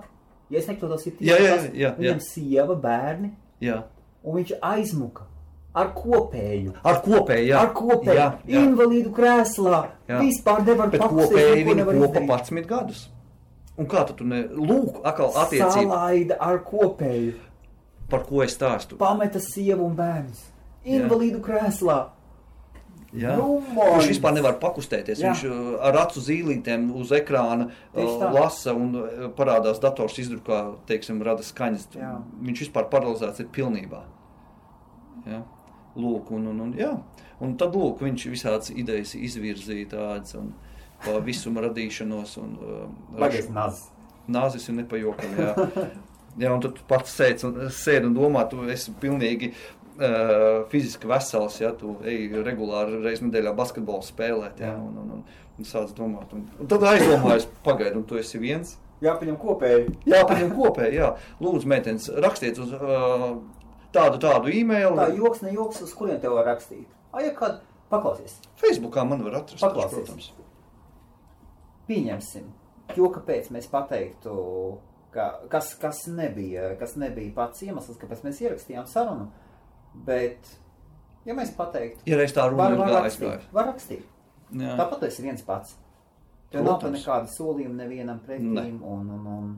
Ja es nekļūdos, ir Jā, jā, tas, jā, jā. Viņam sieva, bērni, jā. un viņš aizmuka. ar kopēju. Ar kopēju, jā. Ar kopēju, Jā, jā. invalīdu krēslā. Jā. Vispār nevar pakusties, kopēji viņi kopa izdarīt. 11 gadus. Un kā tu, ne... Lūk, atkal attiecība, Salaida ar kopēju. par ko es stāstu. Pameta sievu un bērnus. Invalīdu krēslā. Jā. Rumors. Viņš vispār nevar pakustēties. Jā. Jā. Viņš uh, ar acu zīlītēm uz ekrāna uh, lasa un uh, parādās dators izdrukā, teiksim, rada skaņas. Jā. Viņš vispār paralizēts ir pilnībā. Jā. Lūk, un, un, un, jā. un tad lūk, viņš visādas idejas izvirzīja tādas un visuma radīšanos. Un, uh, Bagies naz. Nāzis ir nepajokami. Jā. jā, un tad tu pats sēdi un, sēd un domā, tu esi pilnīgi uh, fiziski vesels. Ja, tu ej regulāri reizes nedēļā basketbolu spēlēt. Jā. un, un, un, un sāc domāt. Un, un tad aizdomājies, pagaidi, un tu esi viens. Jāpaņem kopēji. Jā, paņem kopēji. Jā. Lūdzu, meitenes, rakstiet uz uh, tādu, tādu e-mailu. Tā joks, ne joks, uz kuriem tev var rakstīt. Ai, ja kād paklausies. Facebookā man var atrast. Paklausies. protams. Pieņemsim, jo kāpēc mēs pateiktu, ka, kas, kas, nebija, kas nebija pats iemesls, kāpēc mēs ierakstījām sarunu, bet, ja mēs pateiktu, Ja reiz tā runa var, ir var rakstīt, var rakstīt. Jā. Tāpat esi viens pats. Tev nav nekāda solījuma nevienam Ne. pretīm. Un, un, un...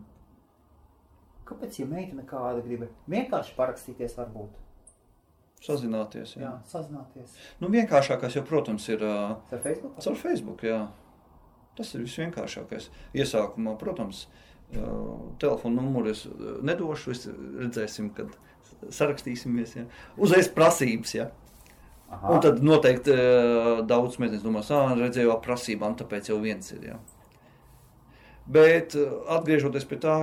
Kāpēc, ja meitene kāda grib vienkārši parakstīties, varbūt? Sazināties. Jā. Jā, sazināties. Nu, vienkāršākais jau, protams, ir. Uh, Ar Facebook? Caur Facebook, jā. Tas ir visvienkāršākais. Iesākumā, protams, ā, telefona numuru es ā, nedošu. Es redzēsim, kad sarakstīsimies. Jā. Uzreiz prasības. Jā. Aha. Un tad noteikti ā, daudz meitenes domās, ah, redzēju jau prasībām, tāpēc jau viens ir. Jā. Bet atgriežoties pie tā,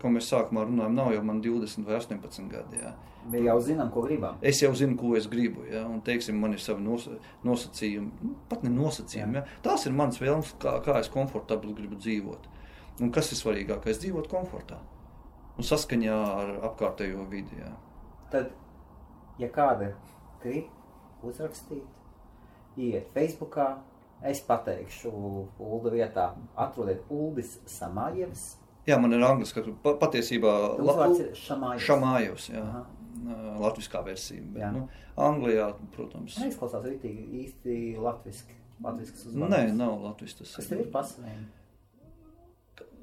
ko mēs sākumā runājām, nav jau man 20 vai 18 gadi. Jā. Mēs jau zinām, ko gribam. Es jau zinu, ko es gribu. Ja? Un, teiksim, man ir savi nos, nosacījumi, nu, pat ne nosacījumi. Ja? Tās ir manas vēlmes, kā, kā es komfortabli gribu dzīvot. Un kas ir svarīgākais? Dzīvot komfortā un saskaņā ar apkārtējo vidi. Ja? Tad, ja kāda grib uzrakstīt, iet Facebookā, es pateikšu, Ulda vietā atrodiet Uldis Samājevs. Jā, man ir ka pa, patiesībā Uzvārds ir Šamājevs. Šamājos, jā. Aha. Latviskā versija. Bet, Jā. nu, Anglijā, protams. Neizklausās rītīgi īsti latviski. Latvisks Nē, uzvārds. nav Latvijas tas. Kas tev ir pasavējumi?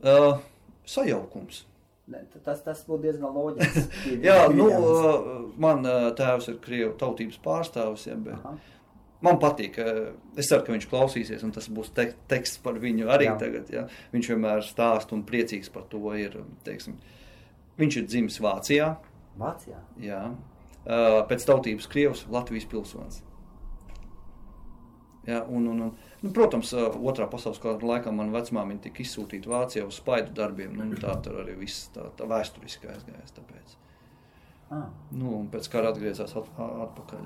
Uh, sajaukums. Ne, Tas, tas būtu diezgan loģiski. Jā, nu, man tēvs ir krievu tautības pārstāvis, ja, bet Aha. man patīk. Es ceru, ka viņš klausīsies, un tas būs te teksts par viņu arī Jā. Jā. tagad. Ja. Viņš vienmēr stāsta un priecīgs par to. Ir, teiksim, viņš ir dzimis Vācijā, Vācijā. jā, uh, pēc tautības krievs, Latvijas pilsonis. Jā, un, un, un, nu, protams, uh, otrā pasaules kara laikā man vecmāmiņa tika izsūtīta Vācijā uz spaidu darbiem. Nu, tā tur arī viss tā, tā vēsturiski aizgājās. Tāpēc. Ah, Nu, un pēc kara atgriezās at, atpakaļ.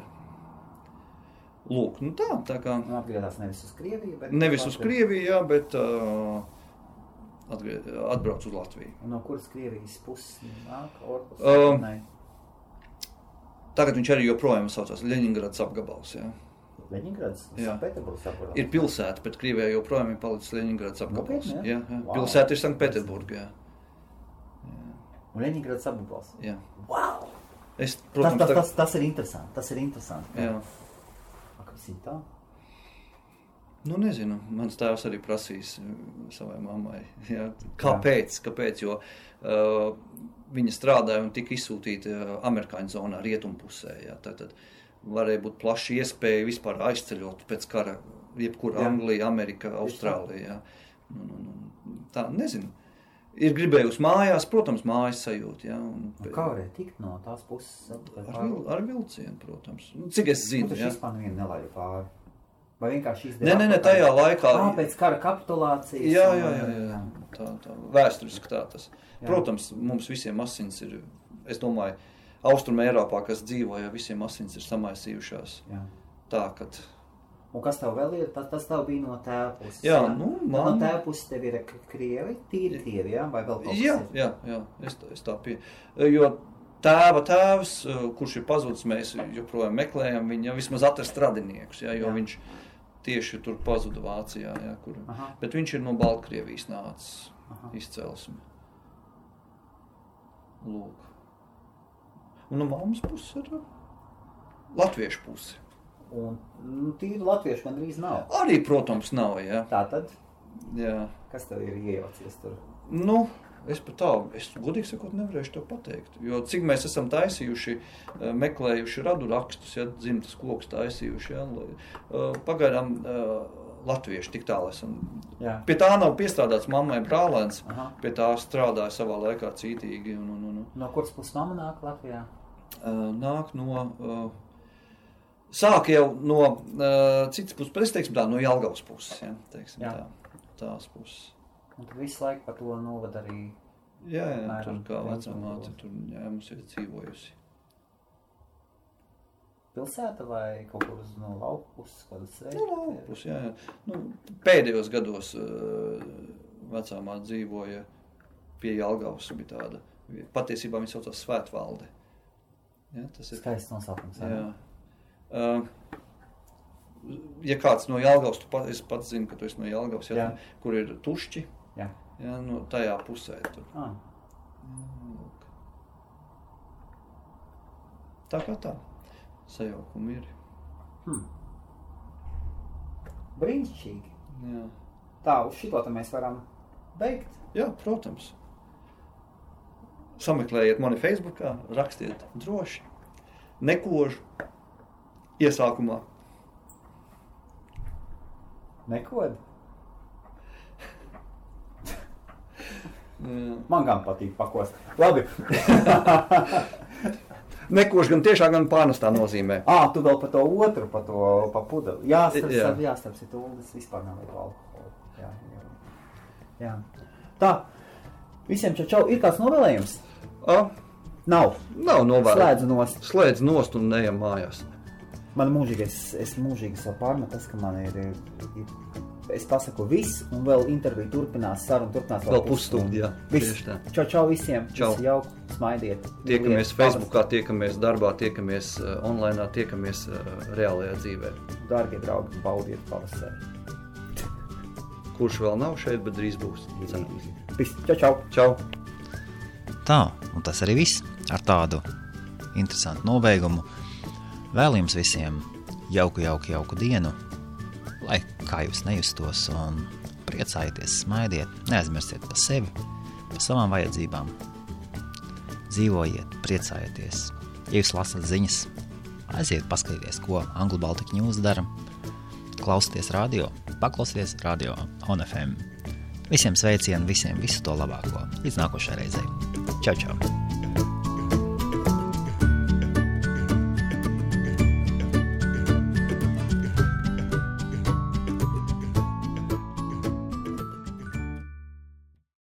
Lūk, nu tā, tā kā nu atgriezās nevis uz Krieviju, bet nevis uz. Krieviju, jā, bet uh, atbrauc uz Latviju. No kuras Krievijas puses nāk? Orpus? Um. Tagad viņš arī joprojām saucās Leņņģerads apgabals. Pēterburgas apgabalā. Ir pilsēta, bet Krievijā joprojām ir palicis Leņņģerads apgabals. Nopietni, jā? jā, jā. Wow. Pilsēta ir Sanktpēterburgā. Leņņģerads apgabals. Jā. Wow! Es, Tas, protams, tas, tagad- tas, tas ir interesanti. Tas ir interesanti. jā. A, Kas ir tā? Nu, nezinu, mans tēvs arī prasīs uh, savai mammai, jā, kāpēc. kāpēc jo, uh, viņa strādāja un tika izsūtīta uh, amerikāņu zonā, rietumpusē. Jā, tad, tad varēja būt plaša iespēja vispār aizceļot pēc kara, jebkurā Jā. Anglija, Amerika, Austrālija. Jā. Nu, nu, nu, tā nezinu. Ir gribējusi mājās, protams, mājas sajūta. Jā, un, Un Kā varēja tikt no tās puses? ar, ar vilcienu, protams. Nu, cik es Nu, zinu, taču jā. vispār nevienu nelaida pāri. Vai vienkārši izdevās? Nē, nē, nē, tajā laikā. Ah, pēc kara kapitulācijas. Jā, un- jā, jā, jā. Tā, tā vēsturiski tā tas. Jā. Protams, mums visiem asins ir, es domāju, Austrum Eiropā, kas dzīvoja, visiem asins ir samaisījušās. jā. Tā, ka Un kas tev vēl ir? Tas, tas tev bija no tēva puses. Jā, nu, No man- tēva puses tev ir k- krievi, tīri krievi, jā? Vai vēl kaut kas jā, ir? jā, jā es, tā- es tā pie. Jo tēva tēvs, eh, kurš ir pazudis, mēs joprojām meklējam viņu, vismaz atrast radiniekus, jā, jo Jā. jā. viņš tieši tur pazuda Vācijā, jā, kur. Aha. Bet viņš ir no Baltkrievijas nācis izcelsme. Lūk. Un no mammas puses ir. latviešu pusi. Un nu, tīri latviešu gandrīz nav. Arī, protams, nav. Jā. Tā tad, Jā. kas tev ir iejaucies tur? Nu, es pat tādu, es godīgi sakot, nevarēšu to pateikt. Jo cik mēs esam taisījuši, eh, meklējuši radu rakstus, ja dzimtas kokus taisījuši, ja, eh, pagaidām eh, latvieši tik tālu esam. Jā. Pie tā nav piestrādāts mammai brālēns, Aha. pie tā strādāja savā laikā cītīgi. Un, un, un, No kuras puses mamma nāk Latvijā? nāk no. Uh, Sāk jau no uh, citas puses, bet es teiktu, tā no Jālgavas puses. Ja, teiksim, Jā. tā, tās puses. Un tad visu laiku par to novad arī. Jā, jā tur Apmēram kā vecā māte, tur jā, mums ir dzīvojusi. Pilsēta vai kaut kur uz no lauka puses, kādas Nu, laupus, jā, jā. Nu, pēdējos gados uh, vecā māte dzīvoja pie Jālgavas. Bija tāda, patiesībā viņa saucās Svētvalde. Ja, tas ir Skaists nosaukums. Jā. ne? Uh, ja kāds no Jālgavas, tu pat, es pats zinu, ka tu esi no Jālgavas, ja, Jā. kur ir tušķi, Jā. ja, no tajā pusē. Ah. Tā kā tā, sajaukumi ir. hmm. Brīnišķīgi. Jā, Tā, uz šito mēs varam beigt. Jā protams. Sameklējiet mani Facebook, rakstiet droši. Nekožu iesākumā. Nekod. Jā. Man gan patīk pakost. Labi. Nekožu gan tiešā, gan pārnestā nozīmē. Ā, tu vēl par to otru, par to pa pudeli. Jā, starp, Jā. jā, starp citu, Uldis vispār nav lietu alkoholu. Jā, jā. jā. Tā. Visiem čau, čau. Ir kāds novēlējums? A, Nav. nav novērts. Slēdzu nost. Slēdz nost un ejam mājās. Man mūžīgi, es, es mūžīgi sev pārmetu, tas, ka man ir, ir, es pasaku viss, un vēl intervija turpinās, saruna turpinās Vēl pusstundu, jā, Viss. Čau, čau visiem. Čau. Visi jauki, smaidiet. Tiekamies Facebookā, tiekamies darbā, tiekamies uh, online, tiekamies uh, reālajā dzīvē. Dārgie draugi, baudiet pavasari. Kurš vēl nav šeit, bet drīz būs. Cerams. Viss, čau, čau. Čau! Tā, un tas arī viss ar tādu interesantu nobeigumu. Vēl jums visiem jauku, jauku, jauku dienu, lai kā jūs nejustos, un priecājieties, smaidiet, neaizmirstiet par sevi, par savām vajadzībām. Dzīvojiet, priecājieties. Ja jūs lasat ziņas, aiziet paskatīties, ko Angļu Baltika News dara. Klausieties radio, paklausieties radio on FM. Visiem sveicienu, visiem visu to labāko. Līdz nākošajai reizei. Čau, čau!